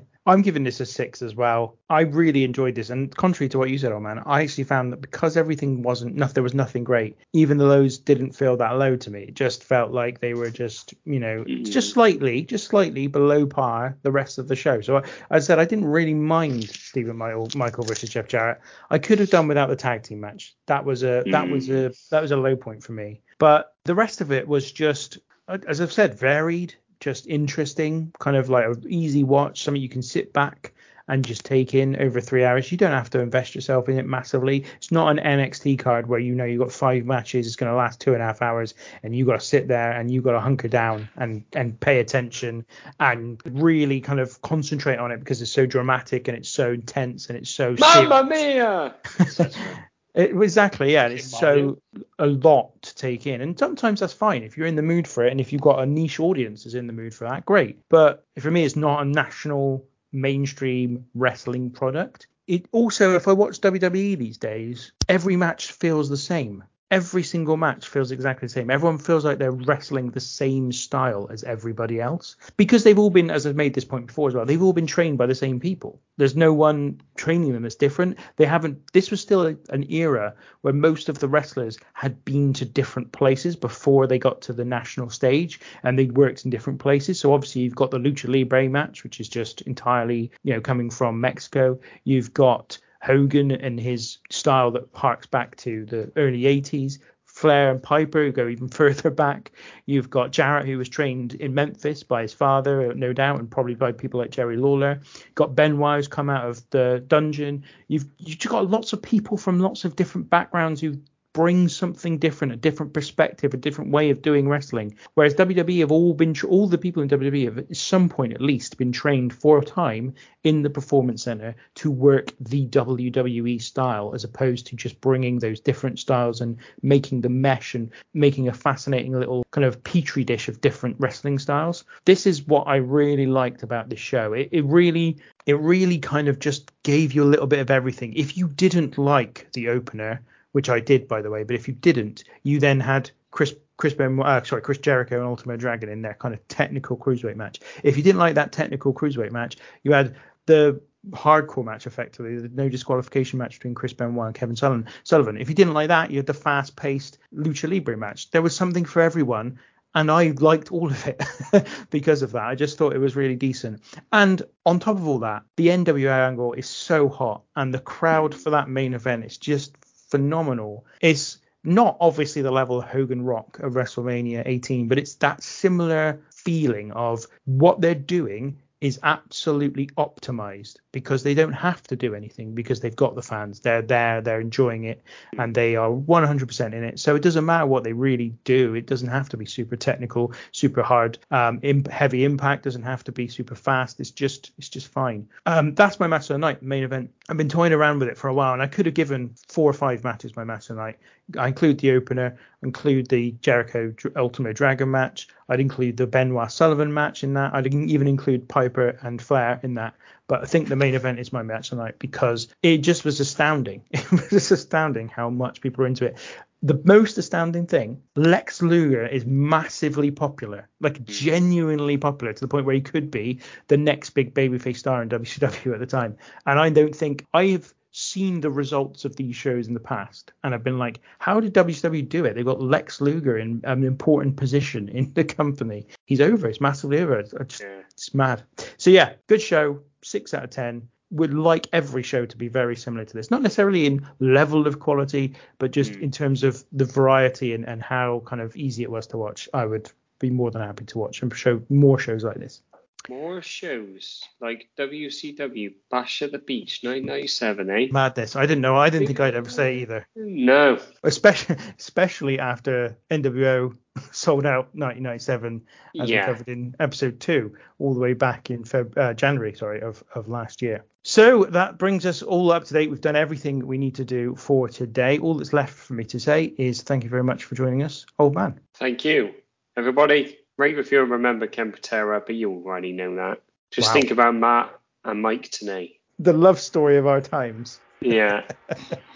*laughs* I'm giving this a six as well. I really enjoyed this, and contrary to what you said, oh man, I actually found that because everything wasn't, enough, there was nothing great. Even the lows didn't feel that low to me. It just felt like they were just, you know, mm. just slightly, just slightly below par the rest of the show. So I, I said I didn't really mind Stephen Michael, Michael versus Jeff Jarrett. I could have done without the tag team match. That was a, mm. that was a, that was a low point for me. But the rest of it was just, as I've said, varied just interesting, kind of like an easy watch, something you can sit back and just take in over three hours. You don't have to invest yourself in it massively. It's not an NXT card where you know you've got five matches, it's going to last two and a half hours, and you've got to sit there and you've got to hunker down and and pay attention and really kind of concentrate on it because it's so dramatic and it's so intense and it's so. Mamma mia! *laughs* It, exactly, yeah. It's so a lot to take in, and sometimes that's fine if you're in the mood for it, and if you've got a niche audience that's in the mood for that, great. But for me, it's not a national mainstream wrestling product. It also, if I watch WWE these days, every match feels the same. Every single match feels exactly the same. Everyone feels like they're wrestling the same style as everybody else because they've all been, as I've made this point before as well, they've all been trained by the same people. There's no one training them that's different. They haven't. This was still a, an era where most of the wrestlers had been to different places before they got to the national stage, and they worked in different places. So obviously you've got the Lucha Libre match, which is just entirely, you know, coming from Mexico. You've got Hogan and his style that harks back to the early 80s. Flair and Piper who go even *laughs* further back. You've got Jarrett who was trained in Memphis by his father, no doubt, and probably by people like Jerry Lawler. You've Got Benoit who's come out of the dungeon. You've you've got lots of people from lots of different backgrounds who bring something different, a different perspective, a different way of doing wrestling. Whereas WWE have all been, all the people in WWE have at some point at least been trained for a time in the performance center to work the WWE style, as opposed to just bringing those different styles and making the mesh and making a fascinating little kind of petri dish of different wrestling styles. This is what I really liked about this show. It, it really, it really kind of just gave you a little bit of everything. If you didn't like the opener, which I did by the way. But if you didn't, you then had Chris Chris ben, uh, sorry Chris Jericho and Ultimate Dragon in their kind of technical cruiserweight match. If you didn't like that technical cruiserweight match, you had the hardcore match effectively, the no disqualification match between Chris Benoit and Kevin Sullivan. Sullivan. If you didn't like that, you had the fast-paced lucha libre match. There was something for everyone. And I liked all of it *laughs* because of that. I just thought it was really decent. And on top of all that, the NWA angle is so hot, and the crowd for that main event is just phenomenal. It's not obviously the level of Hogan Rock of WrestleMania 18, but it's that similar feeling of what they're doing is absolutely optimized because they don't have to do anything because they've got the fans. They're there, they're enjoying it, and they are 100% in it. So it doesn't matter what they really do. It doesn't have to be super technical, super hard, um, heavy impact. Doesn't have to be super fast. It's just it's just fine. Um, that's my match of the night, main event. I've been toying around with it for a while, and I could have given four or five matches my match of the night. I include the opener, include the Jericho Ultimate Dragon match. I'd include the Benoit Sullivan match in that. I'd even include Piper and Flair in that. But I think the main event is my match tonight because it just was astounding. *laughs* It was just astounding how much people are into it. The most astounding thing, Lex Luger is massively popular, like hmm. genuinely popular to the point where he could be the next big babyface star in WCW at the time. And I don't think I've seen the results of these shows in the past and I've been like, how did WCW do it? They've got Lex Luger in an important position in the company. He's over. It's massively over. It's, it's, it's mad. So yeah, good show. Six out of ten. Would like every show to be very similar to this. Not necessarily in level of quality, but just hmm. in terms of the variety and, and how kind of easy it was to watch. I would be more than happy to watch and show more shows like this. More shows like WCW Bash at the Beach 997, eh? Madness. I didn't know. I didn't think I'd ever say either. No. Especially especially after NWO *laughs* Souled Out 1997 as Yeah. we covered in episode two all the way back in Feb- uh, January sorry of, of last year. So that brings us all up to date. We've done everything we need to do for today. All that's left for me to say is thank you very much for joining us, old man. Thank you. Everybody, rate if you remember Ken Patera, but you already know that. Just Wow. think about Matt and Mike today. The love story of our times. Yeah.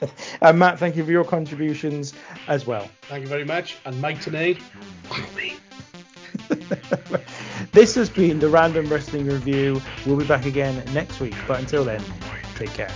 and *laughs* uh, Matt, thank you for your contributions as well. Thank you very much. And Mike today, *laughs* this has been the Random Wrestling Review. We'll be back again next week, but until then, take care.